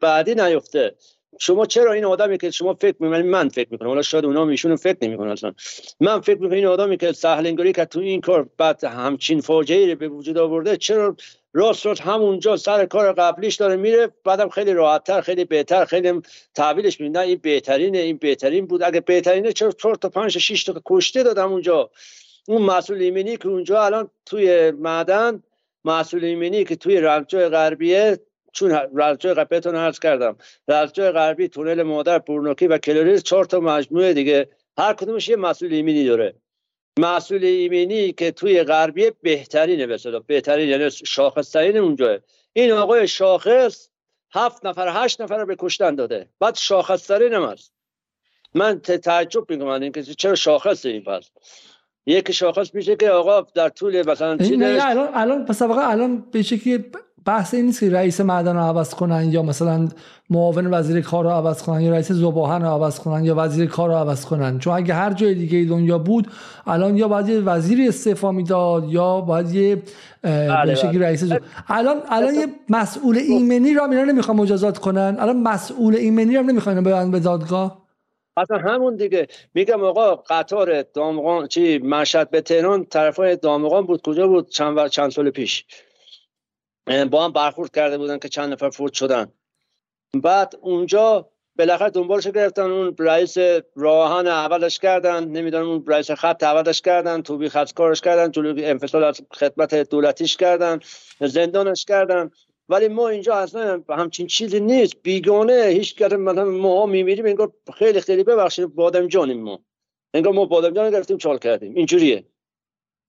A: بعدی نیفته. شما چرا این آدمی که شما فکر می‌کنید من فکر می‌کنم حالا شاید اونا میشون فکر نمی‌کنن اصلا. من فکر می‌کنم این آدمی که سهلنگوری که تو این کار بعد همچین فاجعه رو به وجود آورده چرا راست راست همونجا سر کار قبلیش داره میره بعدم خیلی راحتتر خیلی بهتر خیلی تحویلش میده. این بهترینه این بهترین بود. اگه بهترینه چرا 4 تا 5 6 تا کشته دادم اونجا؟ اون مسئول ایمنی که اونجا الان توی معدن مسئول ایمنی که توی رنجای غربیه چون رنجای غربیتون عرض کردم رنجای غربی تونل مادر پورنوکی و کلوریز چهار تا مجموعه دیگه. هر کدومش یه مسئول ایمنی داره. مسئول ایمنی که توی غربیه بهترینه به بهترین یعنی شاخصترین اونجاه این آقای شاخص هفت نفر هشت نفر رو به کشتن داده. بعد شاخصترین هم هست. من تعجب می‌کنم اینکه چرا شاخص این پس یک شاخص میشه که آقا در طول مثلا
B: الان الان پس الان به شکلی بحث این نیست که رئیس معدن رو عوض کنن یا مثلا معاون وزیر کار رو عوض کنن یا رئیس زباهن رو عوض کنن یا وزیر کار رو عوض کنن. چون اگه هر جای دیگه دنیا بود الان یا باید یه وزیری استعفا می‌داد یا باید یه بله، به شکلی بله. رئیس زب... الان الان یه مسئول ایمنی را میرن نمی‌خوان مجازات کنن. الان مسئول ایمنی رو نمی‌خوان به دادگاه.
A: اصلا همون دیگه. میگم آقا قطار دامغان چی مشهد به تهران طرفای دامغان بود. کجا بود؟ چند چند سال پیش. با هم برخورد کرده بودن که چند نفر فوت شدن. بعد اونجا بالاخره دنبالش گرفتن. اون رئیس راهن اولش کردن. نمی‌دونم اون رئیس خط اولش کردن. توبی خط کارش کردن. جلوی انفصال از خدمت دولتیش کردن. زندانش کردن. ولی ما اینجا اصلا همچین چیزی نیست. بیگانه هیچ کار مثلا ما میمیریم انگار خیلی خیلی ببخشید بادم جانیم ما. انگار ما بادم جان گرفتیم چال کردیم. اینجوریه.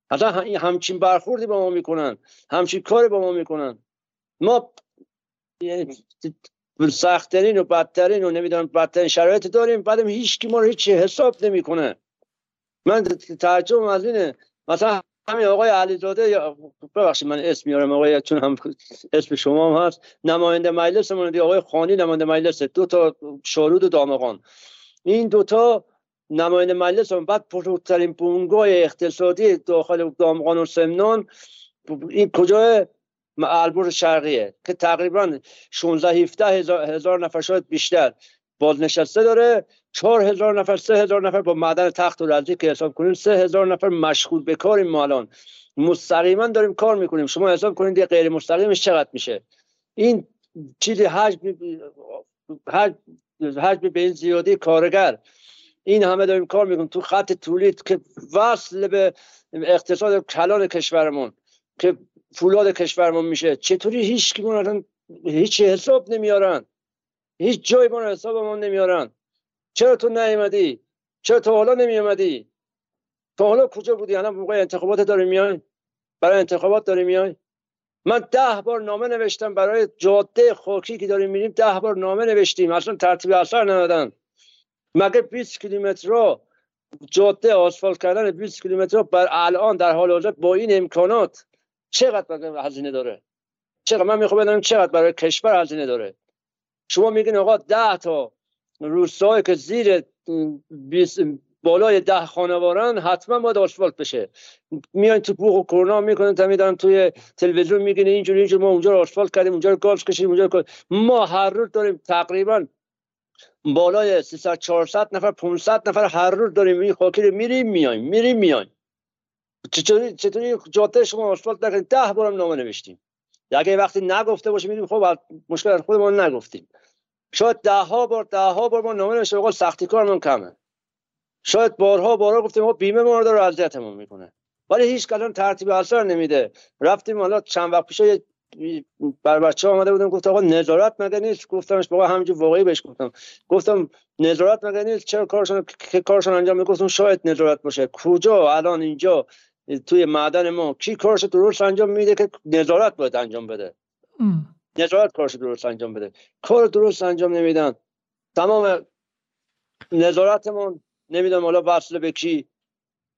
A: اصلا همچین برخوردی با ما می‌کنن. همچین کاری با ما می‌کنن. ما سختترین و بدترین و نمی‌دونم بدترین شرایط داریم بعدم هیچ کی ما رو هیچ حساب نمی‌کنه. من تعجب از اینه. مثلا همین آقای علیزاده ببخشید من اسم میارم آقای چون هم اسم شما هم هست. نماینده مجلس من آقای خانی نماینده مجلس دو تا شارود و دامغان. این دوتا نماینده مجلس هم بعد بزرگترین بونگاه اقتصادی داخل دامغان و سمنان این کجای البرز شرقیه که تقریبا 16 17 هزار, هزار نفر شاید بیشتر. بازنشسته داره. چهار هزار نفر سه هزار نفر با معدن تخت و رزی که حساب کنیم سه هزار نفر مشغول به کاریم ما الان مستقیما داریم کار می‌کنیم. شما حساب کنید یه غیر مستقیمش چقدر میشه؟ این چیز حجم به این زیادی کارگر. این همه داریم کار می‌کنیم. تو خط تولید که وصل به اقتصاد کلان کشورمون که فولاد کشورمون میشه چطوری هیچ هیچ حساب نمیارن. هیچ جای ما حساب ما نمیارن. چرا تو نیومدی؟ چرا تو حالا نمیومدی؟ تو حالا کجا بودی؟ الان موقع انتخابات داری میای؟ برای انتخابات داری میای؟ من ده بار نامه نوشتم برای جاده خاکی که داریم میریم ده بار نامه نوشتیم. اصلا ترتیب اثر ندادن. مگه 20 کیلومتر را جاده آسفالت کردن 20 کیلومتر بر الان در حال حاضر با این امکانات چقدر هزینه داره؟ چقدر من می‌خوام بدونم چقدر برای کشور هزینه داره؟ شما میگین آقا 10 تا روستایی که زیر 20 بالای ده خانوارن حتما باید آسفالت بشه. میان تو بوق و کرونا می‌کنن تا میدارن توی تلویزیون میگن اینجوری اینجوری ما اونجا رو آسفالت کردیم اونجا رو گاز کشیدیم اونجا رو ما هر روز داریم تقریبا بالای 300 400 نفر 500 نفر هر روز داریم این خاکی رو میریم میایم میریم میایم چطوری چطوری جاده شما آسفالت نکنید؟ ده بارم نامه نوشتیم. اگه وقتی نگفته باشه میدیم خب مشکل خودمون نگفتیم. شاید ده ها بار ده ها بار ما نامه نوشته سختی کارمون کمه. شاید بارها بارها گفتیم ما بیمه ما رو اذیتمون می‌کنه. ولی هیچ کلان ترتیب اثر نمیده. رفتیم حالا چند وقت پیش بر بچه آمده بودم گفت آقا نظارت مگه نیست؟ گفتمش بابا همینجور واقعی بهش گفتم. گفتم نظارت مگه نیست؟ چرا کارشون که کارشون انجام می‌گفتم شاید نظارت باشه. کجا؟ الان اینجا. توی معدن ما. کی کارش درست انجام میده که نظارت باید انجام بده؟ نظارت کارش درست انجام بده کار درست انجام نمیدن تمام نظارتمون نمی‌دونم حالا وصل به کی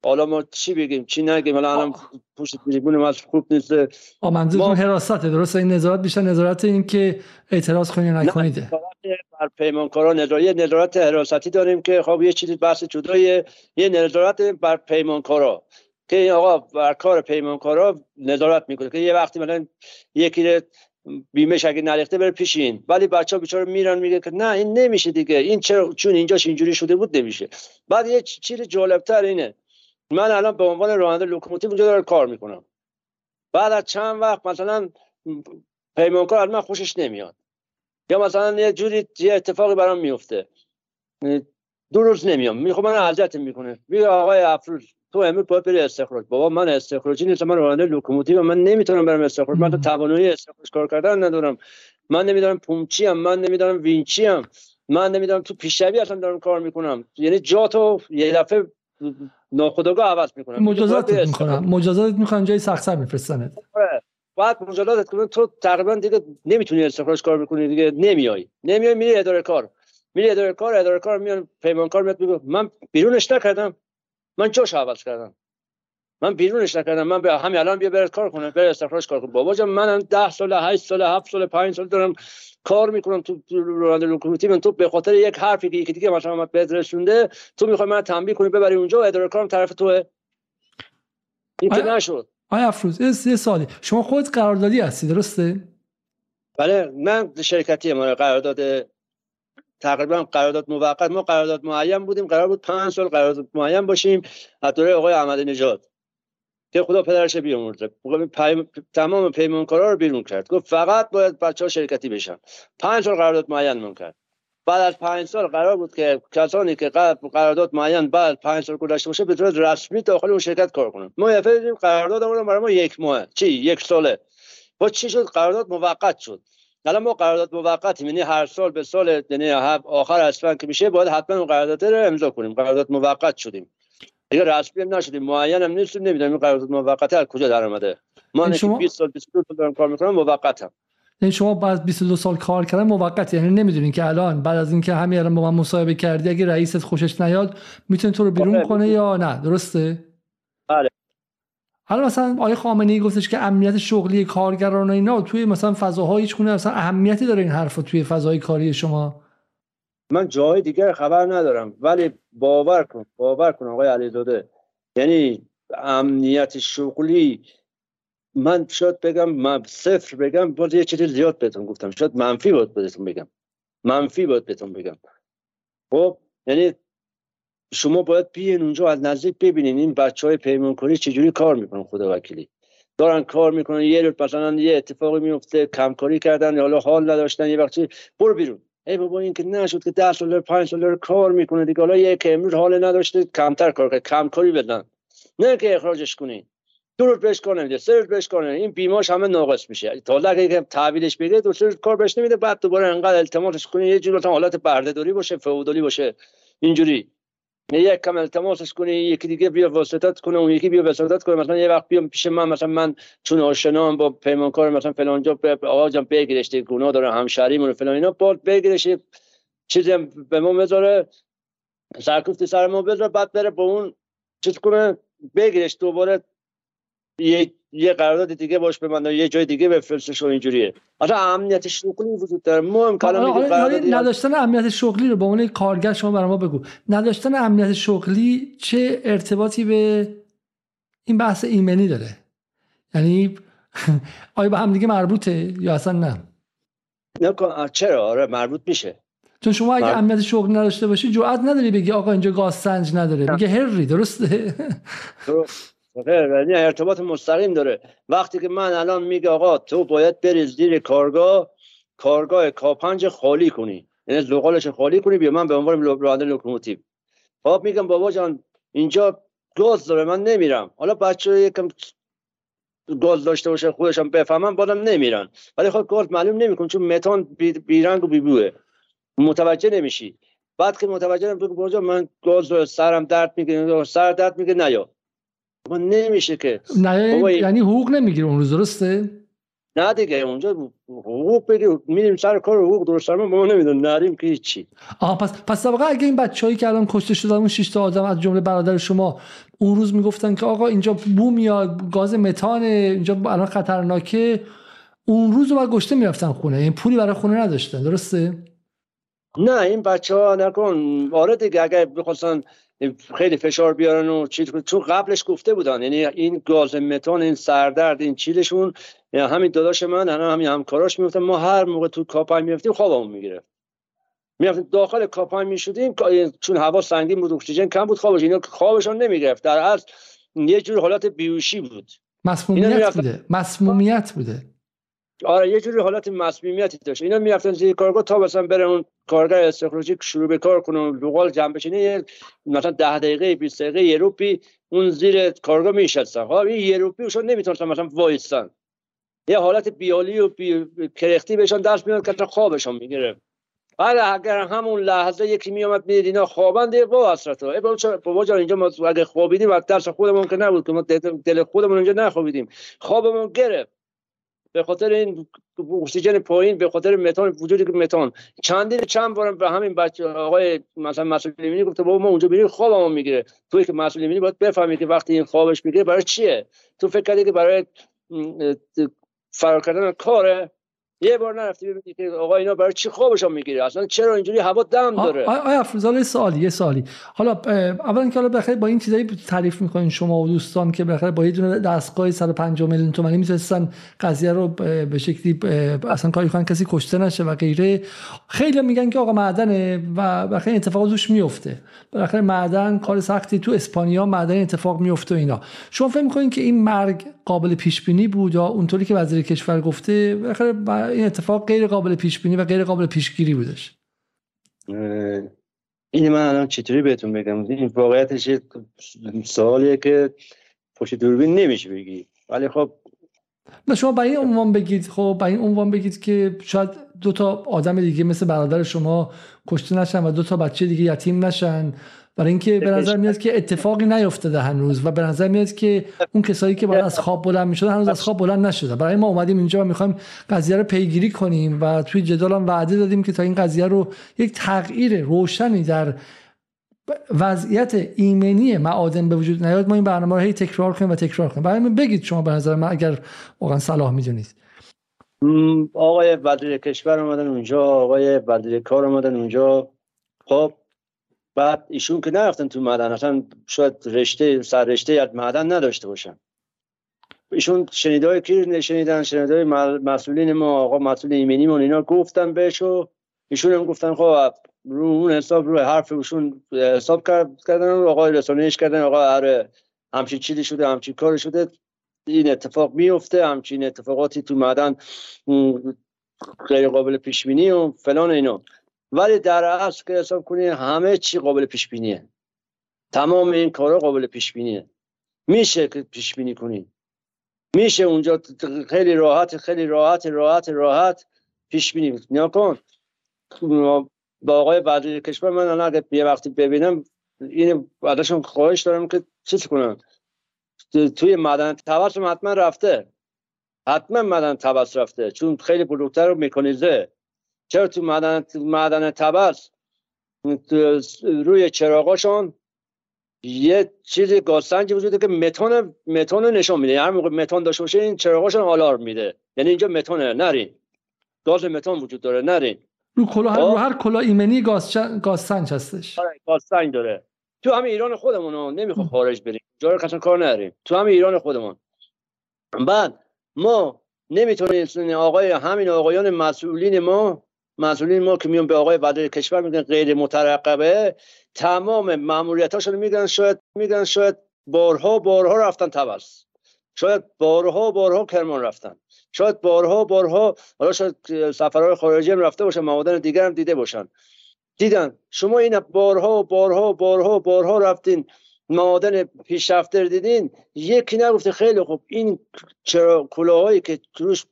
A: حالا ما چی بگیم چی نگیم حالا الان پشت تریبون ما خوب نیست
B: آ منظورتون حراسته درست این نظارت بیشتر نظارت این که اعتراض کنید نکنید
A: بر پیمانکارا نظارت یه نظارت حراستی داریم که خب یه چیزی بحث جدای یه نظارت بر پیمانکارا که این آقا بر کار پیمانکارا نظارت می‌کنه که یه وقتی مثلا یکی بیمش اگه نریخته بره پیشین. ولی بچه ها بیچاره میرن میگه که نه این نمیشه دیگه. این چرا؟ چون اینجاش اینجوری شده بود نمیشه. بعد یه چیز جالبتر اینه. من الان به عنوان راننده لوکوموتیو اونجا دارم کار می‌کنم. بعد از چند وقت مثلا پیمانکار از من خوشش نمیاد. یا مثلا یه جوری یه اتفاقی برام میفته دو روز نمیام. می‌خواد من اذیت می‌کنه. میگه آقای افروز. تو امروز باید بری استخراج. بابا من استخراجی نیستم من راننده لوکوموتیو من نمی‌تونم برم استخراج. من تو توانایی استخراج کار کردن ندارم. من نمی‌دونم پومچی ام من نمی‌دونم وینچی ام. من نمی‌دونم تو پیشروی اصلا دارم کار می‌کنم. یعنی جا تو یه دفعه ناخودآگاه عوض می‌کنم.
B: مجازات می‌کنم. مجازات می‌کنم جای سر میفرستنت.
A: آره. بعد مجازات کنن تو تقریبا دیگه نمی‌تونی استخراج کار بکنی دیگه نمیای نمیای میری اداره کار. میری اداره کار اداره کار میان پیمانکار میاد میگه من بیرونش نکردم. من جاش عوض کردم. من بیرونش نکردم. من به همین الان بیا برات کار کنم. بر استخراج کار کنم بابا جان من 10 سال 8 سال 7 سال 5 سال دارم کار می‌کنم. تو راننده لوکوموتیو من تو به خاطر یک حرفی که یکی دیگه مثلا من بهت رسونده تو می‌خوای من تنبیه کنی ببری اونجا و اداره کارم طرف توه. این که نشد.
B: آیا افروز یه سالی شما خودت قراردادی هستی درسته؟
A: بله من شرکتی ما قرارداد تقریبا قرارداد موقت ما قرارداد معین بودیم قرار بود پنج سال قرارداد معین باشیم از دوره آقای احمد نژاد. که خدا پدرش بیامرزه. پیم... تمام پیمانکارا رو بیرون کرد. گفت فقط باید بچه ها شرکتی بشن. پنج سال قرارداد معین من کرد. بعد از پنج سال قرار بود که کسانی که قرارداد معین بعد پنج سال گذشته باشه به رسمی داخل اون شرکت کار کنن. ما یه قراردادمون برای ما یک ماه. چی؟ یک ساله. با چی شد؟ قرارداد موقت شد. الان ما قرارداد موقتی یعنی هر سال به سال یعنی آخر اسفند که میشه باید حتما اون قرارداد رو امضا کنیم. قرارداد موقت شدیم. دیگه رسمی هم نشدیم معین هم نیستیم نمی‌دونم این قرارداد موقت از کجا در اومده. من یعنی شما 20 سال 22 سال دارم کار می‌کنم موقتم
B: یعنی شما بعد 22 سال کار کردن موقت یعنی نمی‌دونین که الان بعد از اینکه همین الان با من مصاحبه کردی اگه رئیست خوشش نیاد می‌تونه تو رو بیرون آره، کنه یا نه؟ درسته؟ حالا مثلا آقای خامنه ای گفتش که امنیت شغلی کارگران و اینا توی مثلا فضاهای هیچ گونه مثلا اهمیتی داره این حرف توی فضای کاری شما؟
A: من جای دیگر خبر ندارم ولی باور کن باور کن آقای علیزاده. یعنی امنیت شغلی من شاید بگم من صفر بگم باز یه چیزی زیاد بهتون گفتم. شاید منفی بود بهتون بگم. منفی بود بهتون بگم. خب یعنی شما باید بیاین اونجا از نزدیک ببینین این بچه های پیمانکاری چجوری کار می‌کنن خدا وکیلی. دارن کار می‌کنن یه روز مثلا یه اتفاقی میفته کمکاری کردن یا حالا حال نداشتن یه وقتی برو بیرون. ای بابا این که نشد که 10 سال 5 سال کار می‌کنه دیگه. حالا یک امروز حال نداشته کمتر کار کنه کمکاری بدن. نه که اخراجش کنین دو روز بهش کار نمیده سه روز بهش کار نمیده. این بیماش همه ناقص میشه. تا اگه تحویلش بگیره دو سه روز کار بهش نمیده. بعد دوباره انقدر التماسش کنی یه جور حالت بردهداری باشه فئودالی باشه. اینجوری. یک کم التماسش کنی یکی دیگه بیا واسطت کنه اون یکی بیا وساطت کنه مثلا یه وقت بیام پیش من مثلا من چون آشنام با پیمانکار مثلا فلان جا آقا جان بگیرش گناه داره همشهریمون فلان اینا بعد بگیرش چیزی به ما بذاره سرکوفت سر ما بذار بعد بره با اون چیز کنه بگیرش دوباره یه یه قرارداد دیگه باش ببنده یه جای دیگه بفرستش و اینجوریه. اصلا امنیت شغلی وجود داره. ما امکان
B: حالا- حالا
A: قراردادی
B: نداشتن امنیت شغلی رو به عنوان کارگر شما برای ما بگو. نداشتن امنیت شغلی چه ارتباطی به این بحث ایمنی داره؟ یعنی آیا به هم دیگه مربوطه یا اصلا نه؟
A: نکن چرا؟ آره مربوط میشه.
B: چون شما اگه امنیت شغلی نداشته باشی جرئت نداری بگی آقا اینجا گاز سنج نداره. میگه هری درسته؟
A: خیر یعنی ارتباط مستقیم داره. وقتی که من الان میگه آقا تو باید بری زیر کارگاه کارگاه کاپنج خالی کنی. یعنی زغالش خالی کنی بیا من به عنوان راننده لوکوموتیو. خب میگم بابا جان اینجا گاز داره من نمیرم. حالا بچه یکم گاز داشته باشه خودش هم بفهمن بازم نمیرن. ولی خب گاز معلوم نمیکن چون متان بی- بیرنگ و بیبوه. متوجه نمیشی. بعد که متوجه نمیشی من گاز داره سرم درد میگه سر درد میگه نیا. ما نمیشه که
B: نه
A: بابا این-
B: یعنی حقوق نمی‌گیره اون روز درسته
A: نه دیگه اونجا حقوق بگیر میریم سر کار حقوق درست ما نمیدون نریم که هیچی
B: آها پس پس در واقع اگه این بچه‌ای که الان کشته شدن اون 6 تا آدم از جمله برادر شما اون روز می‌گفتن که آقا اینجا بو میاد گاز متان اینجا الان خطرناکه اون روز رو بعد گشته می‌رفتن خونه این پولی برای خونه نداشتن درسته
A: نه این بچه ها نکن آره دیگه اگر بخواستن خیلی فشار بیارن و چیز. چون قبلش گفته بودن یعنی این گاز متان این سردرد این چیزشون یعنی همین داداش من همین همین همکاراش می‌گفتن ما هر موقع تو کاپای می‌رفتیم خوابمون می‌گیره. می‌رفتیم داخل کاپای می‌شدیم چون هوا سنگین بود اکسیژن کم بود خوابش اینا خوابشون نمی‌گرفت. در اصل یه جور حالت بیوشی بود.
B: مسمومیت بوده. مسمومیت بوده.
A: آره یه جوری حالت مسمومیتی داشت. اینا می‌رفتن زیر کارگاه تا مثلا بره اون کارگر استخراجی شروع به کار کنه و جمع بشینه مثلا ده دقیقه 20 دقیقه یه اون زیر کارگاه میشستن خب این یه روپیشون نمی‌تونستن مثلا وایستن. یه حالت بیالی و بی... کرختی بهشون دست میاد که خوابشون می‌گیره. بعد اگر همون لحظه یکی میومد می‌دید اینا خوابن دیگه با حسرت. ای بابا جان اینجا ما اگه خوابیدیم از درس خودمون که نبود که ما دل خودمون اینجا نخوابیدیم. خوابمون گرفت. به خاطر این اکسیژن پایین به خاطر متان وجودی که متان. چندین چند بارم به همین بچه آقای مثلا مسئول ایمنی گفته بابا ما اونجا بریم خوابمون می‌گیره. توی که مسئول ایمنی باید بفهمی که وقتی این خوابش می‌گیره برای چیه؟ تو فکر کردی که برای فرار کردن کاره؟ یه بار نرفتی ببینی که آقا اینا برای چی خوابشون می‌گیره؟ اصلا چرا اینجوری هوا دم داره؟
B: آیا افروزال یه سوالی یه سوالی. حالا اولا که حالا بخیر با این چیزایی تعریف می‌کنین شما و دوستان که بخیر با یه دونه دستگاه 150 میلیون تومانی می‌تونستن قضیه رو به شکلی اصلا کاری کنن کسی کشته نشه و غیره. خیلی میگن که آقا معدنه و بخیر اتفاق توش میفته بالاخره معدن کار سختی تو اسپانیا معدن اتفاق میفته و اینا. شما فکر می‌کنین که این مرگ قابل پیش بینی بود یا اونطوری که وزیر کشور گفته بالاخره این اتفاق غیر قابل پیش بینی و غیر قابل پیشگیری بودش.
A: این من الان چطوری بهتون بگم؟ این واقعیتش یه سوالیه که پشت دوربین نمیشه بگی. ولی خب
B: نه شما برای این عنوان بگید خب برای این عنوان بگید که شاید دو تا آدم دیگه مثل برادر شما کشته نشن و دو تا بچه دیگه یتیم نشن. برای اینکه به نظر میاد که اتفاقی نیفتاده هنوز و به نظر میاد که اون کسایی که باید از خواب بلند می‌شدن هنوز از خواب بلند نشده برای ما اومدیم اینجا و می‌خوایم قضیه رو پیگیری کنیم و توی جدال هم وعده دادیم که تا این قضیه رو یک تغییر روشنی در وضعیت ایمنی معادن به وجود نیاد ما این برنامه رو هی تکرار کنیم و تکرار کنیم. برای بگید شما به نظر من اگر واقعا صلاح می‌دونید.
A: آقای وزیر کشور اومدن اونجا آقای وزیر کار اومدن اونجا. خب بعد ایشون که نرفتن تو معدن اصلا شاید رشته سر رشته از معدن نداشته باشن. ایشون شنیده های کی شنیدن؟ شنیده های مسئولین ما آقا مسئول ایمنی من اینا گفتن بهش و ایشون هم گفتن خب رو اون حساب روی حرف ایشون حساب کرد کردن و آقای رسانهش کردن آقا آره همچین چیزی شده همچین کاری شده این اتفاق میفته همچین اتفاقاتی تو معدن غیر قابل پیش بینی و فلان اینا. ولی در اصل که حساب کنی همه چی قابل پیش بینیه تمام این کارا قابل پیش بینیه میشه که پیش بینی کنی. میشه اونجا خیلی راحت خیلی راحت راحت راحت پیش بینی نیا کن. با آقای وزیر کشور من الان اگه یه وقتی ببینم این ازشون خواهش دارم که چیز کنن. توی معدن تبس حتما رفته. حتما معدن تبس رفته. چون خیلی بزرگتر و میکانیزه چرا تو معدن معدن تبس روی چراغاشون یه چیز گازسنجی وجوده که متان متان نشون میده. هر موقع متان داشته باشه این چراغاشون آلارم میده. یعنی اینجا متانه نرین گاز متان وجود داره نرین
B: رو کلا هر رو هر کلا ایمنی گاز گازسنج هستش.
A: آره گازسنج داره. تو همه ایران خودمون نمی‌خوام خارج بریم. جا رو کار نریم تو همه ایران خودمون. بعد ما نمی‌تونیم آقای همین آقایان مسئولین ما مسئولین ما که میون به آقای وزیر کشور میگن غیر مترقبه تمام ماموریتاشون میگن شاید میگن شاید بارها بارها رفتن تبس شاید بارها بارها کرمان رفتن. شاید بارها بارها حالا شاید سفرهای خارجی هم رفته باشن موادن دیگر هم دیده باشن. دیدن. شما این بارها بارها بارها بارها رفتین. معادن پیشرفته رو دیدین؟ یکی نگفته خیلی خوب این چرا کلاهایی که توش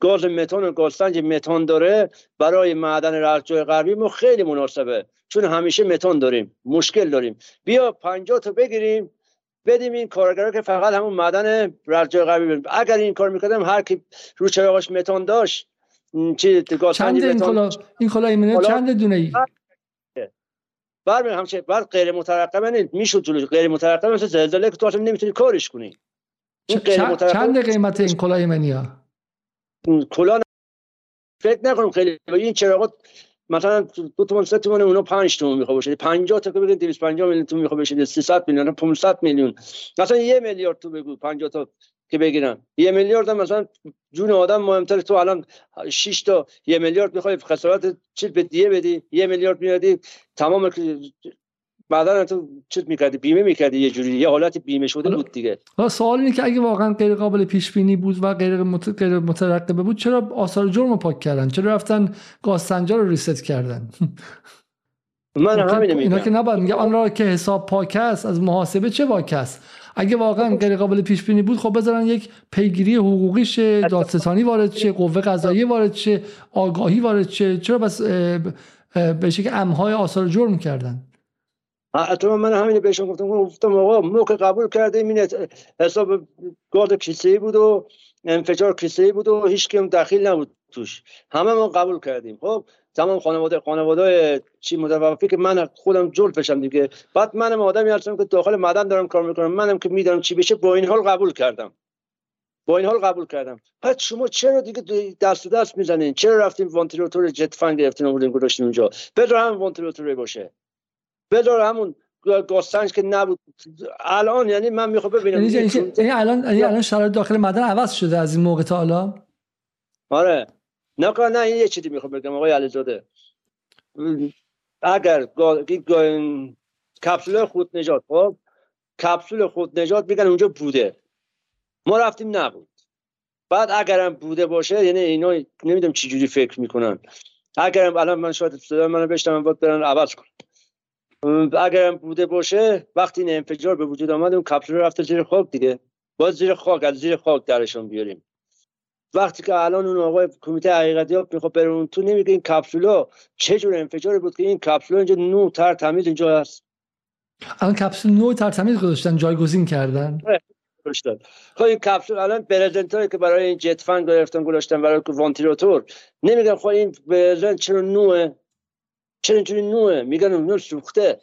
A: گاز متان و گازسنج متان داره برای معدن رجای غربی ما خیلی مناسبه چون همیشه متان داریم مشکل داریم. بیا 50 تا بگیریم بدیم این کارگرا که فقط همون معدن رجای غربی بریم. اگر این کار می‌کردم هر کی رو چراغاش متان داشت چی
B: چند این کلا این کلا چند دونه ای
A: بر همچه بر غیر مترقبه نیست می‌شد جلوش غیر مترقبه مثل زلزله که تو اصلا نمی‌تونی کارش کنی.
B: این غیر چند قیمت این کلاه ایمنی ها
A: کلاه فکر نکنم خیلی این چراغات مثلا دو تومن سه تومن اونا 5 تومن می‌خواد باشه. 50 تا که بگید 250 میلیون تومن می‌خواد بشه 300 میلیون 500 میلیون. مثلا یه میلیارد تو بگو 50 تا که بگیرن. یه میلیارد هم مثلا جون آدم مهمتر تو الان 6 تا یه میلیارد می‌خوای خسارت چیز به دیه بدی؟ یه میلیارد میادی تمام بعدا تو چیز می‌کردی بیمه می‌کردی یه جوری. یه حالت بیمه شده بود دیگه.
B: سوال اینه که اگه واقعا غیر قابل پیش بینی بود و غیر مترقبه بود چرا آثار جرم پاک کردن؟ چرا رفتن گاز سنجا رو ریست کردن؟
A: من همین میگم
B: اینا که نباید. میگه آن را که حساب پاک است از محاسبه چه واک است؟ اگه واقعا غیر قابل پیش بینی بود خب بذارن یک پیگیری حقوقی شه دادستانی وارد شه قوه قضاییه وارد شه آگاهی وارد شه. چرا بس به شکل امهای آثار جرم کردن؟
A: حتما من همین بهشون گفتم. گفتم آقا ما که قبول کردیم این حساب گارد کیسه بود و انفجار کیسه بود و هیچ کم دخیل نبود توش. همه ما قبول کردیم. خب تمام خانواده خانواده چی متوفی که من خودم جل فشم دیگه. بعد منم آدمی هستم که داخل معدن دارم کار می‌کنم. منم که می‌دونم چی بشه با این حال قبول کردم. با این حال قبول کردم. بعد شما چرا دیگه دست دست می‌زنین؟ چرا رفتیم وانتیلاتور جت فن گرفتین آوردین گذاشتین اونجا؟ بذار هم وانتیلاتوری باشه. بذار همون گاستنج که نبود. الان یعنی من می‌خوام ببینم
B: یعنی, یعنی, الان یعنی الان شرایط داخل معدن عوض شده از این موقع تا حالا
A: آره. نه نه این یه چیزی می‌خوام بگم آقای علیزاده. اگر کپسول خود نجات خب؟ کپسول خود نجات میگن اونجا بوده. ما رفتیم نبود. بعد اگرم بوده باشه یعنی اینا نمی‌دونم چی جوری فکر می‌کنن. اگرم الان من شاید صدا منو بشتم باید برن عوض کنم اگرم بوده باشه وقتی این انفجار به وجود آمد اون کپسول رفته زیر خاک دیگه. باید زیر خاک از زیر خاک درشون بیاریم. وقتی که الان اون آقای کمیته حقیقتیاب می‌خواد بره اون تو نمیگه این کپسولا چه جور انفجاری بود که این کپسولا اینجا نو تر تمیز اینجا هست.
B: الان کپسول نو تر تمیز گذاشتن جایگزین کردن.
A: خب این کپسول الان برزنت که برای این جت فن گرفتن گذاشتن برای وانتیلاتور نمیگن خب این برزنت چرا نوه؟ چرا اینجوری نوه؟ میگن نو سوخته.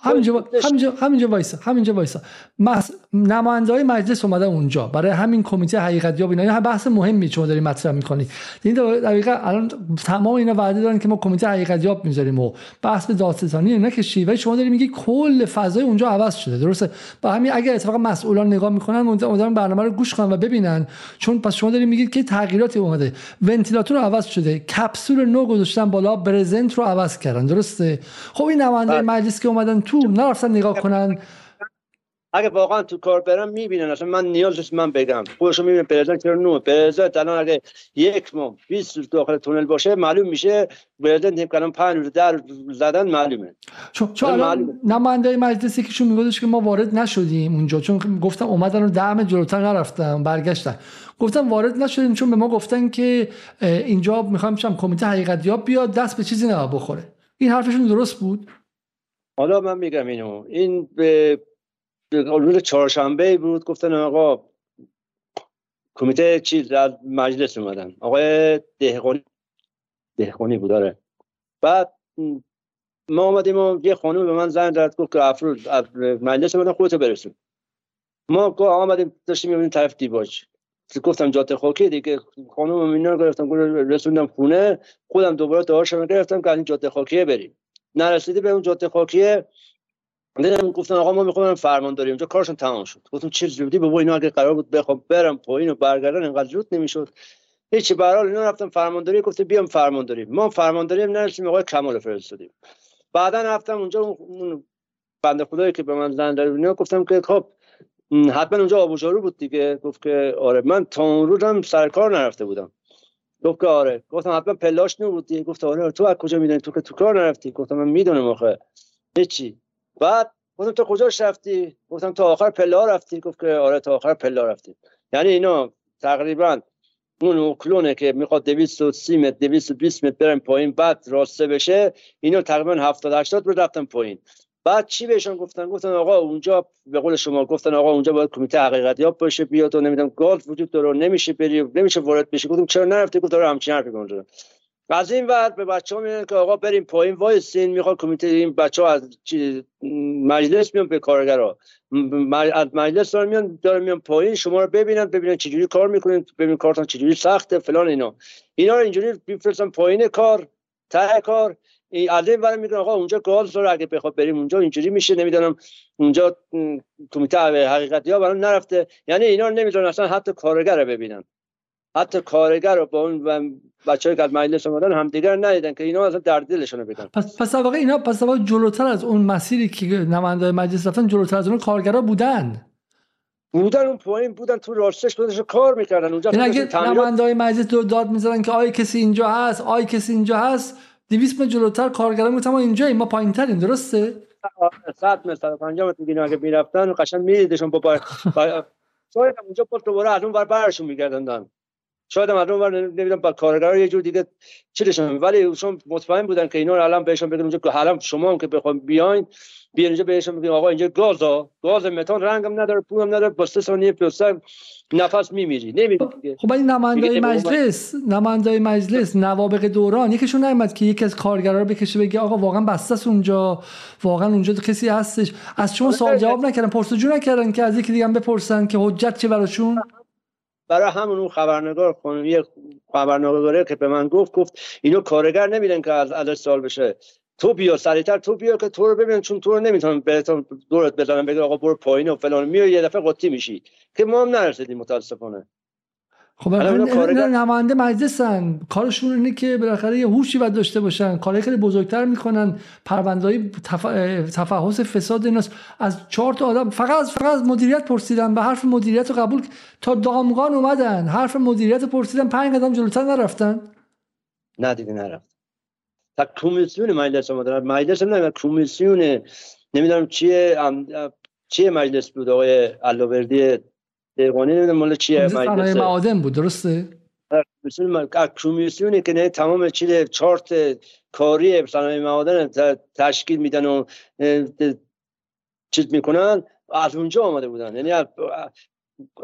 B: همینجا همینجا همینجا وایسا همینجا وایسا. مس... نماینده های مجلس اومدن اونجا. برای همین کمیته حقیقت یاب اینا. بحث مهمی شما داری مطرح می‌کنی. این دقیقا الان تمام اینا وعده دارن که ما کمیته حقیقت یاب می‌ذاریم و بحث به دادستانی اینا که شیوه شما داری میگی کل فضای اونجا عوض شده. درسته؟ با همین اگر اتفاقا مسئولان نگاه می‌کنن امیدوارم برنامه رو گوش کنن و ببینن. چون پس شما داری میگید که تغییراتی اومده. ونتیلاتور عوض شده. کپسول نو گذاشتن بالا برزنت رو عوض کردن. درسته؟ خب این نماینده بله. مجلس که اومدن تو نرفتن نگاه کنن.
A: اگه واقعا تو کار برم می‌بینن اصلا من نیاز نیست من بگم خودشون می‌بینن پرزنت چرا نو پرزنت الان اگه یک ماه 20 روز داخل تونل باشه معلوم میشه پرزنت هم کلام 5 روز در زدن معلومه.
B: چون چون الان نماینده مجلس یکیشون میگفتش که ما وارد نشدیم اونجا. چون گفتم اومدن و دعم جلوتر نرفتم برگشتن. گفتم وارد نشدیم چون به ما گفتن که اینجا می‌خوام شم کمیته حقیقتیاب بیاد دست به چیزی نه بخوره. این حرفشون درست بود؟
A: حالا من میگم اینو این به روز چهارشنبه بود گفتن آقا کمیته چیز از مجلس اومدن. آقای دهقانی دهقانی بود داره بعد ما آمدیم یه خانم به من زنگ داد گفت که افرود مجلس من خودتو برسون. ما آمدیم داشتیم می‌بینیم طرف دیواج گفتم جاده خاکی دیگه. خانم اینا گرفتم رسوندم خونه. خودم دوباره دارشم گرفتم که این جاده خاکیه بریم. نرسیده به اون جاده خاکیه. دیدم گفتن آقا ما می‌خوام فرمان داریم. اونجا کارشون تمام شد. گفتم چه زودی به اینا اگه قرار بود بخوام برم پایین و برگردن اینقدر زود نمی‌شد. هیچ به حال اینا رفتم فرمانداری گفته بیام فرمانداری ما فرمانداری نرسیم آقای کمال فرستادیم. بعدا رفتم اونجا اون بنده خدایی که به من زنگ داد گفتم که خب حتما اونجا آبوجارو بود دیگه. گفت که آره من تا اون روز هم سرکار نرفته بودم. گفت که آره. گفتم حتما پلاش نبود دیگه. گفت آره تو از کجا می‌دونی تو که تو کار نرفتی. گفتم من می‌دونم آخه. هیچی. بعد گفتم تو کجاش رفتی؟ گفتم تا آخر پلا رفتی. گفت که آره تا آخر پلا رفتی یعنی اینا تقریبا اون اوکلونه که می‌خواد 230 متر 220 متر برن پایین بعد راسته بشه اینا تقریبا 70 80 رو رفتن پایین. بعد چی بهشون گفتن؟ گفتن آقا اونجا به قول شما گفتن آقا اونجا باید کمیته حقیقتیاب باشه بیاد و نمی‌دونم گالف وجود داره نمیشه بری نمیشه وارد بشه گفتم چرا نرفتی؟ گفت داره همچین حرفی اونجا از این وقت به بچه ها میگن که آقا بریم پایین وایسین می‌خواد کمیته این بچه ها از مجلس میان به کارگرا. از مجلس دارن میان دارن میان پایین شما رو ببینن ببینن چجوری کار می‌کنین ببینن کارتون چجوری سخته فلان اینا. اینا رو اینجوری بیفرستن پایین کار ته کار. از این برای میگن آقا اونجا گاز رو اگه بخواد بریم اونجا اینجوری میشه نمی‌دونم اونجا کمیته حقیقتی ها برام نرفته. یعنی اینا نمی‌دونن اصلا حتی کارگر رو ببینن. حتی کارگر رو با اون بچه‌ای که از مجلس اومدن همدیگر ندیدن که اینا اصلا در دلشون بگن.
B: پس پس واقعا اینا پس واقعا جلوتر از اون مسیری که نماینده مجلس رفتن جلوتر از اون کارگرا بودن.
A: بودن اون پایین بودن تو راستش بودنش کار می‌کردن. اونجا
B: این اگه نماینده مجلس دو داد می‌زدن که آی کسی اینجا هست آی کسی اینجا هست 200 متر جلوتر کارگرا می‌گفتن ما اینجا ما پایین تریم درسته
A: 100 متر. 50 متر دیگه اگه می‌رفتن قشنگ میدیدشون با پای شاید اونجا پشت دوباره از اون بر برشون میگردن شاید مردم بر نمی‌دونم با کارگرا یه جور دیگه چیزشون. ولی چون مطمئن بودن که اینا رو الان بهشون بگن اونجا که حالا شما هم که بخوام بیاین بیاین اینجا بهشون بگین آقا اینجا گازا گاز متان رنگم نداره پولم نداره با سه ثانیه پیوستن نفس میمیری. نمیری
B: خب این نماینده مجلس نماینده مجلس نوابق دوران یکیشون نمیاد که یکی از کارگرا رو بکشه بگه آقا واقعا بسته اونجا واقعا اونجا کسی هستش. از شما سوال جواب نکردن پرسجو نکردن که از یکی دیگه هم بپرسن که حجت چه براشون؟
A: برای همون اون خبرنگار یه خبرنگاره که به من گفت گفت اینو کارگر نمیدن که از ازش سال بشه. تو بیا سریعتر تو بیا که تو رو ببین چون تو رو نمی‌تونم بهتون دورت بزنم بگه آقا برو پایین و فلان. میای یه دفعه قطی میشی. که ما هم نرسیدیم متاسفانه.
B: خب نماینده مجلسن. کارشون اینه که بالاخره یه هوشی باید داشته باشن. کارهای خیلی بزرگتر می‌کنن. پروندهای تف... تفحص فساد ایناست. از چهار تا آدم فقط از فقط از مدیریت پرسیدن به حرف مدیریت رو قبول تا دامغان اومدن. حرف مدیریت پرسیدن پنج قدم جلوتر نرفتن.
A: نه دیگه نرفت. تا کمیسیون مجلس اومدن مجلس نمی‌دونم کمیسیون نمی‌دونم چیه چیه مجلس بود؟ آقای علاوردی دقیقانی نمی‌دونم مال چیه
B: صنایع معادن بود درسته؟
A: کمیسیونی که نه تمام چیز چارت کاری صنایع معادن تشکیل میدن و چیز می‌کنن از اونجا آمده بودن. یعنی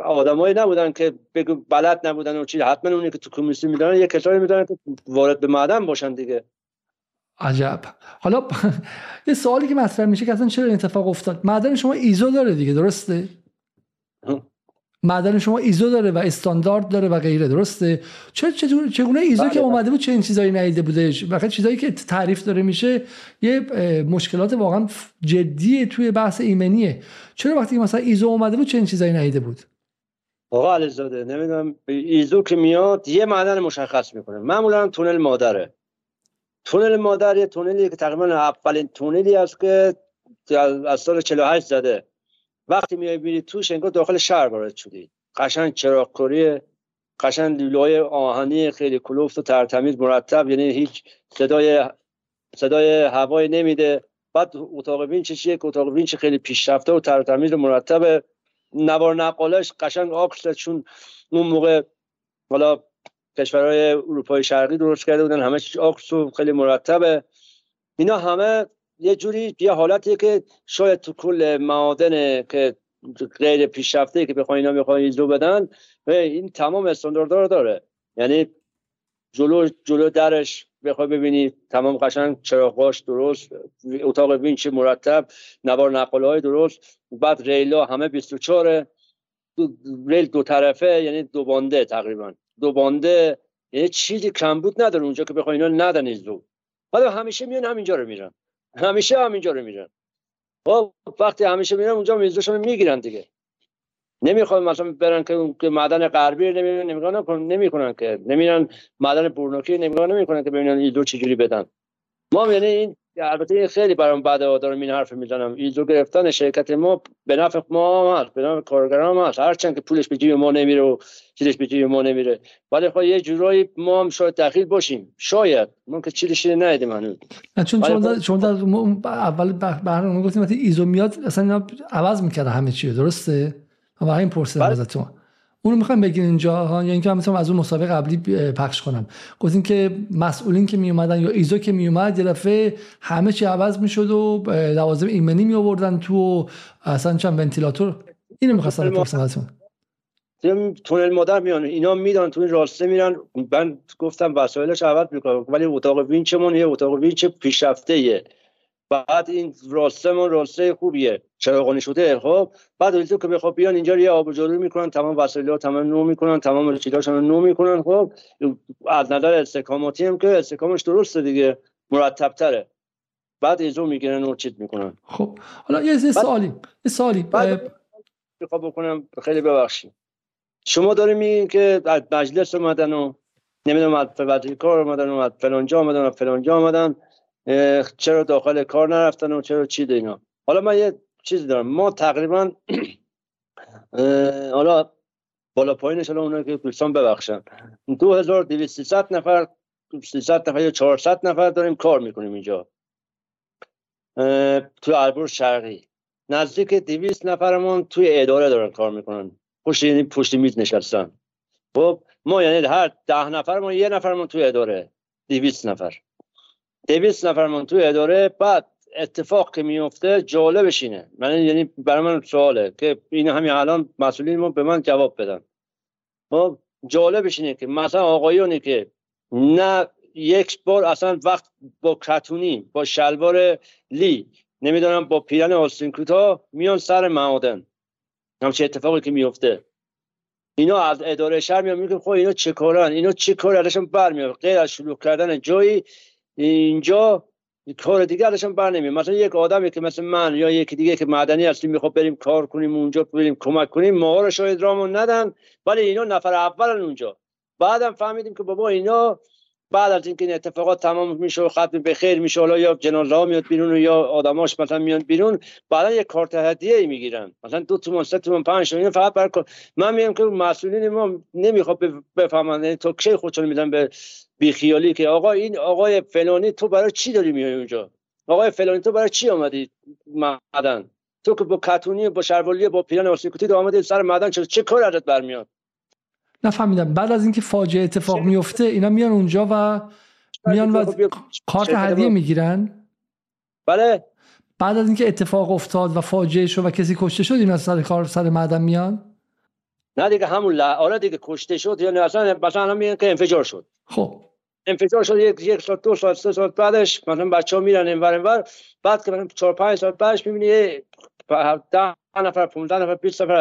A: آدمایی نبودن که بگو بلد نبودن و چیز. حتما اونی که تو کمیسیون میدن یه کسایی میدن که وارد به معدن باشن دیگه.
B: عجب. حالا یه سوالی که مطرح میشه که اصلا چرا این اتفاق افتاد؟ معدن شما ایزو داره دیگه درسته؟ معدن شما ایزو داره و استاندارد داره و غیره درسته؟ چه چگونه ایزو که بله، بله. اومده بود چه این چیزایی نیده بوده فقط چیزایی که تعریف داره میشه یه مشکلات واقعا جدی توی بحث ایمنیه. چرا وقتی مثلا ایزو اومده بود چه این چیزایی نیده بود؟
A: آقا علیزاده نمی‌دونم ایزو که میاد یه معدن مشخص می‌کنه. معمولا تونل مادره. تونل مادر یه تونلی که تقریبا اولین تونلی است که از سال 48 زده. وقتی میای بینی توش انگار داخل شهر وارد شدی. قشنگ چراغ قشنگ لولای آهنی خیلی کلفت و تروتمیز مرتب یعنی هیچ صدای صدای هوایی نمیده. بعد اتاق وینچش یک اتاق وینچ خیلی پیشرفته و تروتمیز و مرتب نوار نقالش قشنگ آکس چون اون موقع حالا کشورهای اروپای شرقی درست کرده بودن همه چیز آکس و خیلی مرتبه. اینا همه یه جوری یه حالتیه که شاید تو کل معادن که غیر پیشرفته که بخواین اینا بخواین ایزو بدن این تمام استانداردها رو داره. یعنی جلو جلو درش بخوای ببینی تمام قشنگ چراغاش درست اتاق وینچ مرتب نوار نقل های درست بعد ریلا همه 24 دو ریل دو طرفه یعنی دو بانده تقریبا. دو بانده یعنی چیزی کمبود نداره اونجا که بخوای اینا ندن ایزو حالا همیشه میان همینجا رو میرن. همیشه همینجا رو میرن خب وقتی همیشه میرن اونجا میزوشون می‌گیرن دیگه. نمی‌خواد مثلا برن که معدن غربی نمیرن نمی‌کنن نمی‌کنن که. نمیرن معدن برنوکی نمی‌کنن نمی‌کنن که ببینن ایدو چجوری بدن. ما یعنی این البته این خیلی برام بعد دارم این حرف می‌زنم. ایزو گرفتن شرکت ما به نفع ما هست به نفع کارگران هست هرچند که پولش به جیب ما نمیره و چیزش به جیب ما نمیره. ولی خب یه جورایی ما هم شاید دخیل باشیم. شاید. ما که چیزی ندیدیم هنوز.
B: چون چون چون اول برنامه گفتیم ایزو میاد اصلا عوض می‌کرده همه چی درسته؟ و این پرسیدم بله. اونو می‌خوام بگین اینجا ها یا اینکه مثلا از اون مسابقه قبلی پخش کنم. گفتین که مسئولین که می اومدن یا ایزو که می اومد یه دفعه همه چی عوض می‌شد و لوازم ایمنی می آوردن تو اصلا چند ونتیلاتور. اینو می‌خواستم بپرسم ازتون.
A: تونل مادر میان. اینا میدن تو این راسته میرن. من گفتم وسایلش عوض می‌کنم. ولی اتاق وینچمون یه اتاق وینچ پیشرفته بعد این راستمون راسته خوبیه. چراغانی شده؟ خب بعد ولی که بخواب بیان اینجا یه آب جارو می‌کنن تمام وسایل ها تمام نو می‌کنن تمام چیزاشون نو می‌کنن خب از نظر استکاماتی هم که استکامش درسته دیگه مرتب تره بعد ایزو می‌گیرن و چیت می‌کنن.
B: خب حالا یه سوالی یه سوالی.
A: بعد بخواب بکنم خیلی ببخشید. شما داری میگین که از مجلس اومدن و نمی‌دونم از وزیر کار اومدن و از فلانجا اومدن و فلانجا اومدن چرا داخل کار نرفتن و چرا چی اینا حالا من یه چیزی دارم. ما تقریبا حالا بالا پایینش حالا اونایی که دوستان ببخشن. 2200 نفر 300 نفر یا 400 نفر داریم کار می‌کنیم اینجا. تو البر شرقی. نزدیک 200 نفرمون توی اداره دارن کار می‌کنن. پشت یعنی پشت میز نشستن. خب ما یعنی هر ده نفرمون یه نفرمون توی اداره. 200 نفر. 200 نفرمون توی اداره بعد اتفاق که میفته جالبش اینه. من یعنی برای من سواله که این همین الان مسئولین ما به من جواب بدن. خب جالبش اینه که مثلا آقایونی که نه یک بار اصلا وقت با کتونی با شلوار لی نمی‌دونم با پیرن آستین کوتاه میان سر معادن. همچه اتفاقی که میفته اینا از اداره شهر میان میگن خب اینا چه کارن؟ اینا چه کار ازشون برمیاد غیر از شلوغ کردن جایی اینجا کار دیگه ازشون بر نمیاد. مثلا یک آدمی که مثل من یا یکی دیگه که معدنی هستیم می‌خواد بریم کار کنیم اونجا بریم کمک کنیم ما رو شاید رامون ندن ولی اینا نفر اولن اونجا. بعدم فهمیدیم که بابا اینا بعد از اینکه این اتفاقات تمام میشه و ختم به خیر میشه حالا یا جنازه میاد بیرون یا آدماش مثلا میان بیرون بعدا یه کارت هدیه ای می‌گیرن. مثلا دو تومن سه تومن پنج تومن فقط برای من میگم که مسئولین ما نمی‌خواد بفهمن. یعنی توکشه خودشون میدن به بیخیالی که آقا این آقای فلانی تو برای چی داری میای اونجا؟ آقای فلانی تو برای چی آمدی معدن تو که با کتونی با شروالی با پیرن آسیکوتی آمدی سر معدن چه چه کار ازت برمیاد؟
B: نفهمیدم. بعد از اینکه فاجعه اتفاق میفته اینا میان اونجا و میان و کارت هدیه می‌گیرن.
A: بله.
B: بعد از اینکه اتفاق افتاد و فاجعه شد و کسی کشته شد اینا سر کار سر معدن میان؟
A: نه دیگه همون آره دیگه کشته شد. یعنی اصلا مثلا میگن که انفجار شد.
B: خب.
A: انفجار شد یک یک سال دو سال سه سال بعدش مثلا بچه ها میرن اینور اینور. بعد که مثلا چهار پنج سال بعدش می‌بینی ده نفر 15 نفر 20 نفر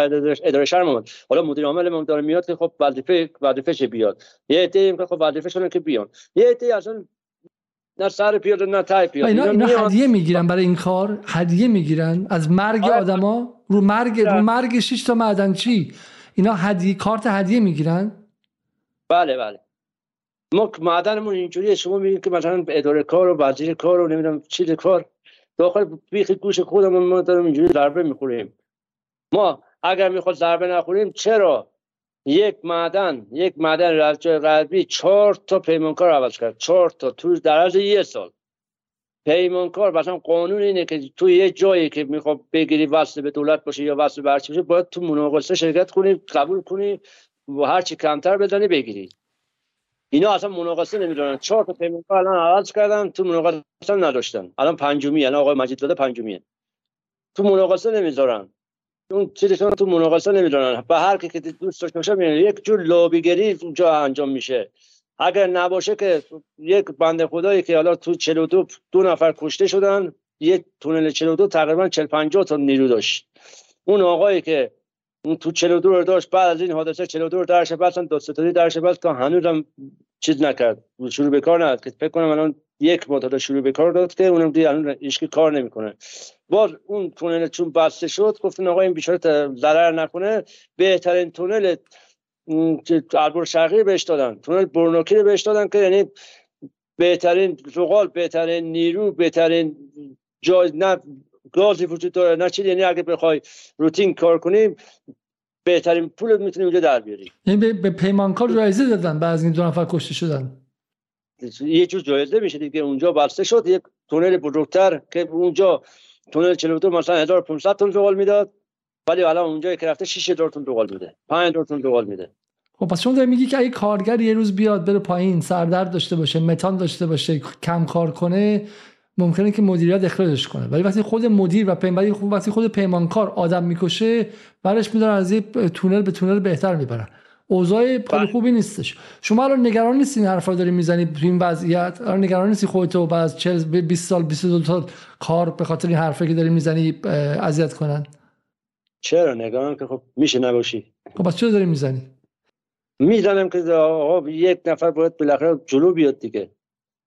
A: اداره شهر اومد. حالا مدیر عامل داره میاد که خب وظیفه وظیفه بیاد؟ یه عده که خب وظیفه شون که بیان. یه عده اصلا نه سر بیاد نه تای بیاد.
B: اینا, اینا هدیه می‌گیرن برای این کار؟ هدیه می‌گیرن؟ از مرگ آره. آدما؟ رو مرگ رو مرگ 6 تا معدن چی؟ اینا هدیه کارت هدیه می‌گیرن؟
A: بله بله. ما معدنمون اینجوریه. شما میگید که مثلا اداره کار و وزیر کار و نمی‌دونم چیز کار داخل بیخ گوش خودمون ما داریم اینجوری ضربه می‌خوریم. ما اگر می‌خواد ضربه نخوریم چرا؟ یک معدن یک معدن رفجای غربی چهار تا پیمانکار عوض کرد. چهار تا تو در عرض یه سال. پیمانکار مثلا قانون اینه که تو یه جایی که می‌خواد بگیری وصل به دولت باشه یا وصل به هرچی باشه باید تو مناقصه شرکت کنی قبول کنی و هرچی کمتر بزنی بگیری. اینا اصلا مناقصه نمی‌دونن. چهار تا پیمانکار الان عوض کردن تو مناقصه نداشتن. الان پنجمی الان آقای مجید داده پنجمیه. تو مناقصه نمی‌ذارن. اون چیزشون تو مناقصه نمی‌دونن. به هر کی که دوست داشته باشه یک جور لابیگری اونجا انجام میشه. اگر نباشه که یک بنده خدایی که حالا تو 42 دو نفر کشته شدن یک تونل 42 تقریبا 40 50 تا نیرو داشت. اون آقایی که اون تو 42 رو داشت بعد از این حادثه 42 رو درش بستن دو ستاری درش بست که هنوزم چیز نکرد شروع به کار نداد. که فکر کنم الان یک مدت شروع به کار داد که اونم دیگه الان هیچ کار نمی‌کنه. باز اون تونل چون بسته شد گفتن آقا این بیچاره ضرر نکنه بهترین تونل البر شرقی بهش دادن. تونل برنوکی رو بهش دادن که یعنی بهترین زغال بهترین نیرو بهترین جای نه گازی وجود داره. نه چیزی یعنی اگه بخوای روتین کار کنیم بهترین پول می‌تونیم اونجا در بیاریم
B: یعنی به, پیمانکار جایزه دادن بعد از این دو نفر کشته شدن.
A: یه جور جایزه میشه دیگه. اونجا بسته شد یک تونل بزرگتر که اونجا تونل 42 مثلا 1500 تن زغال می‌داد. ولی الان اونجا که رفته 6000 تن زغال میده. 5000 تن زغال میده.
B: خب پس شما داری میگی که اگه کارگر یه روز بیاد بره پایین سردرد داشته باشه متان داشته باشه کم کار کنه ممکنه که مدیریت اخراجش کنه. ولی وقتی خود مدیر و ولی وقتی خود پیمانکار آدم می‌کشه برش میدارن از یه تونل به تونل بهتر می‌برن. اوضاع خیلی بله. خوبی نیستش. شما الان نگران نیستی این حرفا داری می‌زنی تو این وضعیت؟ الان نگران نیستی خودتو بعد از 40 20 سال 22 سال کار به خاطر این حرفی که داری می‌زنی اذیت کنن؟
A: چرا؟ نگران که خب میشه نباشی.
B: خب پس چرا داری می‌زنی؟
A: می‌زنم که آقا یک نفر باید بالاخره جلو بیاد دیگه.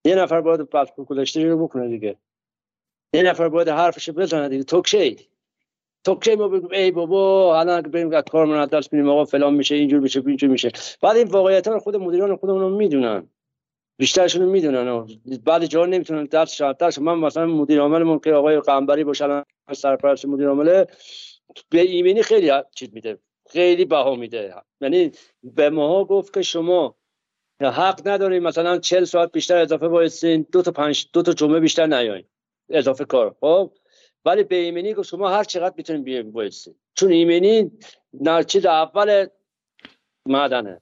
A: یه نفر باید کلشتی رو بکنه دیگه. یه نفر باید حرفش بزنه دیگه. توکشه توکشه ما بگیم ای بابا الان که بریم کار من دست آقا فلان میشه اینجور میشه اینجور میشه. بعد این واقعیت رو خود مدیران خودمون می‌دونن. بیشترشون می‌دونن. بعد جا نمی‌تونن درس شاطرش من مثلا مدیر عاملمون که آقای قنبری باشه سرپرست مدیر عامل به ایمنی خیلی چیز میده. خیلی بها میده. یعنی به ماها گفت که شما حق نداریم. مثلا 40 ساعت بیشتر اضافه بایستین دو تا پنج دو تا جمعه بیشتر نیاین. اضافه کار. خب؟ ولی به ایمنی گفت شما هر چقدر می‌تونین بیاین چون ایمنی چیز اول معدنه.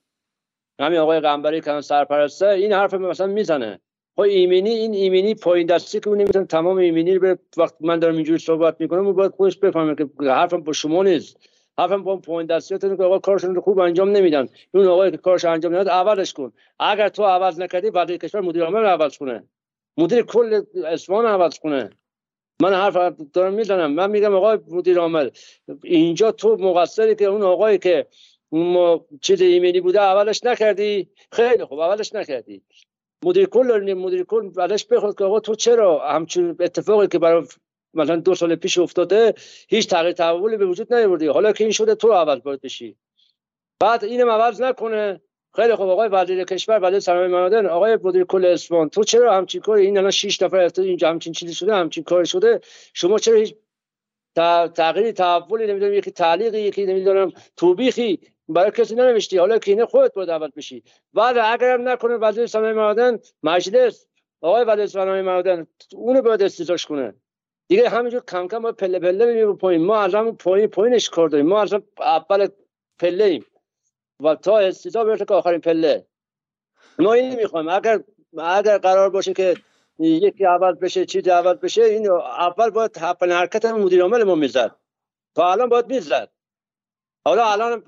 A: همین آقای قنبری که سرپرسته این حرف مثلا می‌زنه. خب ایمنی این ایمنی پایین دستی که نمی‌تونه تمام ایمنی رو وقت من دارم اینجوری صحبت می‌کنم اون باید خودش بفهمه که حرفم با شما نیست. حرفم با پایین دستیاتون که آقا کارشون رو خوب انجام نمیدن. اون آقای که کارش انجام نمی‌داد عوضش کن. اگر تو عوض نکردی بعد کشور مدیر عامل عوض کنه. مدیر کل اصفهان عوض کنه. من حرف دارم می‌زنم. من میگم آقای مدیر عامل اینجا تو مقصری که اون آقایی که اون چیز ایمنی بوده اولش نکردی. خیلی خوب اولش نکردی. مدیر کل مدیر کل بعدش بخواد که آقا تو چرا همچین اتفاقی که برای مثلا دو سال پیش افتاده هیچ تغییر تحولی به وجود نیاوردی حالا که این شده تو عوض باید بشی. بعد اینم عوض نکنه. خیلی خوب. آقای وزیر کشور وزیر سرمایه معدن آقای مدیر کل اسفان تو چرا همچین کاری؟ این الان 6 نفر افتاد اینجا همچین چیزی شده همچین کاری شده. شما چرا هیچ تغییری تحولی نمی‌دونم یکی تعلیقی یکی نمی‌دونم توبیخی. برای کسی ننوشتی. حالا که اینه خودت باید عوض بشی. بعد اگرم نکنه وزیر سرمایه معدن مجلس آقای وزیر سرمایه معدن اونو باید استیزاش کنه. دیگه همینجور کم کم پله پله بریم پایین. ما از همون پایین پایینش کار داریم. ما از اول پله ایم. و تا استیزا برسه که آخرین پله. ما این نمی‌خوایم. اگر اگر قرار باشه که یکی عوض بشه چیزی عوض بشه این اول باید حرکت مدیر عامل ما می‌زد. تا الان باید می‌زد. حالا الان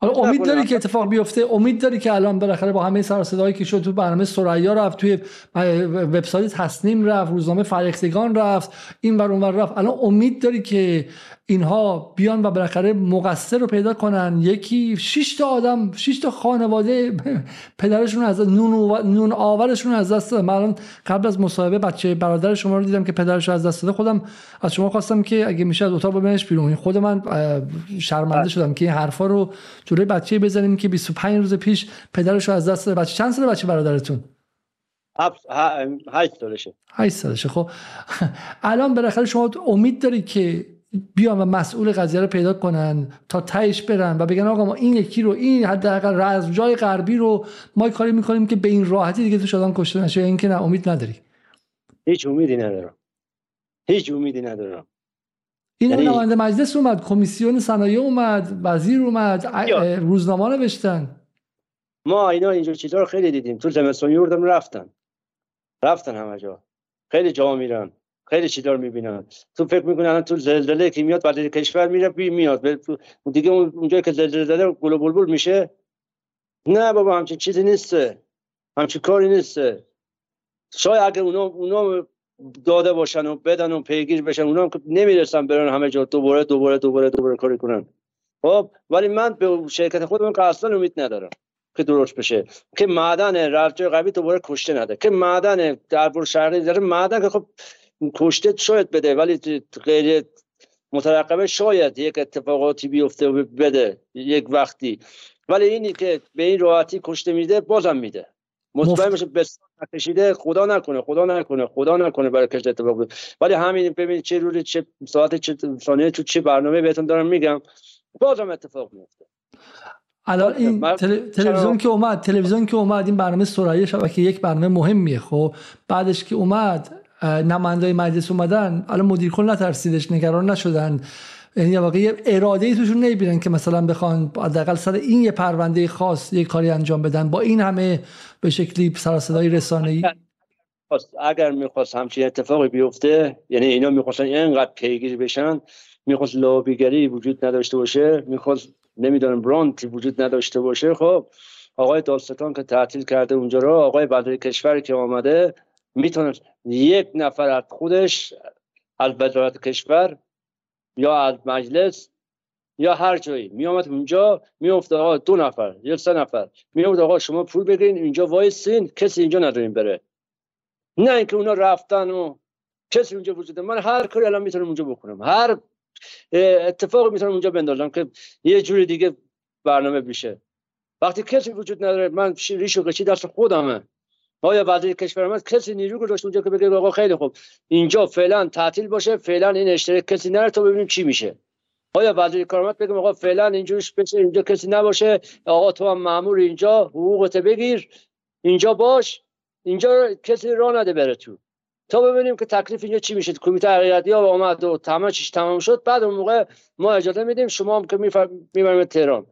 B: حالا امید داری که اتفاق بیفته؟ امید داری که الان بالاخره با همه سر صدایی که شد تو برنامه سریا رفت توی وبسایت تصنیم رفت روزنامه فرهیختگان رفت این ور اون رفت. الان امید داری که اینها بیان و بالاخره مقصر رو پیدا کنن. یکی شش تا آدم شش تا خانواده پدرشون از نون, نون آورشون از دست دادن. من قبل از مصاحبه بچه برادر شما رو دیدم که پدرش از دست داده. خودم از شما خواستم که اگه میشه از اتاق ببینش بیرون. خود من شرمنده بله. شدم که این حرفا رو جلوی بچه بزنیم که 25 روز پیش پدرش رو از دست داده بچه چند سال بچه برادرتون؟
A: هشت سالشه.
B: هشت سالشه. خب الان بالاخره شما امید داری که بیان و مسئول قضیه رو پیدا کنن تا تهش برن و بگن آقا ما این یکی رو این حداقل از جای غربی رو ما کاری می‌کنیم که به این راحتی دیگه تو شدن کشته نشه. این که نه امید نداری.
A: هیچ امیدی ندارم. هیچ امیدی ندارم.
B: این یعنی... نماینده مجلس اومد کمیسیون صنایع اومد وزیر اومد روزنامه نوشتن.
A: ما اینا اینجور چیزا رو خیلی دیدیم. تو زمستون یوردم رفتن. رفتن همه جا. خیلی جا میرن. خیلی چیزا رو می‌بینن. تو فکر می‌کنن تو زلزله که میاد بعد کشور میره بی میاد. دیگه اونجایی که زلزله زده گل بلبل میشه نه بابا همچین چیزی نیست همچین کاری نیست شاید اگر اونا, اونا داده باشن و بدن و پیگیر بشن اونا نمی‌رسن برن همه جا دوباره دوباره دوباره دوباره کاری کنن. خب ولی من به شرکت خودم که اصلا امید ندارم که درست بشه. که معدن رفت قوی دوباره کشته نده. که معدن در شرقی داره معدن که خب کشته شاید بده ولی غیر مترقبه شاید یک اتفاقاتی بیفته و بده یک وقتی. ولی اینی که به این راحتی کشته میده بازم میده. مطمئن بشه کشیده خدا نکنه خدا نکنه خدا نکنه برای کشته اتفاق بیفته. ولی همین ببین چه روز چه ساعت چه ثانیه تو چه برنامه بهتون دارم میگم بازم اتفاق میفته.
B: الان این تلویزیون که اومد تلویزیون که اومد این برنامه سرایه شبکه یک برنامه مهمیه خب. بعدش که اومد نمایندای مجلس اومدن الان مدیر کل نترسیدش نگران نشدن. یعنی واقعا اراده ای توشون نمی‌بینن که مثلا بخوان حداقل سر این یه پرونده خاص یه کاری انجام بدن. با این همه به شکلی سر صدای رسانه ای
A: اگر می‌خواست همچین اتفاقی بیفته یعنی اینا می‌خواستن اینقدر پیگیر بشن می‌خواست لابیگری وجود نداشته باشه می‌خواست نمی‌دونم برانت وجود نداشته باشه خب آقای داستان که تعطیل کرده اونجا رو آقای بدر کشور که آمده می‌تونه یک نفر از خودش از وزارت کشور یا از مجلس یا هر جایی می آمد اونجا می آقا دو نفر یا سه نفر می آقا شما پول بگیرین اینجا وایسین کسی اینجا نداریم بره. نه اینکه اونا رفتن و کسی اونجا وجود من هر کاری الان می‌تونم اونجا بکنم. هر اتفاقی می‌تونم اونجا بندازم که یه جوری دیگه برنامه بشه وقتی کسی وجود نداره من ریش و قچی دست خودمه. آیا وزیر کشور من کسی نیرو گذاشت اونجا که بگه آقا خیلی خوب اینجا فعلا تعطیل باشه فعلا این اشتراک کسی نره تا ببینیم چی میشه. آیا وزیر کارمت بگم آقا فعلا اینجوریش بشه اینجا کسی نباشه آقا تو هم مامور اینجا حقوقت بگیر اینجا باش اینجا کسی راه نده بره تو. تا ببینیم که تکلیف اینجا چی میشه. کمیته حقیقتی ها اومد و تمام چیش تمام شد. بعد اون موقع ما اجازه میدیم شما هم که می‌بریم تهران.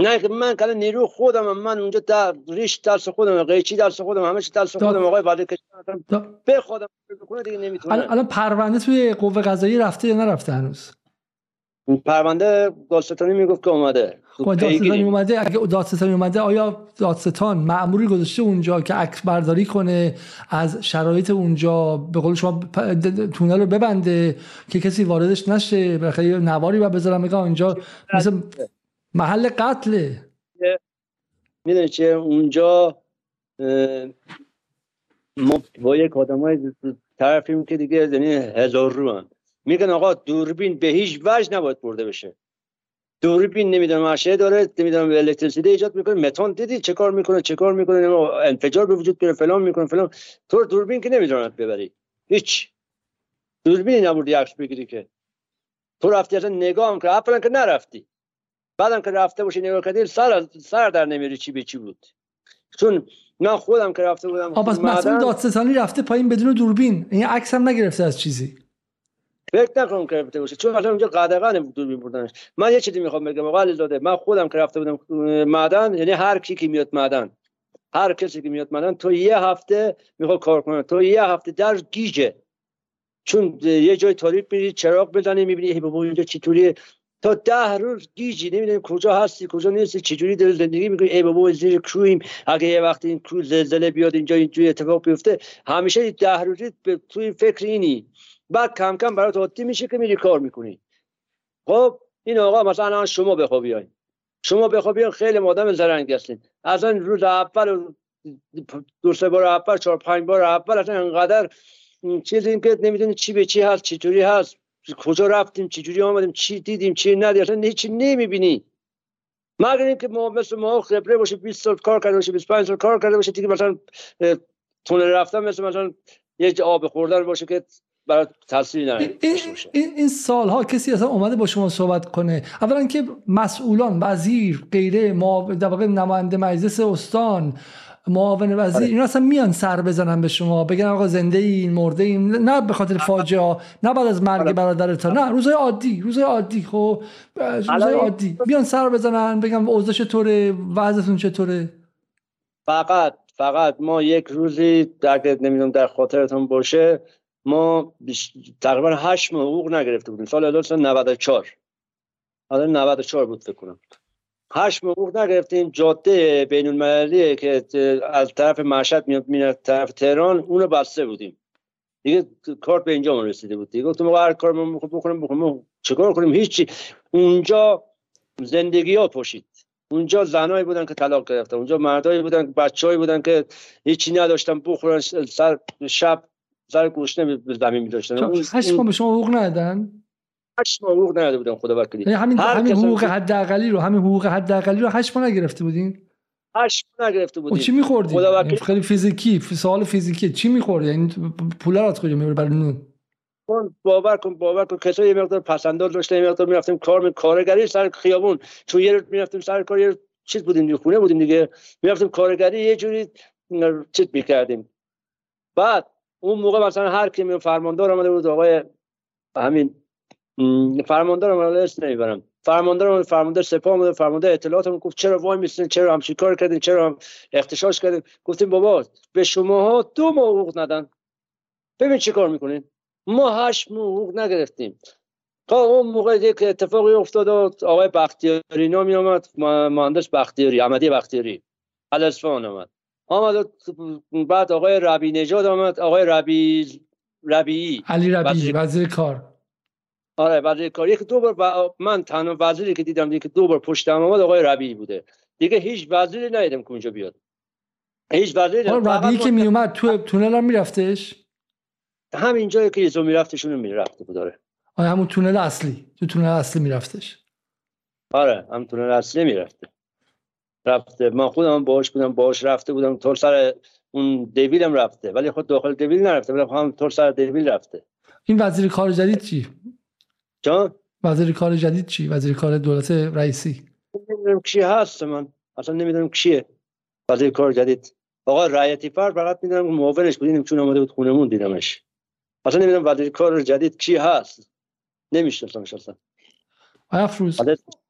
A: نه که من کلا نیرو خودم من اونجا در ریش درس خودم قیچی درس خودم همه چی درس خودم آقای بعد کشور به خودم بکنه دیگه نمی‌تونه.
B: الان پرونده توی قوه قضایی رفته یا نرفته هنوز؟
A: پرونده دادستانی می‌گفت که اومده.
B: خب دادستانی اومده. اگه دادستانی اومده آیا دادستان معمولی گذاشته اونجا که عکس برداری کنه از شرایط اونجا؟ به قول شما تونل رو ببنده که کسی واردش نشه بخاطر نواری و بذارم میگه اونجا مثل محل قتله.
A: می‌دونی چه اونجا ما با یک آدم های طرفیم که دیگه یعنی هزار رو هم. میگن آقا دوربین به هیچ وجه نباید برده بشه. دوربین نمی‌دونم ماشه داره نمی‌دونم الکتریسیته ایجاد می‌کنه متان دیدی چه کار می‌کنه چه کار می‌کنه انفجار به وجود میاره فلان می‌کنه فلان. تو دوربین که نمی‌دونن ببری. هیچ. دوربین نبودی عکس بگیری که. تو رفتی اصلا نگاه هم که اولا که نرفتی. بعدم که رفته باشی نگاه کردی سر سر در نمیری چی به چی بود. چون من خودم که رفته بودم
B: آ پس مسئول دادستانی رفته پایین بدون دوربین. این عکس هم نگرفته از چیزی.
A: فکر نکنم که رفته باشه. چون مثلا اونجا قدغن دوربین بردنش. من یه چیزی می‌خوام بگم. آقا زاده من خودم که رفته بودم معدن یعنی هر کی که میاد معدن. هر کسی که میاد معدن تو یه هفته می‌خواد کار کنه. تو یه هفته در گیجه. چون یه جای تاریک میری چراغ بزنی می‌بینی اینجا چطوریه؟ تا ده روز گیجی نمی‌دونیم کجا هستی کجا نیستی چجوری دل زندگی می‌کنی؟ ای بابا زیر کرویم اگه یه وقتی این کرو زلزله بیاد اینجا اینجوری اتفاق بیفته همیشه ده روزی توی فکر اینی. بعد کم کم برات عادی میشه که میری کار می‌کنی. خب این آقا مثلا شما بخوا بیاین. شما بخوا بیاین خیلی مادم زرنگ هستین. اصلا روز اول دو سه بار اول چهار پنج بار اول اصلا انقدر چیزی که نمی‌دونی چی به چی هست چطوری هست. کجا رفتیم چی جوری آمدیم چی دیدیم چی ندیدیم اصلا هیچی نمی‌بینی. مگر اینکه ما مثل ما خبره باشه 20 سال کار کرده باشه 25 سال کار کرده باشه دیگه مثلا تونه رفتن مثل مثلا یه آب خوردن باشه که برای تاثیر
B: این, این, این سالها کسی اصلا اومده با شما صحبت کنه؟ اولا که مسئولان وزیر غیره ما در واقع نماینده مجلس استان معاون وزیر آره. اینا اصلا میان سر بزنن به شما بگن آقا زنده این مرده این نه به خاطر فاجعه نه بعد از مرگ آره. برادرتان نه روزای عادی روزای عادی خب؟ روزای عادی. میان سر بزنن بگن اوضاع چطوره وضعتون چطوره؟
A: فقط فقط ما یک روزی در نمی‌دونم در خاطرتون باشه. ما تقریبا هشت ماه حقوق نگرفته بودیم. سال 1994 حالا 94 بود فکر کنم. هشت حقوق نگرفتیم. جاده بین المللی که از طرف مشهد میاد طرف تهران اونو بسته بودیم. دیگه کارت به اینجا رسیده بود دیگه. گفتم هر کار ما بکنم بکنم چیکار کنیم؟ هیچی. اونجا زندگی ها پشید اونجا زنایی بودن که طلاق گرفتن. اونجا مردایی بودن بچه‌ای بودن که هیچی نداشتن. بخورن سر شب سر گوشنه به زمین می‌داشتن.
B: هشت ماه به شما حقوق ندادن؟
A: هشت ماه حقوق نداده بودن خدا وکیلی.
B: یعنی همین همین حقوق حداقلی رو همین حقوق حداقلی رو هشت ماه نگرفته بودین؟
A: هشت ماه نگرفته بودین
B: چی می‌خوردی یعنی خیلی فیزیکی سوال فیزیکی. چی می‌خوردی؟ یعنی پولا رو از کجا می‌بری برای نون؟
A: باور کن باور کن. کسایی یه مقدار پسنداز داشتن یه مقدار می‌رفتیم کار می کارگری سر خیابون. چون یه می‌رفتیم سر کار یه چیز بودیم دیگه خونه بودیم دیگه. می‌رفتیم کارگری یه جوری چیز می‌کردیم. بعد اون موقع مثلا هر کی فرماندار آمده بود آقای همین فرماندار آمده اسم نمی‌برم. فرماندار فرماندار سپاه آمده فرماندار اطلاعات گفت چرا وای میسین چرا همچین کار کردین چرا هم اختشاش کردین. گفتیم بابا به شماها دو ماه حقوق ندن. ببین چی کار می‌کنین. ما هشت حقوق نگرفتیم. تا اون موقع یک اتفاقی افتاد آقای بختیاری نامی آمد مهندس بختیاری احمدی بختیاری الاسفان آمد. آمد بعد آقای ربی نجاد آمد آقای ربی ربیعی
B: علی ربی وزیر کار.
A: آره وزیر کار یک دو بار من تنها وزیری که دیدم دیگه دو بار پشتم آمد آقای ربیعی بوده. دیگه هیچ وزیری ندیدم که اونجا بیاد. هیچ وزیری
B: ربیعی که می اومد تو تونل هم میرفتش؟
A: همین جایی که یزو میرفتشون می‌رفته بود داره
B: آره همون تونل اصلی. تو تونل اصلی میرفتش.
A: آره هم تونل اصلی می‌رفته. رفته. من خودم هم باهاش بودم باهاش رفته بودم تا سر اون دیویل رفته. ولی خود داخل دیویل نرفته ولی هم تا سر دیویل رفته.
B: این وزیر کار جدید چی؟
A: جان؟
B: وزیر کار جدید چی؟ وزیر کار دولت رئیسی.
A: نمی‌دونم کی هست من. اصلا نمی‌دونم کیه وزیر کار جدید. آقا رایتی فر فقط می‌دونم معاونش بودیم چون آمده بود خونمون دیدمش. اصلا نمی‌دونم وزیر کار جدید کی هست. نمیشناسمش اصلا.
B: افروز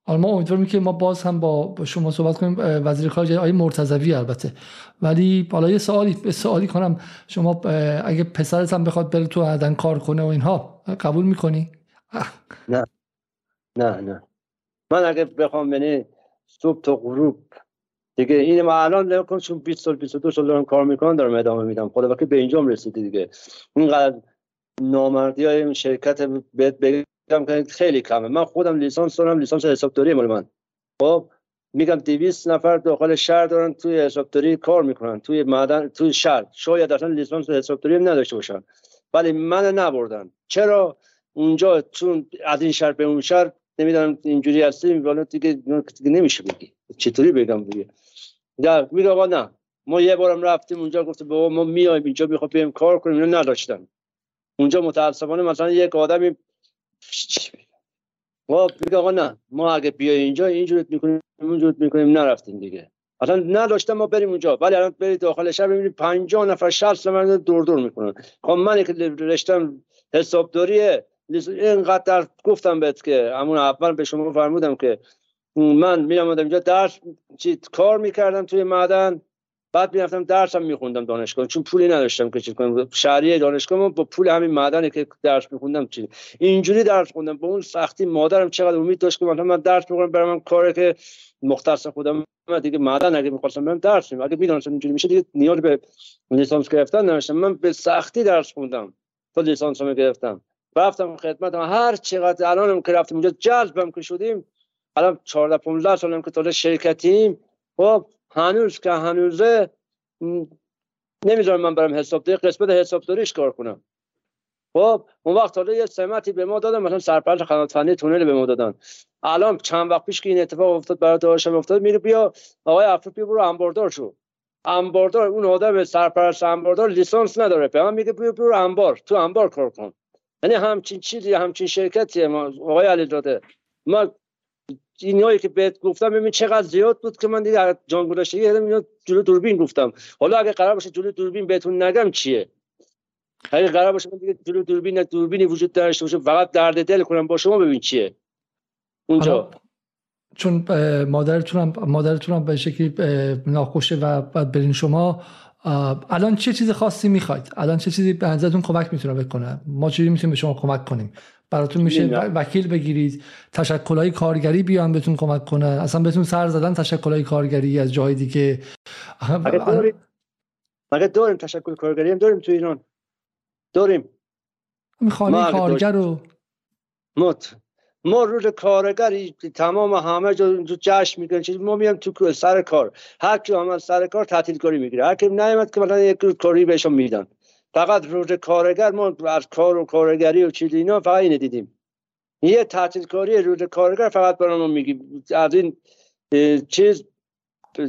B: حالا ما امیدواریم که ما باز هم با شما صحبت کنیم. وزیر خارجه آقای مرتضوی البته. ولی حالا یه سوالی به سوالی کنم. شما اگه پسرت هم بخواد بره تو عدن کار کنه و اینها قبول می‌کنی؟
A: نه. نه نه. من اگه بخوام بنی صبح تا غروب دیگه این ما الان نکن چون 20 سال 22 سال دارم کار می‌کنم دارم ادامه میدم. خدا وقتی به اینجام رسیدی دیگه. اینقدر نامردی های این شرکت بهت بگم که خیلی کمه. من خودم لیسانس دارم لیسانس حسابداری مال من. خب میگم 200 نفر داخل شهر دارن توی حسابداری کار می‌کنن توی معدن توی شهر. شاید اصلا لیسانس حسابداری هم نداشته باشن. ولی من نبردن چرا؟ اونجا چون از این شهر به اون شهر نمی‌دونم اینجوری هستی ولی دیگه, دیگه نمیشه بگی. چطوری بگم دیگه؟ در میگه آقا نه. ما یه بارم رفتیم اونجا گفت بابا ما میایم اینجا می‌خوام بریم کار کنیم اینا نداشتن اونجا متاسفانه مثلا یک آدمی ما میگه آقا نه. ما اگه بیای اینجا اینجوریت می‌کنیم اونجوریت می‌کنیم نرفتیم دیگه. اصلا نداشتم ما بریم اونجا. ولی الان برید داخل شهر ببینید 50 نفر 60 نفر دور دور می‌کنن. خب من که رشتم حسابداریه. اینقدر گفتم بهت که همون اول به شما فرمودم که من میرم اینجا درس چی کار می‌کردم توی معدن بعد می‌رفتم درسم میخوندم دانشگاه. چون پولی نداشتم که چی کنم. شهریه دانشگاه با پول همین معدنی که درس میخوندم چی؟ اینجوری درس خوندم. با اون سختی مادرم چقدر امید داشت که مثلا من درس می‌خونم برام من کاری که مختص خودم من دیگه معدن اگه می‌خواستم برم درس می‌خونم اگه می‌دونستم اینجوری میشه دیگه نیاز به لیسانس گرفتن نداشتم. من به سختی درس خوندم تا لیسانس رو گرفتم. رفتم خدمت هر چقدر الانم که رفتم اونجا جذبم که شدیم. الان 14 15 سالم که تازه شرکتیم. خب هنوز که هنوزه نمی‌ذارم من برم حسابداری قسمت حسابداریش کار کنم. خب اون وقت حالا یه سمتی به ما دادن مثلا سرپرست خدمات فنی تونل به ما دادن. الان چند وقت پیش که این اتفاق افتاد برای داشتم افتاد میره بیا آقای افرو بیا برو انباردار شو. انباردار اون آدم سرپرست انباردار لیسانس نداره. به من میگه بیا برو انبار تو انبار کار کن. یعنی همچین چیزی همچین شرکتی ما آقای علی داده ما اینایی که بهت گفتم ببین چقدر زیاد بود که من دیگه جان گذشته اینا جلو دوربین گفتم. حالا اگه قرار باشه جلو دوربین بهتون نگم چیه؟ اگه قرار باشه من دیگه جلو دوربین دوربینی وجود داشته باشه فقط درد دل کنم با شما ببین چیه. اونجا.
B: چون مادرتون هم مادرتون هم به شکلی ناخوشه و بعد برین شما الان چه چیز خاصی می‌خواید؟ الان چه چیزی به نظرتون کمک می‌تونه بکنه؟ ما چجوری می‌تونیم به شما کمک کنیم؟ براتون میشه وکیل بگیرید تشکلهای کارگری بیان بهتون کمک کنن اصلا بهتون سر زدن تشکلهای کارگری از جای دیگه.
A: مگه داریم. تشکل کارگری هم داریم تو ایران. داریم.
B: خانه کارگر رو
A: مت. ما روز کارگری تمام همه جا جشن میگن ما میام تو سر کار. هر کی هم سر کار تعطیل کاری می‌گیره. هر کی نیومد که مثلا یک کاری بهشون میدن. فقط روز کارگر ما از کار و کارگری و چیز اینا فقط اینه دیدیم. یه تعطیل کاری روز کارگر فقط برای ما میگیم از این چیز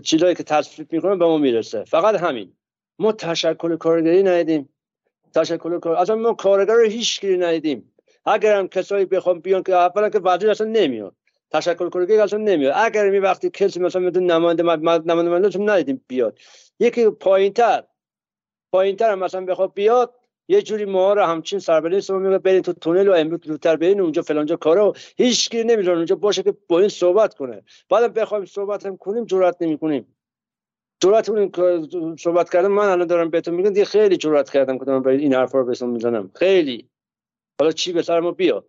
A: چیزایی که تصفیق می‌کنه به ما می‌رسه. فقط همین. ما تشکل کارگری ندیدیم. تشکل کار اصلا ما کارگر رو هیچ گیری ندیدیم. اگر هم کسایی بخوام بیان که اولا که وزیر اصلا نمیاد تشکل کارگری اصلا نمیاد. اگر می وقتی کسی مثلا میتون نماینده نماینده ندیدیم بیاد. یکی پایینتر پایینتر هم مثلا بخواد بیاد یه جوری ما رو همچین سربلین شما میگه برین تو تونل و امروز دورتر برین اونجا فلانجا کارو هیچ کی نمی‌ذاره اونجا باشه که با این صحبت کنه. بعدم بخوایم صحبت هم کنیم جرئت نمی‌کنیم. جرأت اون صحبت کردم من الان دارم بهتون میگم دیگه خیلی جرأت کردم که این حرفا رو بهتون می‌زنم. خیلی. حالا چی به سر ما بیاد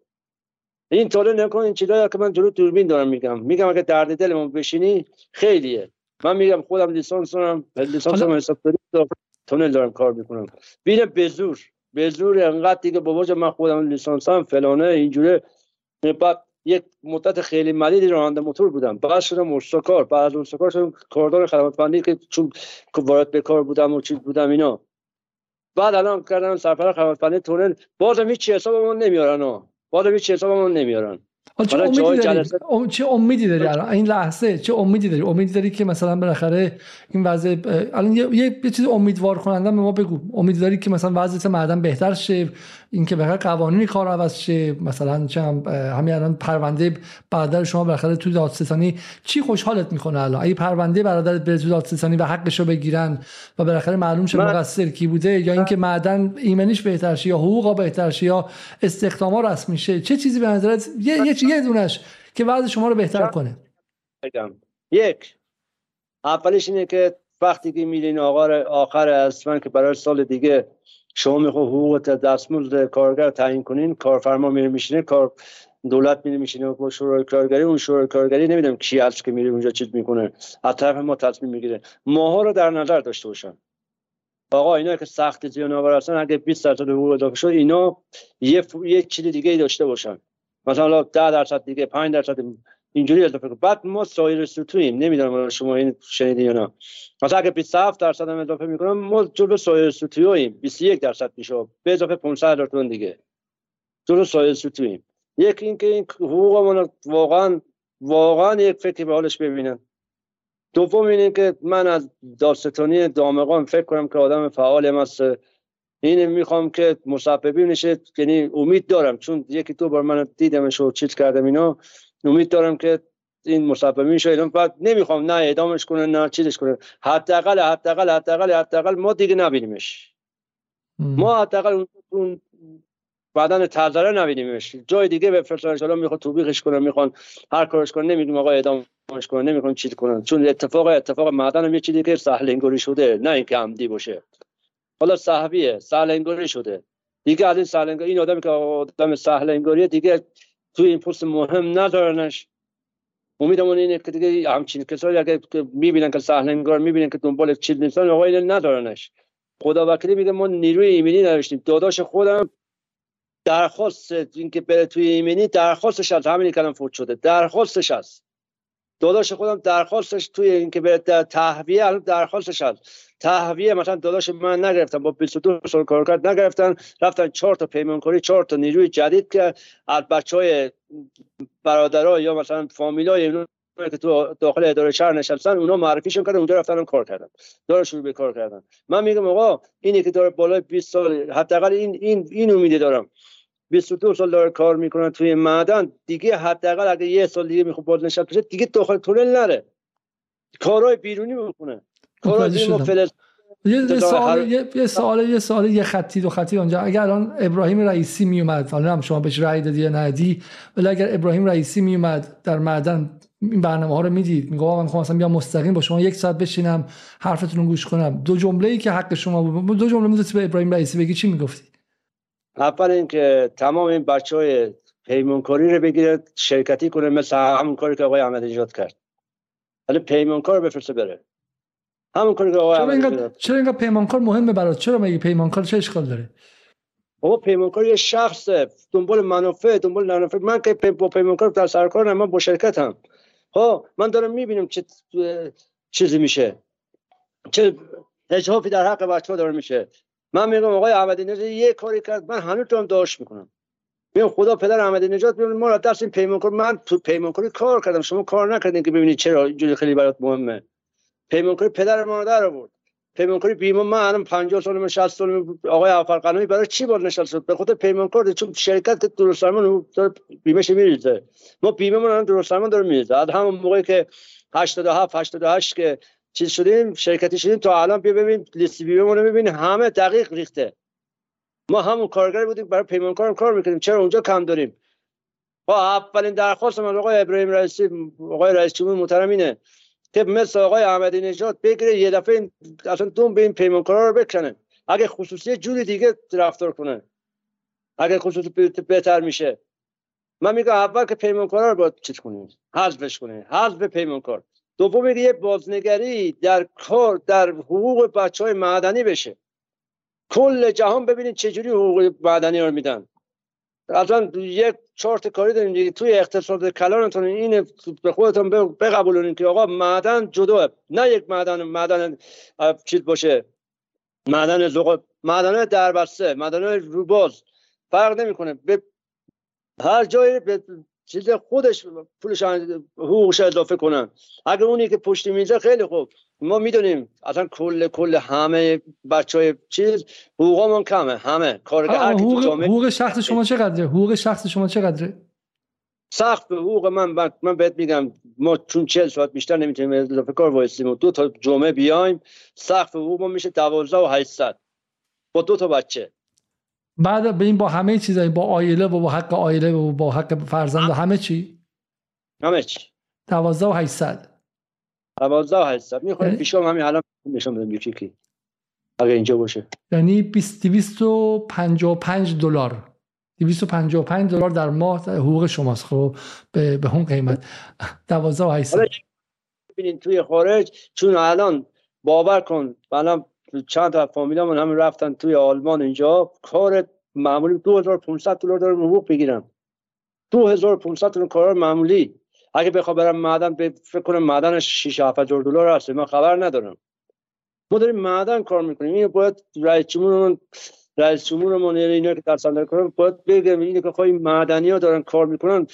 A: این طوله نکن این چیزایی که من جلو دوربین دارم میگم. میگم اگه درد دل ما بشینی خیلیه. من میگم خودم لیسانس دارم لیسانس هم حسابداری تونل دارم کار می‌کنم. بینه به زور به زور انقدر دیگه بابا من خودم لیسانس هم فلانه اینجوره. بعد یک مدت خیلی مدیدی راننده موتور بودم. بعد شدم استکار بعد از استکار شدم کاردان خدمات فنی که چون وارد به کار بودم و چیز بودم اینا. بعد الان کردم سرپرست خدمات فنی تونل بازم هیچ حسابمون نمیارن بازم هیچ حسابمون نمیارن.
B: چه امیدی داری؟ چه امیدی داری؟ الان این لحظه چه امیدی داری؟ امیدی داری که مثلا بالاخره این وضع الان یه, یه چیز امیدوار کننده به ما بگو. امیدی داری که مثلا وضعیت معدن بهتر شه اینکه بخاطر قوانینی کار عوض شه مثلا چه هم همین الان پرونده برادر شما بالاخره تو دادستانی چی خوشحالت می‌کنه الان؟ اگه پرونده برادرت بره تو دادستانی و حقش رو بگیرن و بالاخره معلوم شه مقصر کی بوده یا اینکه معدن ایمنیش بهتر شه یا حقوقا بهتر شه یا استخداما رسمی شه چه چیزی به نظرت؟ یه یه, یه دونش که وضع شما رو بهتر کنه.
A: یک اولش اینه که وقتی که میرین آخر آخر اسفن که برای سال دیگه شما میخوا حقوق دستمزد کارگر تعیین کنین کارفرما میره میشینه کار دولت میره میشینه با شورای کارگری اون شورای کارگری نمی‌دونم کی هست که میره اونجا چیز می‌کنه. از طرف ما تصمیم می‌گیره. ماها رو در نظر داشته باشن. آقا اینا که سخت زیان آور هستن اگه 20 درصد حقوق اضافه شد اینا یه یه چیز دیگه ای داشته باشن. مثلا 10 درصد دیگه 5 درصد اینجوری اضافه کنیم بعد ما سایر سطوحیم نمی‌دونم شما این شنیدین یا نه. مثلا اگه 27 درصد هم اضافه می‌کنم ما جلو سایر سطوحیم 21 درصد میشه. به اضافه 500 هزار تومان دیگه. جلو سایر سطوحیم یکی اینکه این حقوقمون واقعا واقعا یک فکر به حالش ببینن. دوم اینه که من از داستانی دامغان فکر کنم که آدم فعال هست این می‌خوام که مسببی نشه یعنی امید دارم. چون یکی دو بار من دیدمش و چیز کردم اینا. امید دارم که این مسببی میشه. بعد نمی‌خوام نه اعدامش کنه نه چیزش کنه حداقل حداقل حداقل حداقل ما دیگه نبینیمش. ما حداقل اون بدن تزره نبینیمش. جای دیگه به فرسان می‌خواد توبیخش کنه می‌خوان هر کارش کنه نمیگیم آقا اعدامش کنه نمی‌خوان چیز کنن. چون اتفاق اتفاق معدن هم یه چیزی که سهل شده نه اینکه عمدی باشه. حالا صحبیه سهل شده. دیگه از این سهل این آدمی که آدم سهل دیگه توی این پست مهم ندارنش. امیدمون اینه که دیگه همچین کسایی اگه می‌بینن که سهلنگار می‌بینن که دنبال چیز نیستن آقا اینه ندارنش. خدا وکیلی میگه ما نیروی ایمنی نداشتیم. داداش خودم درخواست اینکه بره توی ایمنی درخواستش از همین کلم فوت شده. درخواستش هست. داداش خودم درخواستش توی اینکه به تهویه درخواستش هست. تهویه مثلا داداش من نگرفتم با 22 سال کار کرد نگرفتن. رفتن چهار تا پیمانکاری چهار تا نیروی جدید که از بچه های برادرها یا مثلا فامیلای که تو داخل اداره شهر نشستن اونا معرفیشون کردن اونجا رفتن کار کردن. داره شروع به کار کردن. من میگم آقا اینی که داره بالای 20 سال حداقل این این این امیدی دارم. 22 سال داره کار می‌کنه توی معدن. دیگه حداقل اگه یه سال دیگه می‌خواد باز نشد بشه دیگه داخل تونل نره. کارهای بیرونی بکنه کارهای
B: یه سوال یه سوال یه سوال یه خطی دو خطی اونجا. اگر الان ابراهیم رئیسی می اومد حالا هم شما بهش رأی دادی یا ندی ولی اگر ابراهیم رئیسی می اومد در معدن این برنامه ها رو می‌دید میگه آقا من می‌خوام مثلا بیام مستقیم با شما یک ساعت بشینم حرفتون رو گوش کنم. دو جمله ای که حق شما بود. دو جمله می‌ذاری به ابراهیم رئیسی بگی چی می‌گفتی؟
A: اول اینکه تمام این بچه های پیمانکاری رو بگیره شرکتی کنه مثل همون کاری که آقای احمد نژاد کرد. ولی پیمانکار رو بفرسته بره. همون کاری که آقای
B: چرا اینقدر چرا اینقدر پیمانکار مهمه برات؟ چرا مگه پیمانکار چه اشکال داره؟
A: بابا پیمانکار یه شخصه دنبال منافع دنبال منافع من که با پیمانکار در سرکار من با شرکتم. ها من دارم می‌بینم چه چیزی میشه. چه اجحافی در حق بچه ها داره میشه. من میگم آقای احمدی نژاد یه کاری کرد من هنوز تو هم داشت می‌کنم. میگم خدا پدر احمدی نژاد بیاد ما دست این پیمانکار من تو پیمانکاری کار کردم شما کار نکردین که ببینید چرا اینجوری خیلی برات مهمه. پیمانکاری پدر ما در آورد. پیمانکاری بیمه من الان 50 سالمه 60 سالمه آقای افرقنوی برای چی باید نشست شد به خاطر پیمانکار چون شرکت که درست درمان داره بیمهش میریزه. ما بیمه من الان درست درمان داره میریزه. از همون موقعی که 87 88 که چیز شدیم؟ شرکتی شدیم تا الان بیا ببین لیست بیمه رو ببین. همه دقیق ریخته. ما همون کارگر بودیم برای پیمانکار هم کار می‌کنیم چرا اونجا کم داریم؟ با اولین درخواست من آقای ابراهیم رئیسی آقای رئیس جمهور محترم اینه. که مثل آقای احمدی نژاد بگیره یه دفعه اصلا دوم به این پیمانکارا رو بکنه. اگه خصوصی جوری دیگه رفتار کنه. اگه خصوصی بهت- بهتر میشه. من میگم اول که پیمانکارا رو باید چیز کنیم. حذفش کنه حذف پیمانکار دوم یه بازنگری در کار در حقوق بچه های معدنی بشه. کل جهان ببینید چجوری حقوق معدنی رو میدن. اصلا یک چارت کاری داریم توی اقتصاد کلانتون این به خودتون بقبولونین که آقا معدن جدا نه یک معدن معدن چیز باشه. معدن زغال معدن دربسته معدن روباز. فرق نمی‌کنه. به هر جایی چیز خودش پولش حقوقش اضافه کنن اگه اونی که پشت میزه خیلی خوب. ما می‌دونیم اصلا کل کل همه بچه های چیز حقوقمون کمه. همه. کارگر
B: حقوق حقوق شخص شما چقدره؟ حقوق شخص شما چقدره؟
A: سخت. به حقوق من من, بهت میگم ما چون 40 ساعت بیشتر نمی‌تونیم اضافه کار وایسیم دو تا جمعه بیایم سقف حقوق ما میشه 12 و 800 با دو تا بچه.
B: بعد به این با همه چیزایی با آیله و با حق آیله و با حق فرزند و همه چی؟
A: همه چی.
B: 12 و 800
A: 12 و 800 می‌خوایم
B: یعنی-
A: پیشام همین الان نشون بدم یکی کی. اگه اینجا باشه.
B: یعنی 20 255 دلار. 255 دلار در ماه حقوق شماست. خب به به اون قیمت. 12 و 800
A: حالا ببینین توی خارج چون الان باور کن الان چند تا فامیلامون هم رفتن توی آلمان اینجا. کار معمولی 2500 دلار دارم حقوق بگیرم. 2500 تا کار معمولی. اگه بخوام برم معدن به فکر کنم معدنش 6 7000 دلار هست. من خبر ندارم. ما داریم معدن کار می‌کنیم. این باید رئیس جمهورمون رئیس جمهورمون یعنی اینا که در صندوق کار باید بگم اینه که خواهی معدنی ها دارن کار می‌کنن.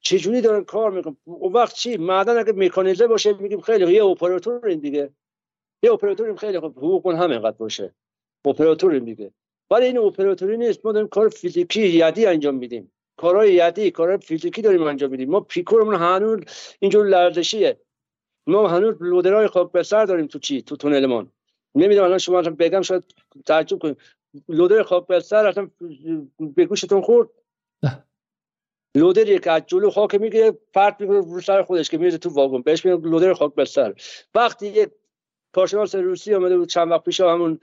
A: چجوری دارن کار می‌کنن؟ اون وقت چی؟ معدن اگه مکانیزه باشه میگیم خیلی یه اپراتور این دیگه. یه اپراتوریم خیلی خوب حقوقمون همینقدر باشه. اپراتوریم دیگه ولی این اپراتوری نیست ما داریم کار فیزیکی یدی انجام میدیم. کارهای یدی کارهای فیزیکی داریم انجام میدیم. ما پیکورمون هنوز اینجور لرزشیه. ما هنوز لودرهای خاک به سر داریم تو چی؟ تو تونلمان. نمی‌دونم الان شما بگم شاید تعجب کنید لودر خاک به سر اصلا به گوشتون خورد. لودری که از جلو خاک می‌گیره پرت می‌کنه رو سر خودش که میره تو واگن. بهش میگن لودر خاک به سر. وقتی یک کارشناس روسی آمده بود چند وقت پیش همون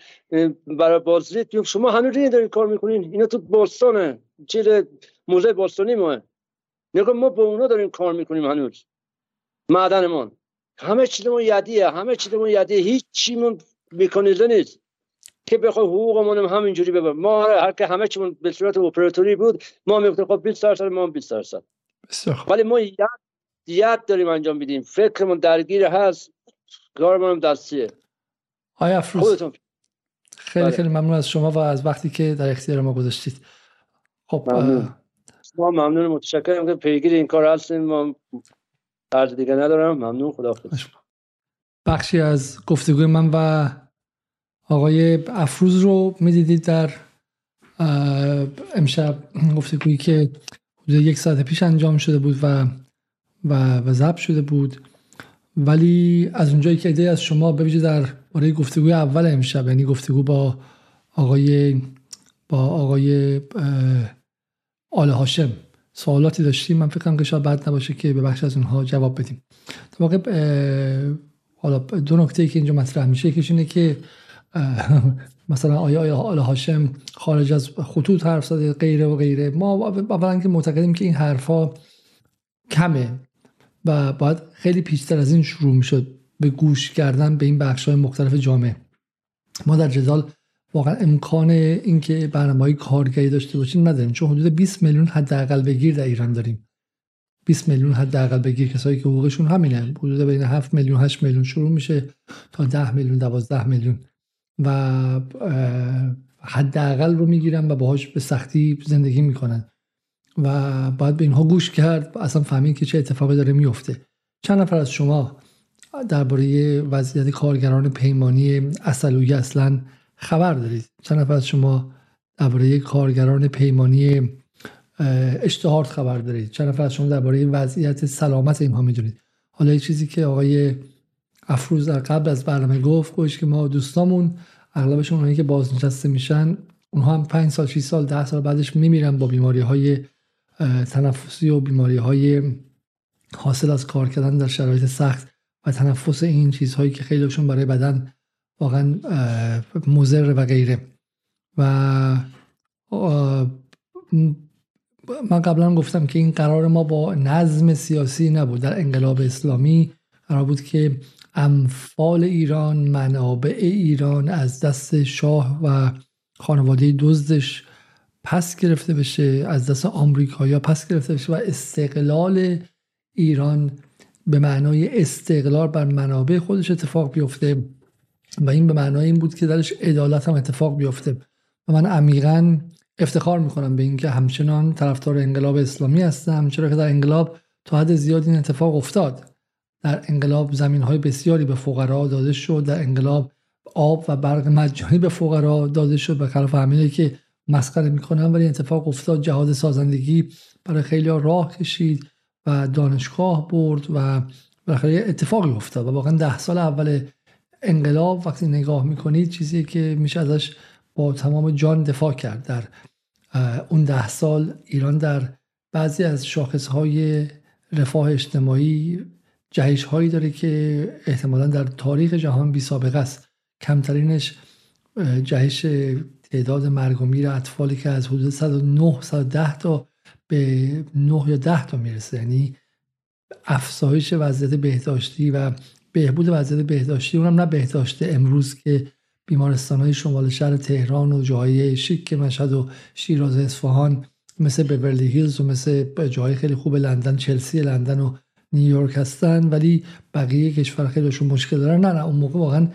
A: برای بازدید شما هنوز این دارین کار می‌کنین. اینا تو باستانه. چیز موزه باستانی ماه نگاه ما با اونا داریم کار می‌کنیم هنوز. معدنمون همه چیزمون یدیه. همه چیزمون یدیه. هیچ چیمون مکانیزه نیست. که بخوای حقوقمون هم همینجوری ببر. ما هر که همه چیمون به صورت اپراتوری بود ما می‌گفتیم خب 20 درصد ما هم 20 درصد. ولی ما ید ید داریم انجام میدیم فکرمون درگیر هست. کارمون هم دستیه.
B: آیا افروز.
A: خودتون.
B: خیلی
A: بله.
B: خیلی ممنون از شما و از وقتی که در اختیار ما گذاشتید. خب
A: ممنون. ما ممنون متشکرم که پیگیر این کار هستیم ما عرض دیگه ندارم. ممنون. خداحافظ
B: بخشی از گفتگوی من و آقای افروز رو می‌دیدید در امشب گفتگویی که حدود یک ساعت پیش انجام شده بود و و و ضبط شده بود. ولی از اونجایی که ایده از شما به ویژه در باره گفتگوی اول امشب یعنی گفتگو با آقای با آقای آل هاشم سوالاتی داشتیم. من فکر کنم که شاید بد نباشه که به بخش از اونها جواب بدیم. در واقع حالا دو نکته که اینجا مطرح میشه. یکیش اینه که مثلا آیا آیا آل هاشم خارج از خطوط حرف زده غیره و غیره؟ ما اولا که معتقدیم که این حرفها کمه و باید خیلی پیشتر از این شروع می‌شد به گوش کردن به این بخش های مختلف جامعه. ما در جدال واقعا امکان اینکه برنامه‌های کارگری داشته باشیم نداریم چون حدود 20 میلیون حداقل بگیر در ایران داریم. 20 میلیون حداقل بگیر کسایی که حقوقشون همینه. حدود بین 7 میلیون 8 میلیون شروع میشه تا 10 میلیون 12 میلیون. و حداقل رو می‌گیرن و باهاش به سختی زندگی می‌کنن. و باید به اینها گوش کرد اصلا فهمید که چه اتفاقی داره میفته چند نفر از شما درباره وضعیت کارگران پیمانی اصلوی اصلا خبر دارید؟ چند نفر از شما درباره کارگران پیمانی اشتهارت خبر دارید؟ چند نفر از شما درباره وضعیت سلامت اینها می‌دونید؟ حالا یه چیزی که آقای افروز قبل از برنامه گفت گوش که ما دوستامون اغلبشون اونایی که بازنشسته میشن اونها هم 5 سال 6 سال 10 سال بعدش میمیرن با بیماری های تنفسی و بیماری های حاصل از کار کردن در شرایط سخت و تنفس این چیزهایی که خیلیشون برای بدن واقعا مضر و غیره. و من قبلا گفتم که این قرار ما با نظم سیاسی نبود. در انقلاب اسلامی قرار بود که امفال ایران منابع ایران از دست شاه و خانواده دزدش پس گرفته بشه از دست آمریکایا پس گرفته بشه و استقلال ایران به معنای استقلال بر منابع خودش اتفاق بیفته و این به معنای این بود که درش عدالت هم اتفاق بیفته. و من عمیقا افتخار می‌کنم به اینکه همچنان طرفدار انقلاب اسلامی هستم چرا که در انقلاب تا حد زیاد این اتفاق افتاد. در انقلاب زمین های بسیاری به فقرا داده شد در انقلاب آب و برق مجانی به فقرا داده شد به خلاف همینه که مسخره می‌کنم ولی اتفاق افتاد. جهاد سازندگی برای خیلی راه کشید. و دانشگاه برد و بالاخره اتفاقی افتاد و واقعا ده سال اول انقلاب وقتی نگاه می‌کنید چیزی که میشه ازش با تمام جان دفاع کرد. در اون ده سال ایران در بعضی از شاخصهای رفاه اجتماعی جهش هایی داره که احتمالا در تاریخ جهان بی سابقه است. کمترینش جهش تعداد مرگ و میر اطفالی که از حدود 109 110 تا به 9 یا 10 تا می‌رسه. یعنی افزایش وضعیت بهداشتی و بهبود وضعیت بهداشتی اونم نه بهداشت امروز که بیمارستان های شمال شهر تهران و جاهای شیک مشهد و شیراز اصفهان مثل بورلی هیلز و مثل جاهای خیلی خوب لندن چلسی لندن و نیویورک هستن ولی بقیه کشور خیلیشون مشکل دارن. نه نه اون موقع واقعا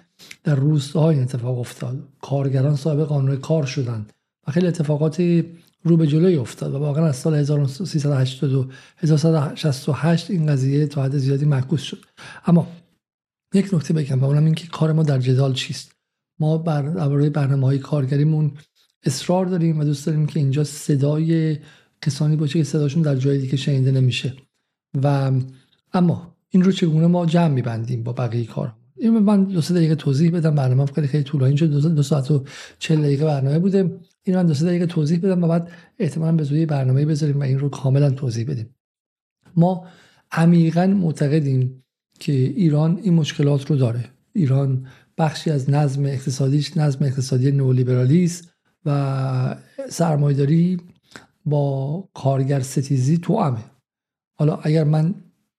B: در روستاها این اتفاق افتاد. کارگران صاحب قانون کار شدن و خیلی اتفاقات رو به جلوی افتاد و واقعا از سال 1382 1368 این قضیه تا حد زیادی معکوس شد. اما یک نکته بگم و اونم این که کار ما در جدال چیست؟ ما بر درباره برنامه های کارگریمون اصرار داریم و دوست داریم که اینجا صدای کسانی باشه که صداشون در جای دیگه شنیده نمیشه. و اما این رو چگونه ما جمع میبندیم با بقیه کار این من دو سه دقیقه توضیح بدم برنامه خیلی خیلی طولانی شد دو ساعت و چل دقیقه برنامه بوده. این دو سه دقیقه توضیح بدم و بعد احتمالا به زودی برنامه بذاریم و این رو کاملا توضیح بدیم. ما عمیقا معتقدیم که ایران این مشکلات رو داره. ایران بخشی از نظم اقتصادیش نظم اقتصادی نولیبرالی است و سرمایداری با کارگر ستیزی تو امه. حالا اگر من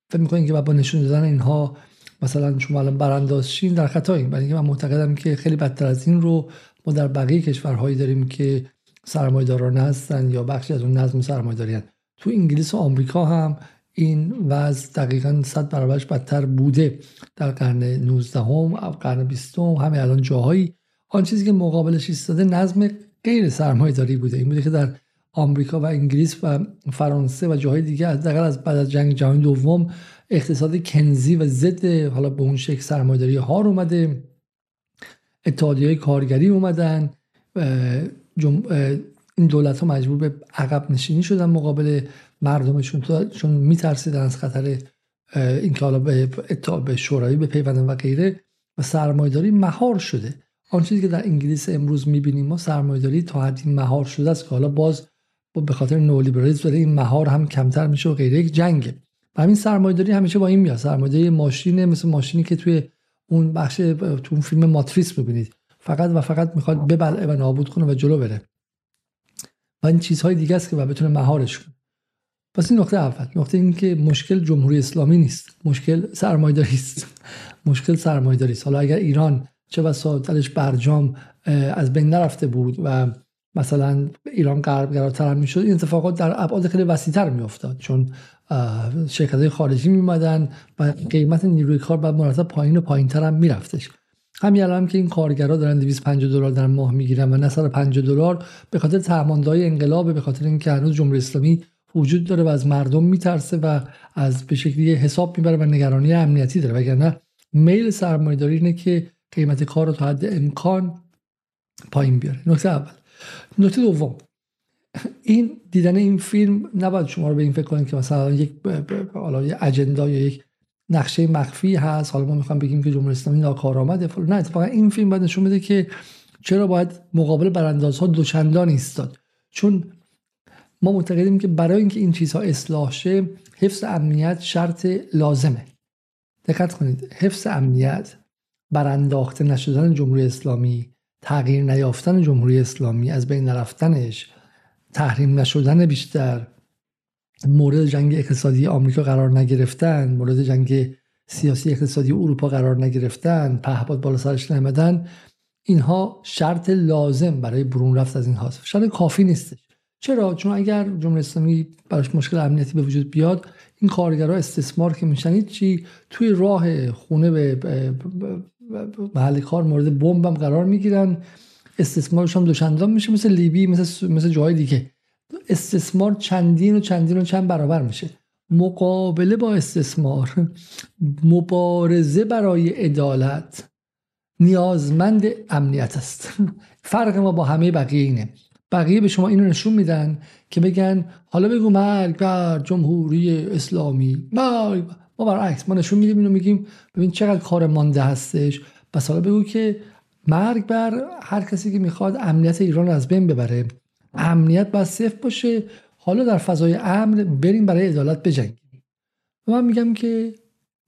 B: فکر می‌کنم که با نشون دادن اینها مثلا شما الان برانداز شین در خطاییم برای اینکه من معتقدم که خیلی بدتر از این رو ما در بقیه کشورهایی داریم که سرمایداران هستن یا بخشی از اون نظم سرمایداری هستن. تو انگلیس و آمریکا هم این وضع دقیقا صد برابرش بدتر بوده. در قرن 19 هم قرن 20 هم همه الان جاهایی. آن چیزی که مقابلش ایستاده نظم غیر سرمایه‌داری بوده. این بوده که در آمریکا و انگلیس و فرانسه و جاهای دیگه از از بعد از جنگ جهانی دوم اقتصاد کنزی و ضد حالا به اون شکل سرمایه‌داری ها اومده. اتحادیه کارگری اومدن این دولت ها مجبور به عقب نشینی شدن مقابل مردمشون. چون میترسیدن از خطر اینکه حالا به, به شورایی بپیوندن و غیره و سرمایه‌داری مهار شده. آن چیزی که در انگلیس امروز می‌بینیم ما سرمایه‌داری تا حدی مهار شده است که حالا باز به خاطر نولیبرالیسم داره این مهار هم کمتر میشه و غیره. یک جنگه. و همین سرمایه‌داری همیشه با این میاد. سرمایه‌داری ماشین مثل ماشینی که توی اون بخش تو اون فیلم ماتریس ببینید. فقط و فقط می‌خواد ببلعه و نابود کنه و جلو بره. و این چیزهای دیگه است که و بتونه مهارش کنه. پس این نقطه اول. نقطه این که مشکل جمهوری اسلامی نیست. مشکل سرمایداری است. مشکل سرمایداری است حالا اگر ایران چه بسا دلش برجام از بین نرفته بود و مثلا ایران غربگراتر هم می‌شد این اتفاقات در ابعاد خیلی وسیعتر میافتاد. چون شرکت های خارجی میمدن و قیمت نیروی کار بعد مرتب پایین و پایین تر هم میرفتش. همین الان که این کارگرا دارن 250 دلار در ماه می‌گیرن و نه 150 دلار به خاطر تهماندهای انقلاب به خاطر اینکه هنوز جمهوری اسلامی وجود داره و از مردم میترسه و از به شکلی حساب می‌بره و نگرانی امنیتی داره. وگرنه میل سرمایه‌داری اینه که قیمت کار رو تا حد امکان پایین بیاره. نکته اول. نکته دوم. این دیدن این فیلم نباید شما رو به این فکر کنید که مثلا یک حالا یک اجندا یا یک نقشه مخفی هست. حالا ما می‌خوام بگیم که جمهوری اسلامی ناکارآمده نه اتفاقا این فیلم باید نشون بده که چرا باید مقابل براندازها دوچندان ایستاد. چون ما معتقدیم که برای اینکه این چیزها اصلاح شه حفظ امنیت شرط لازمه. دقت کنید حفظ امنیت برانداخته نشدن جمهوری اسلامی تغییر نیافتن جمهوری اسلامی از بین نرفتنش تحریم نشدن بیشتر مورد جنگ اقتصادی آمریکا قرار نگرفتن مورد جنگ سیاسی اقتصادی اروپا قرار نگرفتن پهپاد بالا سرش نمیدن اینها شرط لازم برای برون رفت از این هاست شرط کافی نیستش چرا چون اگر جمهوری اسلامی براش مشکل امنیتی به وجود بیاد این کارگرها استثمار که میشنید چی توی راه خونه به محل کار مورد بمب قرار می‌گیرن استثمارش هم دوچندان میشه مثل لیبی مثل مثل جای دیگه. استثمار چندین و چندین و چند برابر میشه. مقابله با استثمار مبارزه برای عدالت نیازمند امنیت است. فرق ما با همه بقیه اینه. بقیه به شما اینو نشون میدن که بگن حالا بگو مرگ بر جمهوری اسلامی. مرگ ما برعکس ما نشون میدیم اینو میگیم ببین چقدر کار مانده هستش. بس حالا بگو که مرگ بر هر کسی که می‌خواد امنیت ایران رو از بین ببره. امنیت باید صفر باشه. حالا در فضای امن بریم برای عدالت بجنگیم. و من میگم که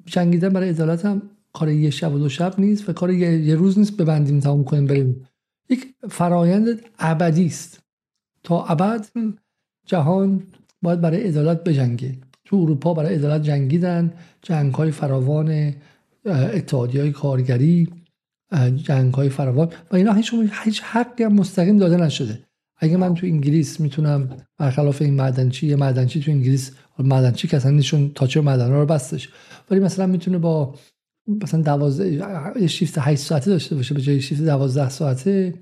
B: جنگیدن برای عدالت هم کار یه شب و دو شب نیست و کار یه روز نیست ببندیم تمام کنیم بریم. یک فرایند ابدی است. تا ابد جهان باید برای عدالت بجنگه. تو اروپا برای عدالت جنگیدن. جنگ های فراوان اتحادی های کارگری جنگ های فراوان و اینا هیچ هیچ حقی هم مستقیم داده نشده. اگه من تو انگلیس می‌تونم برخلاف این معدنچی یه معدنچی تو انگلیس معدنچی که اصلا نشون تاچر معدن رو بستش. ولی مثلا می‌تونه با مثلا 12 یه شیفت 8 ساعته داشته باشه به جای شیفت 12 ساعته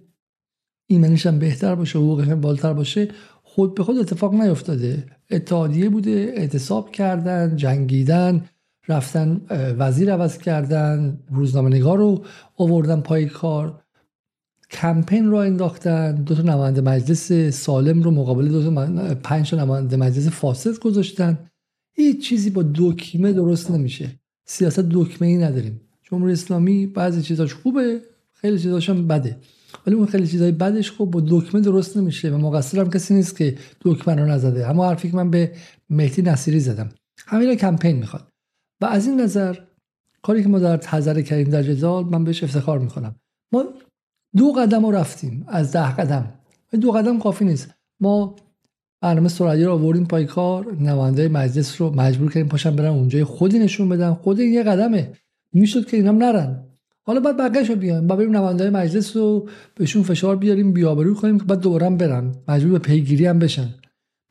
B: ایمنش هم بهتر باشه حقوقش هم بالاتر باشه. خود به خود اتفاق نیفتاده. اتحادیه بوده اعتصاب کردن جنگیدن. رفتن وزیر عوض کردن روزنامه نگار رو آوردن پای کار کمپین را انداختن دو تا نماینده مجلس سالم رو مقابل دو تا پنج تا نماینده مجلس فاسد گذاشتن. هیچ چیزی با دکمه درست نمیشه. سیاست دکمه ای نداریم. جمهوری اسلامی بعضی چیزاش خوبه خیلی چیزاش هم بده. ولی اون خیلی چیزای بدش خب با دکمه درست نمیشه و مقصر هم کسی نیست که دکمه رو نزده. اما حرفی که من به مهدی نصیری زدم. همین کمپین می‌خواد. و از این نظر کاری که ما در تذر کردیم در جدال من بهش افتخار می‌کنم. ما دو قدم رو رفتیم از ده قدم. دو قدم کافی نیست. ما برنامه سرعی رو آوردیم پای کار نماینده مجلس رو مجبور کردیم پاشن برن اونجا خودی نشون بدن. خود این یه قدمه. می‌شد که اینام نرن. حالا بعد بقیه‌شو رو بیان بعد بریم نماینده مجلس رو بهشون فشار بیاریم بیابرو کنیم که بعد دوباره هم برن. مجبور به پیگیری هم بشن.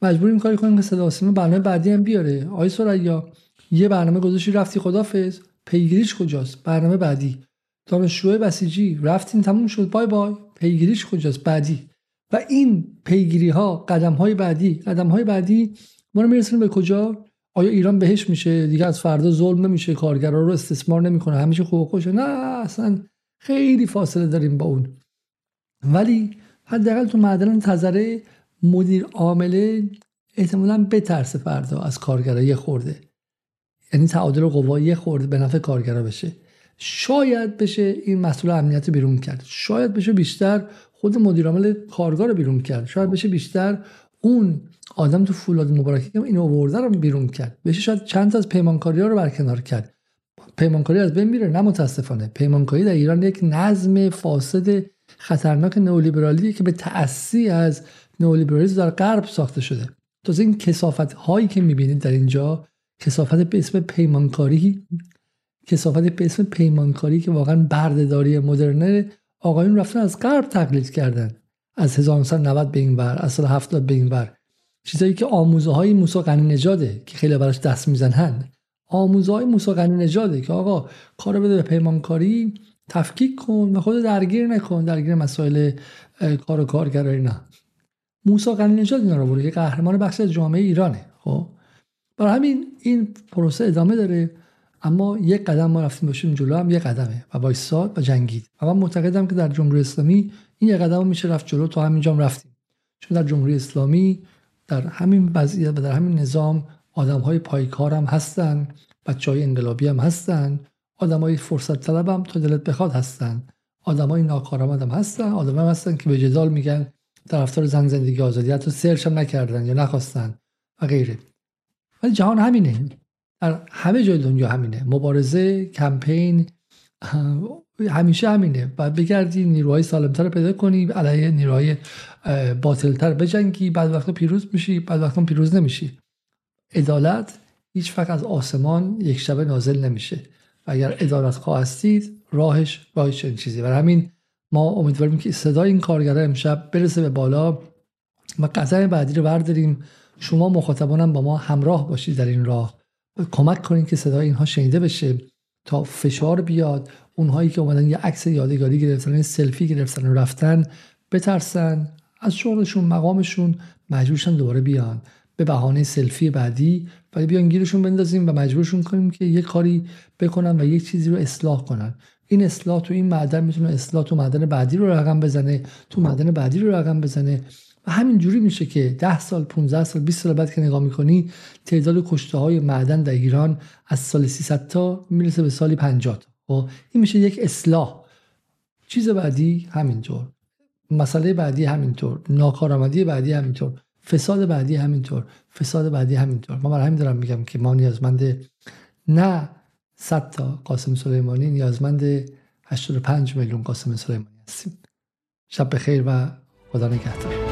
B: مجبوریم کاری کنیم که صدا سیما برنامه بعدی هم بیاره. آی سریا یه برنامه گذاشتی رفتی خدافظ. پیگیریش کجاست؟ برنامه بعدی. دانشجوی بسیجی. رفتین تموم شد. بای بای. پیگیریش کجاست؟ بعدی. و این پیگیری ها قدم های بعدی. قدم های بعدی ما رو میرسونیم به کجا؟ آیا ایران بهش میشه؟ دیگه از فردا ظلم نمیشه. کارگرا رو استثمار نمی‌کنه. همیشه خوب خوشه نه اصلا خیلی فاصله داریم با اون. ولی حداقل تو معدن تذره مدیر عامله احتمالا بترسه فردا از کارگرا. یه خورده. یعنی تعادل قوا یه خورده به نفع کارگرا بشه. شاید بشه این مسئول امنیت بیرون کرد. شاید بشه بیشتر خود مدیر عامل کارگاه رو بیرون کرد. شاید بشه بیشتر اون آدم تو فولاد مبارکی که اینو آورده رو بیرون کرد. بشه شاید چند از پیمانکاری ها رو برکنار کرد. پیمانکاری از بین میره نه متاسفانه. پیمانکاری در ایران یک نظم فاسد خطرناک نئولیبرالیه که به تأسی از نئولیبرالیسم در غرب ساخته شده. تازه این کسافت هایی که می‌بینید در اینجا کسافت به اسم پیمانکاری کسافت به اسم پیمانکاری که واقعا بردهداری مدرنه آقایون رفتن از غرب تقلید کردن. از 1990 به این ور از سال 70 به این ور. چیزایی که آموزه های موسی قنی نجاده که خیلی براش دست می‌زنن. آموزه های موسی قنی نجاده که آقا کارو بده به پیمانکاری تفکیک کن و خود درگیر نکن درگیر مسائل کار و کارگرایی نه موسی قنی نجاد اینا رو که قهرمان بخش جامعه ایرانه خب؟ برای همین این پروسه ادامه داره اما یک قدم ما رفتیم باشیم جلو هم یک قدمه و وایساد و جنگید. و من معتقدم که در جمهوری اسلامی این یک قدم میشه رفت جلو تا همینجا رفتیم. چون در جمهوری اسلامی در همین وضعیت و در همین نظام آدم های پایکار هم هستن بچه های انقلابی هم هستن آدم های فرصت طلب هم تا دلت بخواد هستن. آدم های ناکارآمد هم هستن آدم هم هستن که به جدال میگن طرفدار زن زندگی آزادی حتی سرچ هم نکردن یا نخواستن و غیره. ولی جهان همینه. در همه جای دنیا همینه. مبارزه کمپین همیشه همینه. و بگردی نیروهای سالمتر پیدا کنی علیه نیروهای باطلتر بجنگی. بعد وقتا پیروز میشی بعد وقتا پیروز نمیشی. عدالت هیچ فقط از آسمان یک شبه نازل نمیشه. و اگر عدالت خواه هستید راهش چنین چیزی. و همین ما امیدواریم که صدای این کارگرا امشب برسه به بالا. و قدم بعدی رو برداریم. شما مخاطبانم با ما همراه باشید در این راه. کمک کنید که صدای اینها شنیده بشه تا فشار بیاد. اونهایی که اومدن یه عکس یادگاری گرفتن یه سلفی گرفتن و رفتن بترسن. از شغلشون مقامشون مجبورشن دوباره بیان. به بهانه سلفی بعدی ولی بیان گیرشون بندازیم و مجبورشون کنیم که یه کاری بکنن و یک چیزی رو اصلاح کنن. این اصلاح تو این معدن می‌تونه اصلاح تو معدن بعدی رو رقم بزنه تو معدن بعدی رو رقم بزنه. و همین جوری میشه که 10 سال 15 سال 20 سال بعد که نگاه می‌کنی تعداد کشته های معدن در ایران از سال 300 تا می‌رسه به سالی 50 تا خب این میشه یک اصلاح. چیز بعدی همینطور. مسئله بعدی همینطور. ناکارآمدی بعدی همینطور. فساد بعدی همینطور. فساد بعدی همینطور. من برای همین دارم میگم که ما نیازمند نه 100 تا قاسم سلیمانی نیازمند 85 میلیون قاسم سلیمانی هستیم. شب بخیر و خدا نگهدار.